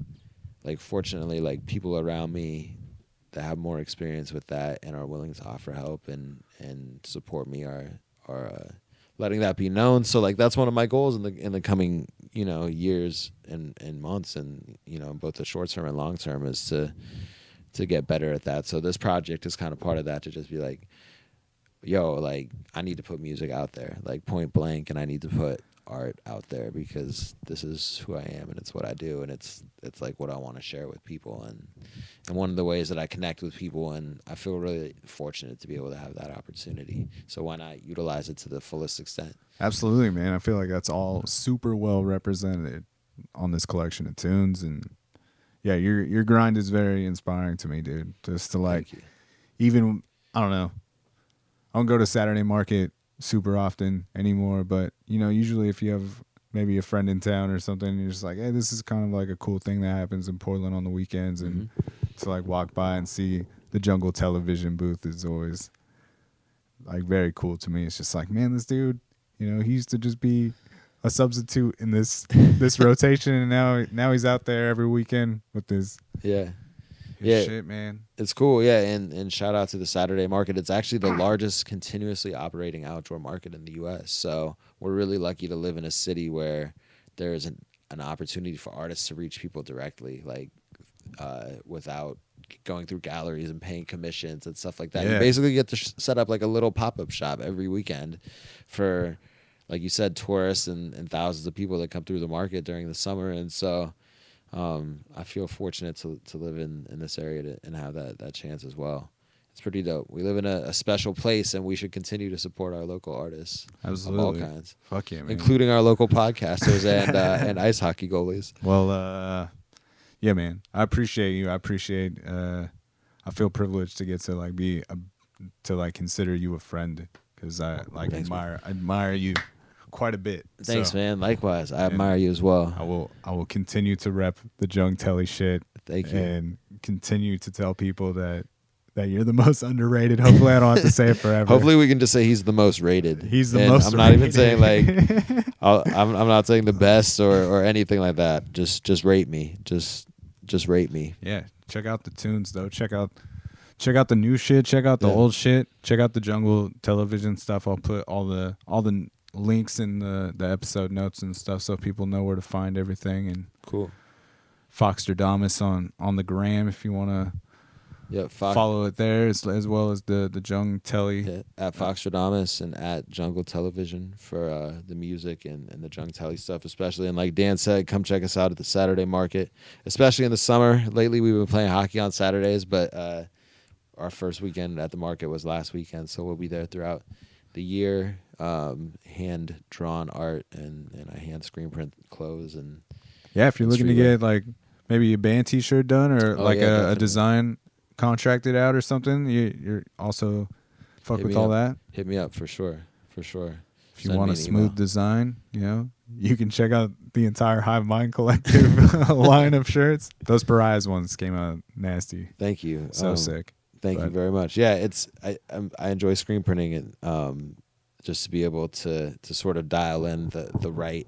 like fortunately, like people around me that have more experience with that and are willing to offer help and and support me are are uh, letting that be known. So like that's one of my goals in the in the coming you know years and and months and you know both the short term and long term is to to get better at that. So this project is kind of part of that to just be like, yo, like I need to put music out there, like point blank, and I need to put art out there because this is who I am and it's what I do and it's it's like what I want to share with people and and one of the ways that I connect with people and I feel really fortunate to be able to have that opportunity. So why not utilize it to the fullest extent? Absolutely, man. I feel like that's all super well represented on this collection of tunes and yeah, your your grind is very inspiring to me, dude. Just to like even I don't know. I don't go to Saturday market super often anymore, but you know, usually if you have maybe a friend in town or something, you're just like, hey, this is kind of like a cool thing that happens in Portland on the weekends, and mm-hmm. to like walk by and see the Jungle Television booth is always like very cool to me. It's just like, man, this dude, you know, he used to just be a substitute in this this rotation, and now now he's out there every weekend with his, Yeah. His Yeah. shit, man. It's cool, yeah, and and shout out to the Saturday Market. It's actually the largest continuously operating outdoor market in the U.S. So we're really lucky to live in a city where there is an, an opportunity for artists to reach people directly, like uh, without going through galleries and paying commissions and stuff like that. Yeah. You basically get to sh- set up like a little pop up shop every weekend for, like you said, tourists and, and thousands of people that come through the market during the summer, and so um, I feel fortunate to to live in, in this area to, and have that that chance as well. It's pretty dope. We live in a, a special place, and we should continue to support our local artists Absolutely. of all kinds, Fuck yeah, man. including our local podcasters and uh, and ice hockey goalies. Well, uh, yeah, man. I appreciate you. I appreciate. Uh, I feel privileged to get to like be a, to like consider you a friend because I like Thanks, man. admire admire you quite a bit. Thanks, So, man. Likewise, I And- admire you as well. I will I will continue to rep the Jung Telly shit Thank you. and continue to tell people that that you're the most underrated. Hopefully, I don't have to say it forever. Hopefully, we can just say he's the most rated. he's the And most. I'm not even saying like I'll, I'm. I'm not saying the best or or anything like that. Just just rate me. Just just rate me. Yeah, check out the tunes though. Check out check out the new shit. Check out the Yeah. old shit. Check out the Jungle Television stuff. I'll put all the all the links in the the episode notes and stuff so people know where to find everything. And Cool. Foxtradamus on on the gram if you want to Yeah. Fox, follow it there as, as well as the the Jung Telly. Yeah, at Foxtradamus and at Jungle Television for uh, the music and, and the Jung Telly stuff, especially. And like Dan said, come check us out at the Saturday market, especially in the summer. Lately, we've been playing hockey on Saturdays, but uh, our first weekend at the market was last weekend, so we'll be there throughout the year. Um, hand drawn art and, and I hand screen print clothes and Yeah, if you're looking to get like maybe a band T-shirt done or Oh, like yeah, a, a design contracted out or something, you, you're also fuck Hit with all up. that. hit me up for sure, for sure. If you Send want a smooth email. design, you know, you can check out the entire Hive Mind Collective line of shirts. Those Pariahs ones came out nasty. Thank you. So Um, sick. Thank you very much. Yeah, it's I I'm, I enjoy screen printing and um, just to be able to to sort of dial in the the right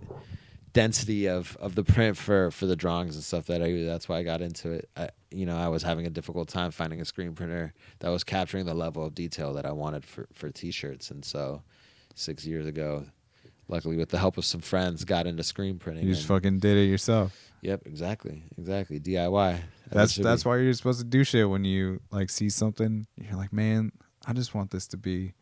density of of the print for for the drawings and stuff that I. That's why I got into it. I you know I was having a difficult time finding a screen printer that was capturing the level of detail that I wanted for for t-shirts, and so six years ago. Luckily, with the help of some friends, got into screen printing. You just fucking did it yourself. Yep, exactly, exactly. DIY. That's that's be. why you're supposed to do shit when you like see something. You're like, man, I just want this to be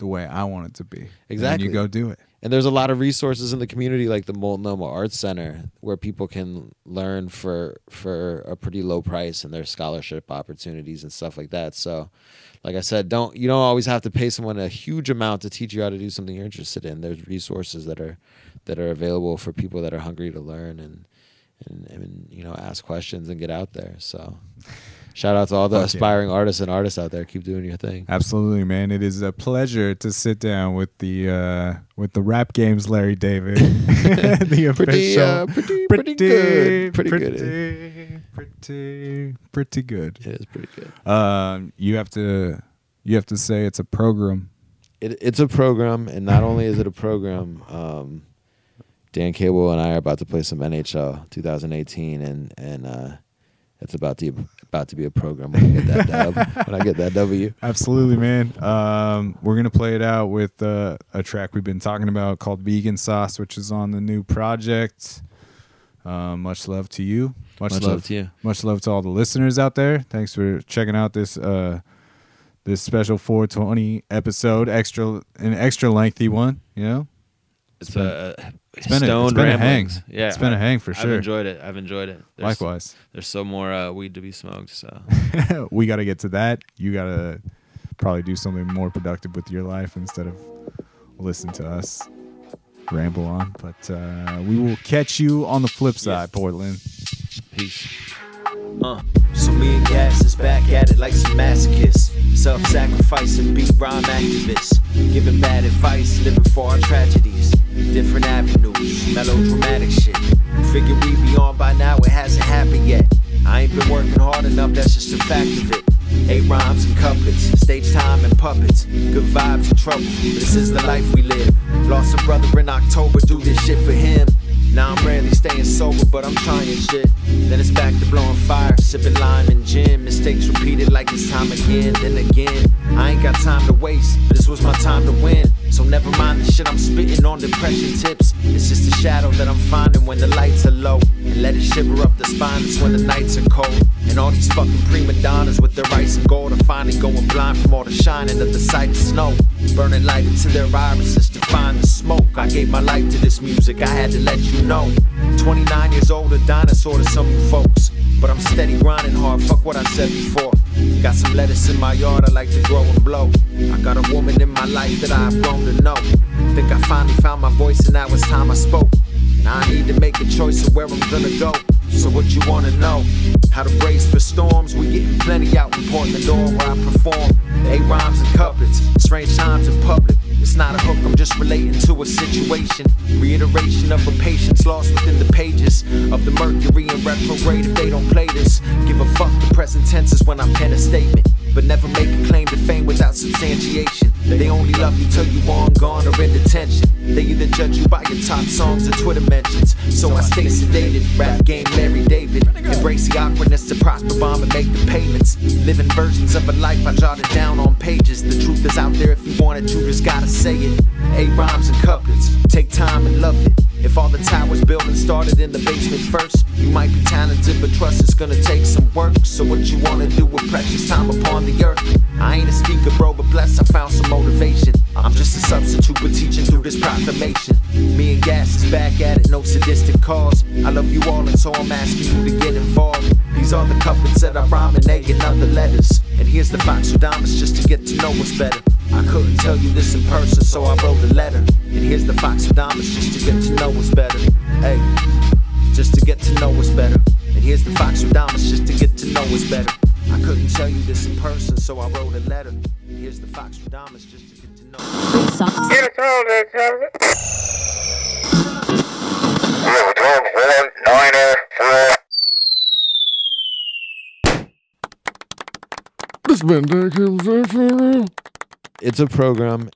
the way I want it to be. And Exactly. you go do it. And there's a lot of resources in the community, like the Multnomah Arts Center, where people can learn for for a pretty low price, and there's scholarship opportunities and stuff like that. So, like I said, don't you don't always have to pay someone a huge amount to teach you how to do something you're interested in. There's resources that are that are available for people that are hungry to learn and and, and you know ask questions and get out there. So, Shout out to all the Fuck yeah. aspiring artists and artists out there. Keep doing your thing. Absolutely, man. It is a pleasure to sit down with the uh, with the rap games, Larry David. the Pretty, official, uh, pretty- pretty good. Pretty good. pretty, pretty, pretty good. It is pretty good. Um, you have to you have to say it's a program. It, it's a program, and not only is it a program, um, Dan Cable and I are about to play some NHL 2018, and and uh, it's about to about to be a program when I get that dub. When I get that W. Absolutely, man. Um, we're gonna play it out with uh, a track we've been talking about called "Vegan Sauce," which is on the new project. Uh, much love to you. Much, Much love to you. Much love to all the listeners out there. Thanks for checking out this uh, this special 420 episode, extra an extra lengthy one. You know, It's a it's been a, it's been a hang. Yeah, it's been a hang for sure. I've enjoyed it. I've enjoyed it. There's, Likewise, There's still more uh, weed to be smoked. So we got to get to that. You got to probably do something more productive with your life instead of listen to us ramble on. But uh, we will catch you on the flip side, Portland. peace. Uh, so me and Gas is back at it like some masochists. Self-sacrificing beat rhyme activists. Giving bad advice, living for our tragedies. Different avenues, melodramatic shit. Figure we be on by now, it hasn't happened yet. I ain't been working hard enough, that's just a fact of it. Eight rhymes and couplets, stage time and puppets. Good vibes and trouble, this is the life we live. Lost a brother in October, do this shit for him. Now I'm rarely staying sober, but I'm trying shit. Then it's back to blowing fire, sipping lime and gin. Mistakes repeated like it's time again, then again. I ain't got time to waste, this was my time to win. So never mind the shit I'm spitting on depression tips. It's just a shadow that I'm finding when the lights are low. And let it shiver up the spine, it's when the nights are cold. And all these fucking prima donnas with their ice and gold are finally going blind from all the shining of the sight of snow. Burning light into their irises to find the smoke. I gave my life to this music, I had to let you know. 29 years old, a dinosaur to some folks. But I'm steady grinding hard, fuck what I said before. Got some lettuce in my yard I like to grow and blow. I got a woman in my life that I've grown to know. Think I finally found my voice and now it's time I spoke. Now I need to make a choice of where I'm gonna go. So what you wanna know? How to brace for storms? We getting plenty out in Portland or where I perform. Eight rhymes and couplets, strange times in public. It's not a hook, I'm just relating to a situation. Reiteration of a patience lost within the pages of the Mercury and retrograde if they don't play this. Give a fuck the present tenses when I pen a statement. But never make a claim to fame without substantiation. They only love you till you on, gone, or in detention. They either judge you by your top songs or Twitter mentions. So I stay sedated, rap game Larry David. Embrace the awkwardness to prosper bomb and make the payments. Living versions of a life I jotted down on pages. The truth is out there if you want it, you just gotta say it. Eight rhymes and couplets, take time and love it. If all the towers building started in the basement first, you might be talented, but trust it's gonna take some work. So what you wanna do with precious time upon the earth? I ain't a speaker, bro, but bless, I found some motivation. I'm just a substitute, but teaching through this proclamation. Me and Gas is back at it, no sadistic cause. I love you all, and so I'm asking you to get involved. These are the couplets that I rhyme and they get other letters. And here's the Foxtradamus just to get to know us better. I couldn't tell you this in person, so I wrote a letter. And here's the Foxtradamus just to get to know us better. Hey, just to get to know us better. And here's the Foxtradamus just to get to know us better. I couldn't tell you this in person, so I wrote a letter. And here's the Foxtradamus just to get to know us. Get us all there, Travis. Zero, twelve, one, niner, four. It's a program,